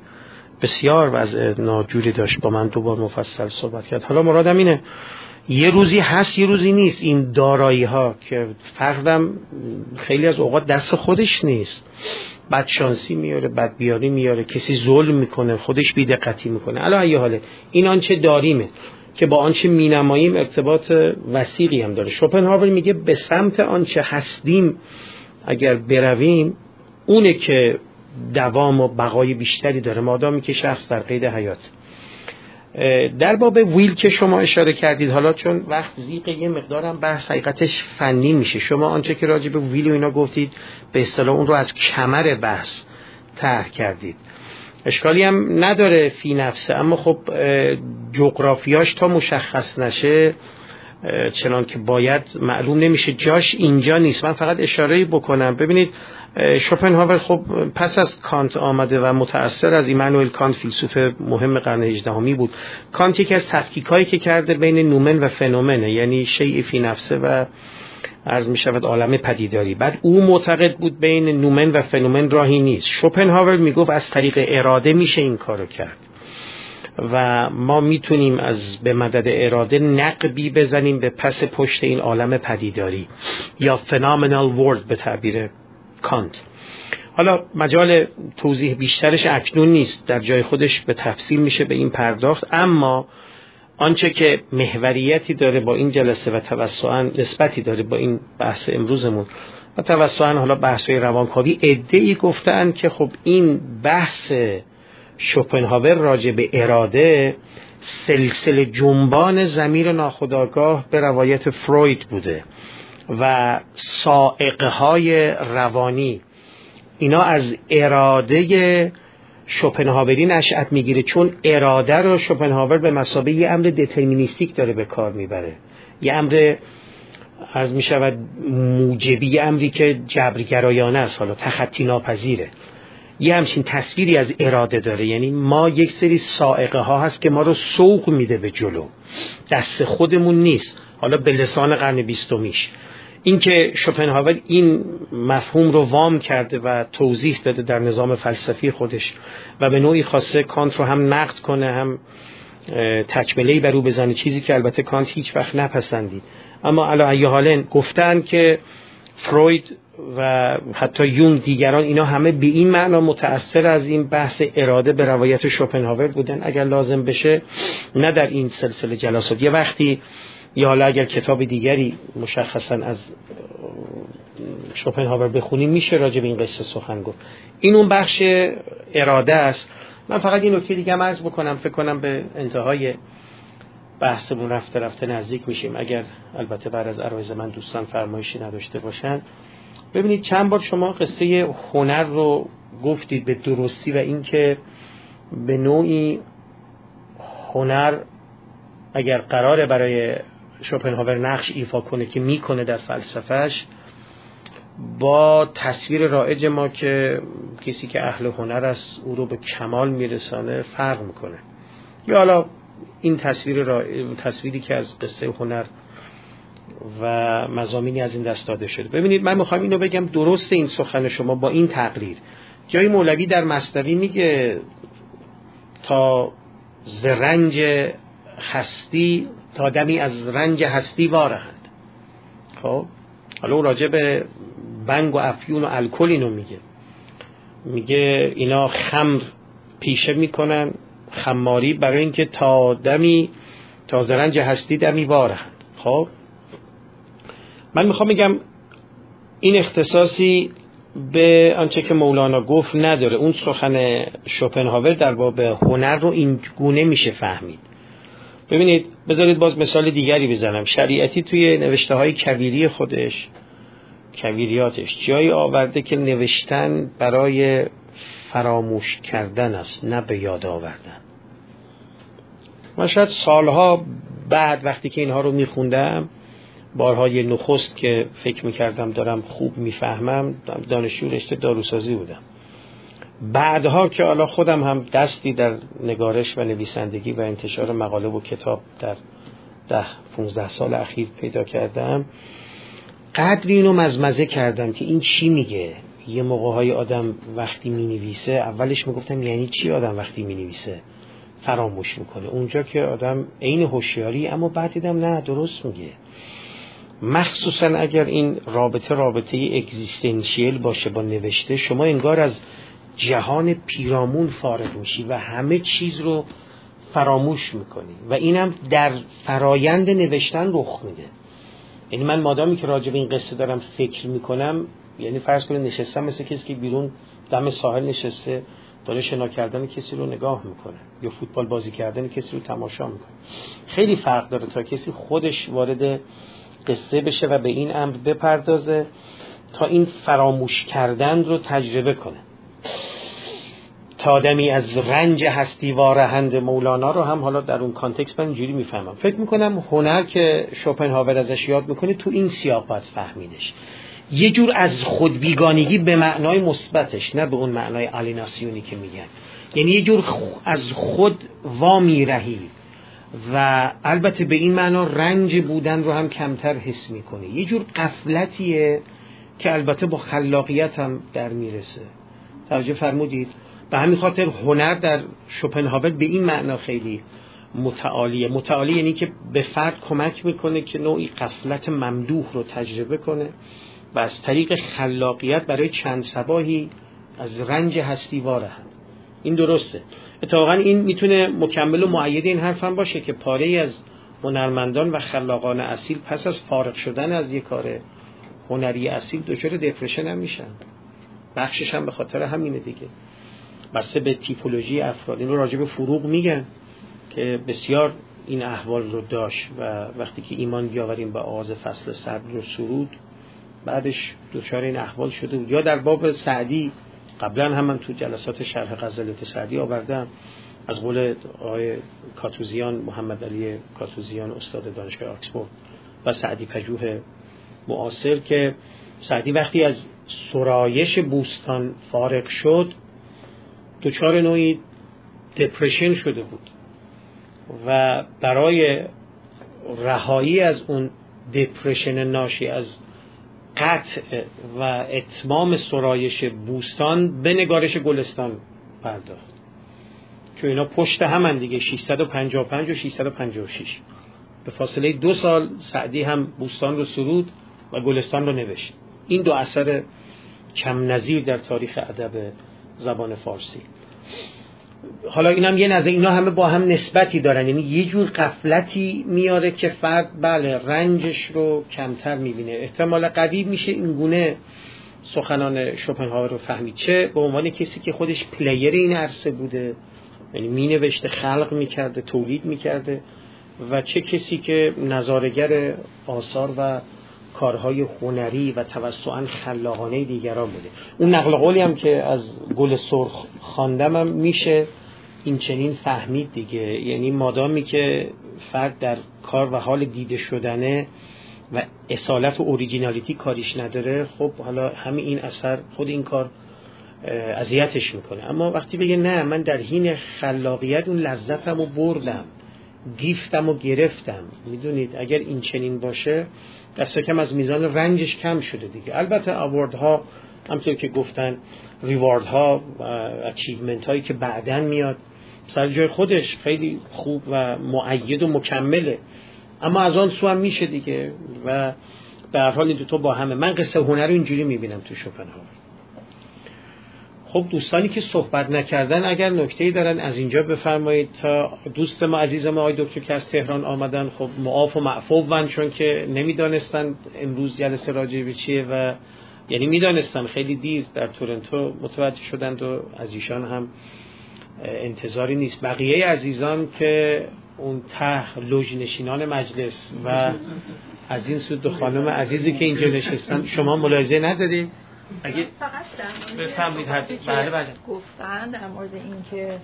بسیار وضع ناجوری داشت با من دوبار مفصل صحبت کرد. حالا مرادم اینه یه روزی هست یه روزی نیست. این دارایی ها که فردم خیلی از اوقات دست خودش نیست. بدشانسی میاره بدبیاری میاره کسی ظلم می‌کنه خودش بیدقتی می‌کنه. الان یه حاله این آنچه داریمه که با آنچه مینماییم ارتباط وسیقی هم داره. شوپنهاور میگه به سمت آنچه هستیم اگر برویم اونه که دوام و بقای بیشتری داره. مادامی که شخص در قید حیات. در باب ویل که شما اشاره کردید حالا چون وقت زیق یه مقدارم بحث حقیقتش فنی میشه. شما آنچه که راجع به ویل و اینا گفتید به اصطلاح اون رو از کمر بحث طرح کردید. اشکالی هم نداره فی نفسه اما خب جغرافیاش تا مشخص نشه چنان که باید معلوم نمیشه. جاش اینجا نیست. من فقط اشاره بکنم. ببینید شوپنهاور خب پس از کانت آمده و متأثر از ایمانوئل کانت فیلسوف مهم قرن هجدهمی بود. کانت یکی از تفکیکایی که کرده بین نومن و فنومنه یعنی شیء فی نفسه و عرض می شود عالم پدیداری. بعد او معتقد بود بین نومن و فنومن راهی نیست. شوپنهاور می گفت از طریق اراده میشه این کارو کرد. و ما می‌تونیم از به مدد اراده نقبی بزنیم به پس پشت این عالم پدیداری. یا فنامنال ورد به تعبیر کانت. حالا مجال توضیح بیشترش اکنون نیست. در جای خودش به تفصیل میشه به این پرداخت. اما آنچه که محوریتی داره با این جلسه و توسعا نسبتی داره با این بحث امروزمون و توسعا حالا بحث روانکاوی ادعی گفتن که خب این بحث شوپنهاور راجع به اراده سلسله جنبان زمیر ناخداگاه به روایت فروید بوده. و سائقه های روانی. اینا از اراده شوپنهاوری نشأت می‌گیره چون اراده رو شوپنهاور به مسابقه یه امر دترمینیستیک داره به کار می‌بره. یه امر از می شود موجبی امری که جبرگرایانه است حالا تخطی ناپذیره. یه همچین تصویری از اراده داره یعنی ما یک سری سائقه ها هست که ما رو سوق میده به جلو. دست خودمون نیست. حالا به لسان قرن بیستمیش. اینکه شوپنهاور این مفهوم رو وام کرده و توضیح داده در نظام فلسفی خودش و به نوعی خاصه کانت رو هم نقد کنه هم تکمله بر او بزنه چیزی که البته کانت هیچ وقت نپسندید. اما علا حالن گفتن که فروید و حتی یونگ دیگران اینا همه به این معنا متأثر از این بحث اراده به روایت شوپنهاور بودن. اگر لازم بشه نه در این سلسله جلسات. یه وقتی یا حالا اگر کتاب دیگری مشخصا از شوپنهاور بخونیم میشه راجع به این قصه سخن گفت. این اون بخش اراده است. من فقط این نکته دیگه عرض بکنم فکر کنم به انتهای بحثمون رفته رفته نزدیک میشیم. اگر البته بعد از عرایز من دوستان فرمایشی نداشته باشن. ببینید چند بار شما قصه هنر رو گفتید به درستی و اینکه به نوعی هنر اگر قراره برای شوپنهاور نقش ایفا کنه که می‌کنه در فلسفهش با تصویر رایج ما که کسی که اهل هنر است او رو به کمال میرسانه فرق می‌کنه. یا حالا این تصویر را... تصویری که از قصه هنر و مزامینی از این دست داده شده. ببینید من می‌خوام اینو بگم درست این سخن شما با این تقریر. جای مولوی در مصنوی میگه تا زرنج هستی تا دمی از رنج هستی وارهند خب حالا اون راجع به بنگ و افیون و الکل اینو میگه. میگه اینا خمر پیشه می‌کنن خماری برای اینکه تا دمی تا زرنج هستی دمی وارهند خب من می‌خوام بگم این اختصاصی به آنچه که مولانا گفت نداره. اون سخن شوپنهاور در باب هنر رو این گونه میشه فهمید. ببینید بذارید باز مثال دیگری بزنم. شریعتی توی نوشته های کبیری خودش کبیریاتش جایی آورده که نوشتن برای فراموش کردن است نه به یاد آوردن. من شاید سالها بعد وقتی که اینها رو میخوندم بارها یه نخست که فکر می‌کردم دارم خوب می‌فهمم دانشجو رشته داروسازی بودم. بعدها که حالا خودم هم دستی در نگارش و نویسندگی و انتشار مقاله و کتاب در ده 15 سال اخیر پیدا کردم قدری اینو مزمزه کردم که این چی میگه؟ یه موقع های آدم وقتی می نویسه اولش می‌گفتم یعنی چی آدم وقتی می نویسه فراموش می‌کنه. اونجا که آدم عین هوشیاری اما بعد دیدم نه درست میگه. مخصوصا اگر این رابطه رابطه اگزیستنشیل باشه با نوشته شما انگار از جهان پیرامون فارغ میشی و همه چیز رو فراموش می‌کنی. و اینم در فرایند نوشتن رخ میده. یعنی من مادامی که راجع به این قصه دارم فکر می‌کنم یعنی فرض کنید نشستم مثل کسی که بیرون دم ساحل نشسته داره شنا کردن کسی رو نگاه می‌کنه یا فوتبال بازی کردن کسی رو تماشا می‌کنه. خیلی فرق داره تا کسی خودش وارد قصه بشه و به این امر بپردازه تا این فراموش کردن رو تجربه کنه. تا آدمی از رنج هستی وارهند مولانا رو هم حالا در اون کانتکست من اینجوری می‌فهمم. فکر می‌کنم هنر که شوپنهاور ازش یاد می‌کنه تو این سیاق باید فهمیدش. یه جور از خود بیگانگی به معنای مثبتش نه به اون معنای آلیناسیونی که میگن. یعنی یه جور از خود وامی رهی. و البته به این معنا رنج بودن رو هم کمتر حس می‌کنه. یه جور قفلتیه که البته با خلاقیت هم در می‌رسه. توجه فرمودید. به همین خاطر هنر در شوپنهاور به این معنا خیلی متعالیه. متعالی یعنی که به فرد کمک می‌کنه که نوعی قفلت ممدوح رو تجربه کنه و از طریق خلاقیت برای چند سباهی از رنج هستی وارهند این درسته. اتفاقا این می‌تونه مکمل و معید این حرف هم باشه که پاره از هنرمندان و خلاقان اصیل پس از فارغ شدن از یک کار هنری اصیل دچار دپرشن هم میشن. بخشش هم به خاطر همینه دیگه. بسته به تیپولوژی افراد. این رو راجع به فروغ میگن که بسیار این احوال رو داشت و وقتی که ایمان بیاوریم به آغاز فصل صبر و سرود بعدش دچار این احوال شده بود. یا در باب سعدی قبلا هم من تو جلسات شرح غزلیات سعدی آوردم. از قول آقای کاتوزیان محمد علی کاتوزیان استاد دانشگاه آکسفورد و سعدی پژوه معاصر که سعدی وقتی از سرایش بوستان فارغ شد دچار نوعی دپرشن شده بود و برای رهایی از اون دپرشن ناشی از قطع و اتمام سرایش بوستان به نگارش گلستان پرداخت. چون اینا پشت همن دیگه 655 و 656 به فاصله دو سال سعدی هم بوستان رو سرود و گلستان رو نوشت. این دو اثر کم نظیر در تاریخ ادب زبان فارسی. حالا اینم یه نظر اینا همه با هم نسبتی دارن. یعنی یه جور قفلتی میاره که فرد بله رنجش رو کمتر می‌بینه. احتمال قوی میشه این گونه سخنان شوپنهاور رو فهمید. چه؟ به عنوان کسی که خودش پلیر این عرصه بوده. یعنی مینوشته خلق می‌کرده تولید می‌کرده. و چه کسی که نظارگر آثار و کارهای هنری و توسعا خلاقانه دیگران بوده. اون نقل قولی هم که از گل سرخ خواندم هم میشه این چنین فهمید دیگه. یعنی مادامی که فرد در کار و حال دیده شدنه و اصالت و اوریجینالیتی کاریش نداره خب حالا همین این اثر خود این کار اذیتش می‌کنه. اما وقتی بگه نه من در حین خلاقیت اون لذتم رو بردم گیفتم و گرفتم. می‌دونید اگر این چنین باشه دست کم از میزان رنجش کم شده دیگه. البته ها همطور که گفتن ریوارد ها و اچیومنت هایی که بعدا میاد سر جای خودش خیلی خوب و معید و مکمله. اما از آن سو هم میشه دیگه و به حال این دو با همه. من قصه هنر رو اینجوری می‌بینم تو شوپنهاور. خب دوستانی که صحبت نکردن اگر نکته دارن از اینجا بفرمایید تا دوست ما عزیز ما آقای دکتر که از تهران آمدن. خب معاف و معفو ون چون که نمی‌دانستن امروز جلسه راجع به چیه و یعنی می‌دانستن خیلی دیر در تورنتو متوجه شدند و از ایشان هم انتظاری نیست. بقیه عزیزان که اون ته لوژ نشینان مجلس و از این سود خانم عزیزی که اینجا نشستن شما ملاحظه ندارید؟ اگه فقط بله بله. گفتن در مورد اینکه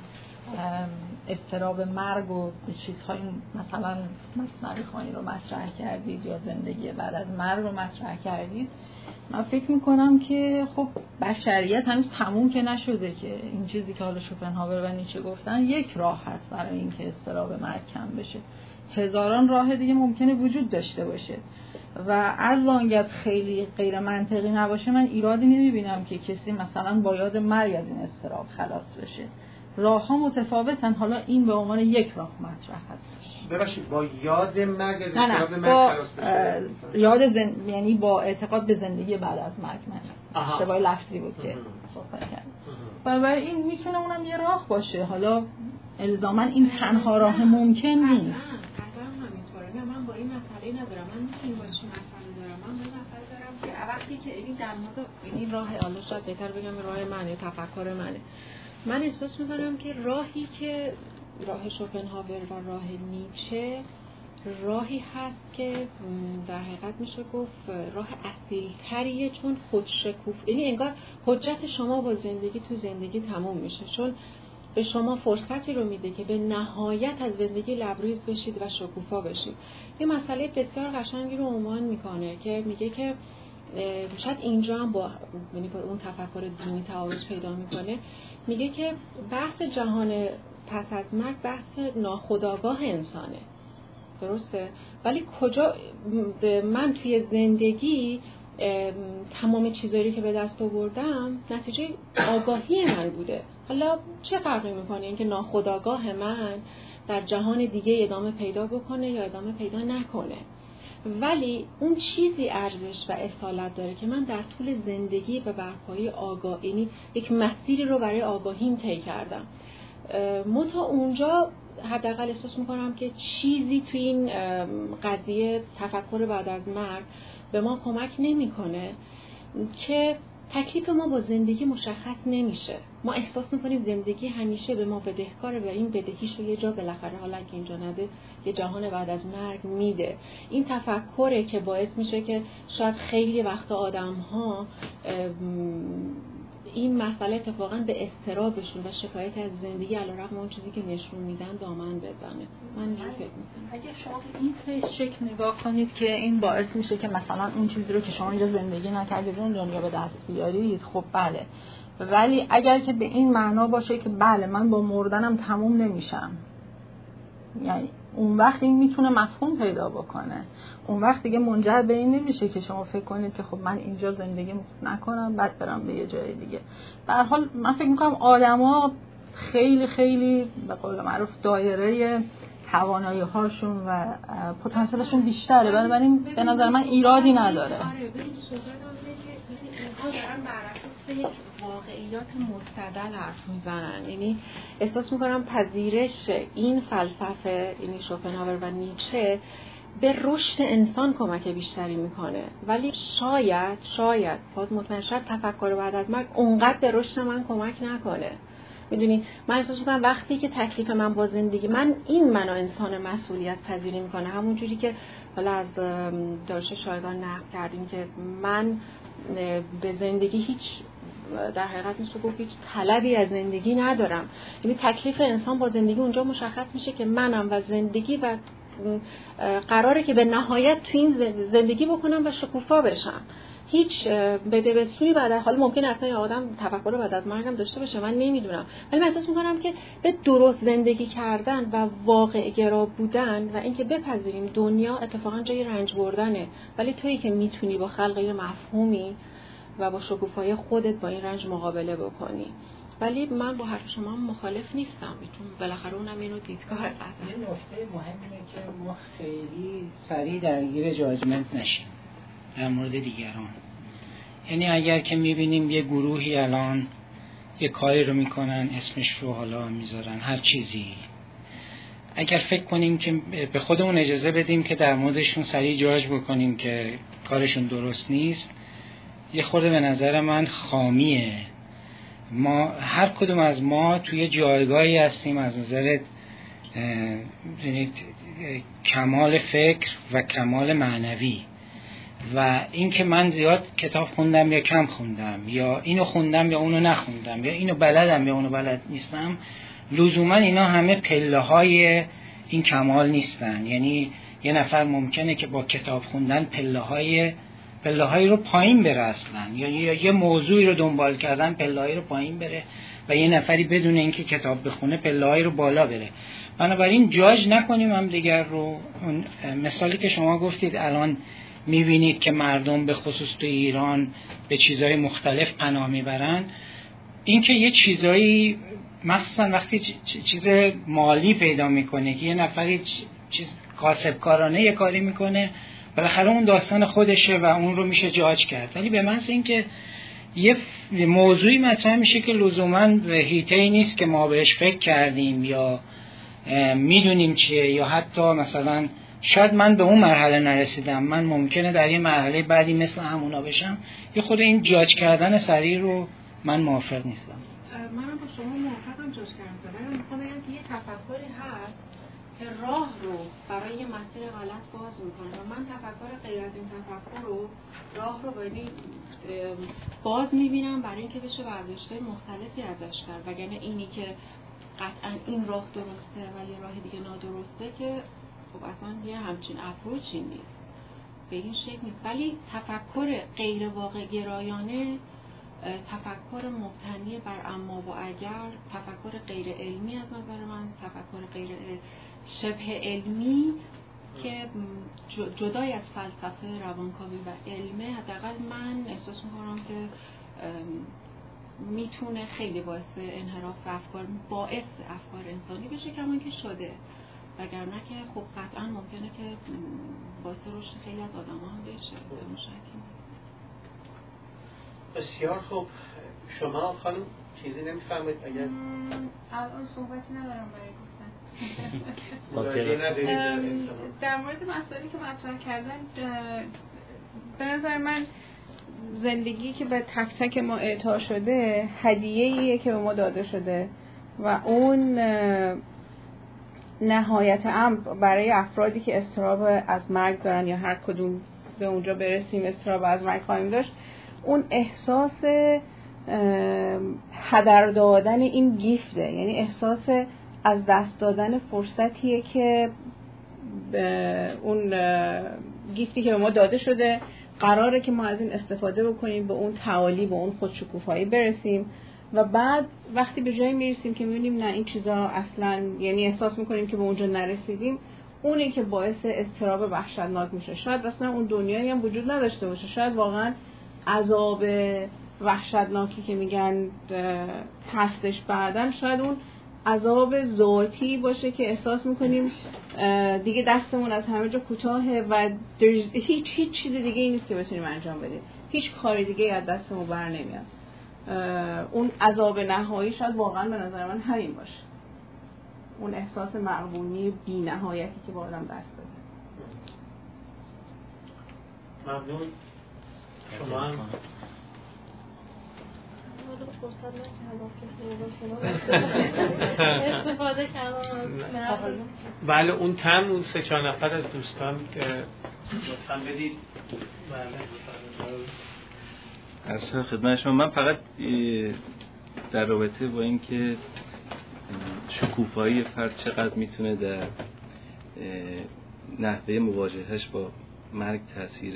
استراب مرگ و چیزهای مثلا مصنوی خانی رو مطرح کردید یا زندگی بعد از مرگ رو مطرح کردید من فکر می‌کنم که خب بشریت هنوز تموم که نشده که این چیزی که حالا شوپنهاور و نیچه گفتن یک راه هست برای اینکه استراب مرگ کم بشه. هزاران راه دیگه ممکنه وجود داشته باشه. و از آنگه خیلی غیر منطقی نباشه من ایرادی نمی‌بینم که کسی مثلا با یاد مرگ از این استراب خلاص بشه. راه ها متفاوتن. حالا این به عنوان یک راه مطرح هستش. ببخشید با یاد مرگ از نه نه. با خلاص بشه. اه، یاد زن... یعنی با اعتقاد به زندگی بعد از مرگ من. اشتباه لفظی بود که. صحبت کرد و این می‌تونه اونم یه راه باشه. حالا الزاما این تنها راه ممکن نیست قطعا همینطوره نه من با این مسئله ندارم من می‌تونی با چی مسئله دارم من با این مسئله دارم که وقتی که این در مورد این راه حالا شاید بهتر بگم راه منه تفکر منه. من احساس می‌کنم که راهی که راه شوپنهاور و راه نیچه راهی هست که در حقیقت میشه گفت راه اصیلتریه چون خودشکوف. یعنی انگار حجت شما با زندگی تو زندگی تموم میشه. چون به شما فرصتی رو میده که به نهایت از زندگی لبریز بشید و شکوفا بشید. یه مسئله بسیار قشنگی رو عنوان می‌کنه که میگه که شاید اینجا هم با یعنی با اون تفکر دینی تعارض پیدا می‌کنه. میگه که بحث جهان پس از مرگ بحث ناخودآگاه انسانه. درسته؟ ولی کجا من توی زندگی ام، تمام چیزایی که به دست آوردم نتیجه آگاهی من بوده. حالا چه فرقی می‌کنه اینکه ناخودآگاه من در جهان دیگه ادامه پیدا بکنه یا ادامه پیدا نکنه؟ ولی اون چیزی ارزش و اصالت داره که من در طول زندگی به برپایی آگاه یعنی یک مسیری رو برای آگاهیم طی کردم. متا اونجا حداقل احساس می‌کنم که چیزی توی این قضیه تفکر بعد از مرگ به ما کمک نمی‌کنه که تکلیف ما با زندگی مشخص نمیشه. ما احساس می‌کنیم زندگی همیشه به ما بدهکاره و این بدهیش رو یه جا بالاخره حالا که اینجا نده یه جهان بعد از مرگ میده. این تفکره که باعث میشه که شاید خیلی وقت آدم ها این مسئله اتفاقا به استرابشون و شکایت از زندگی علیرغم اون چیزی که نشون میدن دامن بزنه. من فکر می‌کنم. اگه شما این شکل نگاه کنید که این باعث میشه که مثلا اون چیزی رو که شما اینجا زندگی نکردید اون دنیا به دست بیارید خب بله. ولی اگر که به این معنا باشه که بله من با مردنم تموم نمیشم. یعنی اون وقت این می‌تونه مفهوم پیدا بکنه. اون وقت دیگه منجر به این نمیشه که شما فکر کنید که خب من اینجا زندگی نکنم بعد برم به یه جای دیگه. به حال من فکر می‌کنم آدما خیلی خیلی به قول معروف دایره توانایی هاشون و پتانسیلشون بیشتره. بنابراین به نظر من ایرادی نداره. واقعیات مستدل حرف می‌زنن. یعنی احساس می‌کنم پذیرش این فلسفه یعنی شوپنهاور و نیچه به رشد انسان کمک بیشتری می‌کنه. ولی شاید شاید باز مطمئن شاید تفکر بعد از مرگ اونقدر به رشد من کمک نکنه. می‌دونی من احساس می‌کنم وقتی که تکلیف من با زندگی من این منو انسان مسئولیت پذیری می‌کنه. همون جوری که حالا از دارش شایگان نقل کردیم که من به زندگی هیچ در حقیقت میشه گفت هیچ طلبی از زندگی ندارم. یعنی تکلیف انسان با زندگی اونجا مشخص میشه که منم و زندگی و قراره که به نهایت تو این زندگی بکنم و شکوفا بشم. هیچ بده به سوی بعد حال ممکن اصلا آدم تفکر بعد از مرگم داشته باشه من نمی‌دونم. ولی من احساس می‌کنم که به درست زندگی کردن و واقع گرا بودن و اینکه بپذیریم دنیا اتفاقا جای رنج بردنه. ولی تویی که می‌تونی با خلق یه مفهومی و با شکوفایی خودت با این رنج مقابله بکنی. ولی من با حرف شما مخالف نیستم. چون بالاخره اونم اینو دیدگاه یه نکته مهم اینه که ما خیلی سریع درگیر جاجمنت نشیم. در مورد دیگران. یعنی اگر که می‌بینیم یه گروهی الان یه کاری رو می‌کنن اسمش رو حالا می‌ذارن هر چیزی. اگر فکر کنیم که به خودمون اجازه بدیم که در موردشون سریع جاج بکنیم که کارشون درست نیست یه خورده به نظر من خامیه. ما هر کدوم از ما توی جایگاهی هستیم از نظر کمال فکر و کمال معنوی. و اینکه من زیاد کتاب خوندم یا کم خوندم یا اینو خوندم یا اونو نخوندم یا اینو بلدم یا اونو بلد نیستم لزوما اینا همه پله های این کمال نیستن. یعنی یه نفر ممکنه که با کتاب خوندن پله های پله رو پایین بره اصلا. یا یه موضوعی رو دنبال کردن پله رو پایین بره و یه نفری بدون اینکه کتاب بخونه پله رو بالا بره. بنابراین جاج نکنیم هم دیگر رو. مثالی که شما گفتید الان می‌بینید که مردم به خصوص تو ایران به چیزهای مختلف پناه می‌برن. اینکه یه چیزایی مخصوصا وقتی چیز مالی پیدا می‌کنه که یه نفری چیز کاسبکارانه یه کاری می‌کنه بالاخره اون داستان خودشه و اون رو میشه جاج کرد. ولی به محض اینکه یه موضوعی مطرح میشه که لزوما به هیته ای نیست که ما بهش فکر کردیم یا می‌دونیم چیه یا حتی مثلا شاید من به اون مرحله نرسیدم. من ممکنه در یه مرحله بعدی مثل همونا بشم. یه خود این جاج کردن سریع رو من موافق نیستم. منم با شما موافقم جاج کردن. می‌خوام که یه تفکری هست. راه رو برای مسیر غلط باز می‌کنه و من تفکر غیر از این تفکر رو راه رو باید باز می‌بینم برای اینکه بشه برداشته مختلفی ازش کرد. وگرنه اینی که قطعا این راه درسته و یه راه دیگه نادرسته که خب اصلا یه همچین اپروچی نیست. به این شکل نیست. ولی تفکر غیر واقع گرایانه تفکر مبتنی بر اما و اگر تفکر غیر علمی از نظر من تفکر غیر شبه علمی که جدای از فلسفه روانکاوی و علمه حداقل من احساس می‌کنم که می‌تونه خیلی باعث انحراف افکار باعث افکار انسانی بشه کمان که شده. وگرنه که خب قطعا ممکنه که باعث رشد خیلی از آدم هم بشه. بسیار خوب. شما خانم چیزی نمی‌فهمید اگر الان صحبتی ندارم برای در مورد مسائلی که مطرح کردن به نظر من زندگی که به تک تک ما اعطا شده هدیه که به ما داده شده و اون نهایت امر برای افرادی که استراب از مرگ دارن یا هر کدوم به اونجا برسیم استراب از مرگ خواهیم داشت اون احساس هدر دادن این گیفته یعنی احساس از دست دادن فرصتیه که اون گیفتی که به ما داده شده قراره که ما از این استفاده بکنیم به اون تعالی به اون خودشکوفایی برسیم. و بعد وقتی به جایی می‌رسیم که می‌بینیم نه این چیزا اصلا یعنی احساس می‌کنیم که به اونجا نرسیدیم اونی که باعث استراب وحشتناک میشه. شاید اصلا اون دنیایی هم وجود نداشته باشه. شاید واقعا عذاب وحشتناکی که میگن هستش بعدم شاید اون عذاب ذاتی باشه که احساس می‌کنیم دیگه دستمون از همه جا کوتاهه و هیچ هیچ چیز دیگه ای نیست که بتونیم انجام بدیم. هیچ کار دیگه از دستمون بر نمیاد. اون عذاب نهایی شاید واقعا به نظر من همین باشه. اون احساس مغبونی بی نهایتی که با آدم دست بده. ممنون. شما استفاده بله اون تم اون سه چهار نفر از دوستان که لطفا بدید. بله. خدمت شما. من فقط در رابطه با اینکه شکوفایی فرد چقدر می‌تونه در نحوه مواجهش با مرگ تاثیر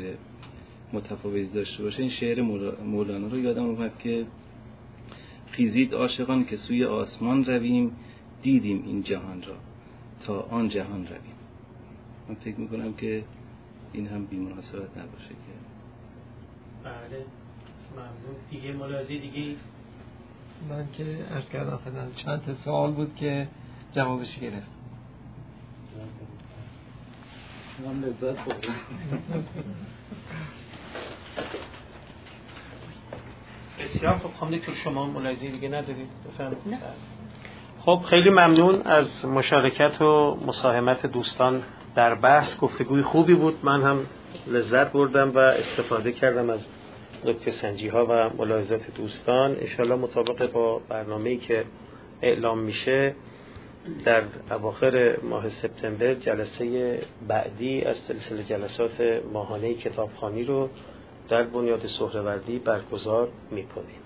متفاوتی داشته باشه این شعر مولانا رو یادم اومد که خیزید عاشقان که سوی آسمان رویم دیدیم این جهان را. تا آن جهان رویم. من فکر می‌کنم که این هم بی مناسبت نباشه که. بله ممنون. دیگه ملازی دیگه من که ارز کردم خدمت چند تا سوال بود که جوابش گرفت. من لذت بسیار خب خانم که شما ملاحظه دیگه ندارید؟ بفرمایید. خب خیلی ممنون از مشارکت و مساهمت دوستان در بحث. گفتگوی خوبی بود. من هم لذت بردم و استفاده کردم از نکته سنجی ها و ملاحظات دوستان. انشالله مطابق با برنامه‌ای که اعلام میشه در اواخر ماه سپتامبر جلسه بعدی از سلسله جلسات ماهانه کتابخانی رو در بنیاد سهروردی برگزار می‌کنیم.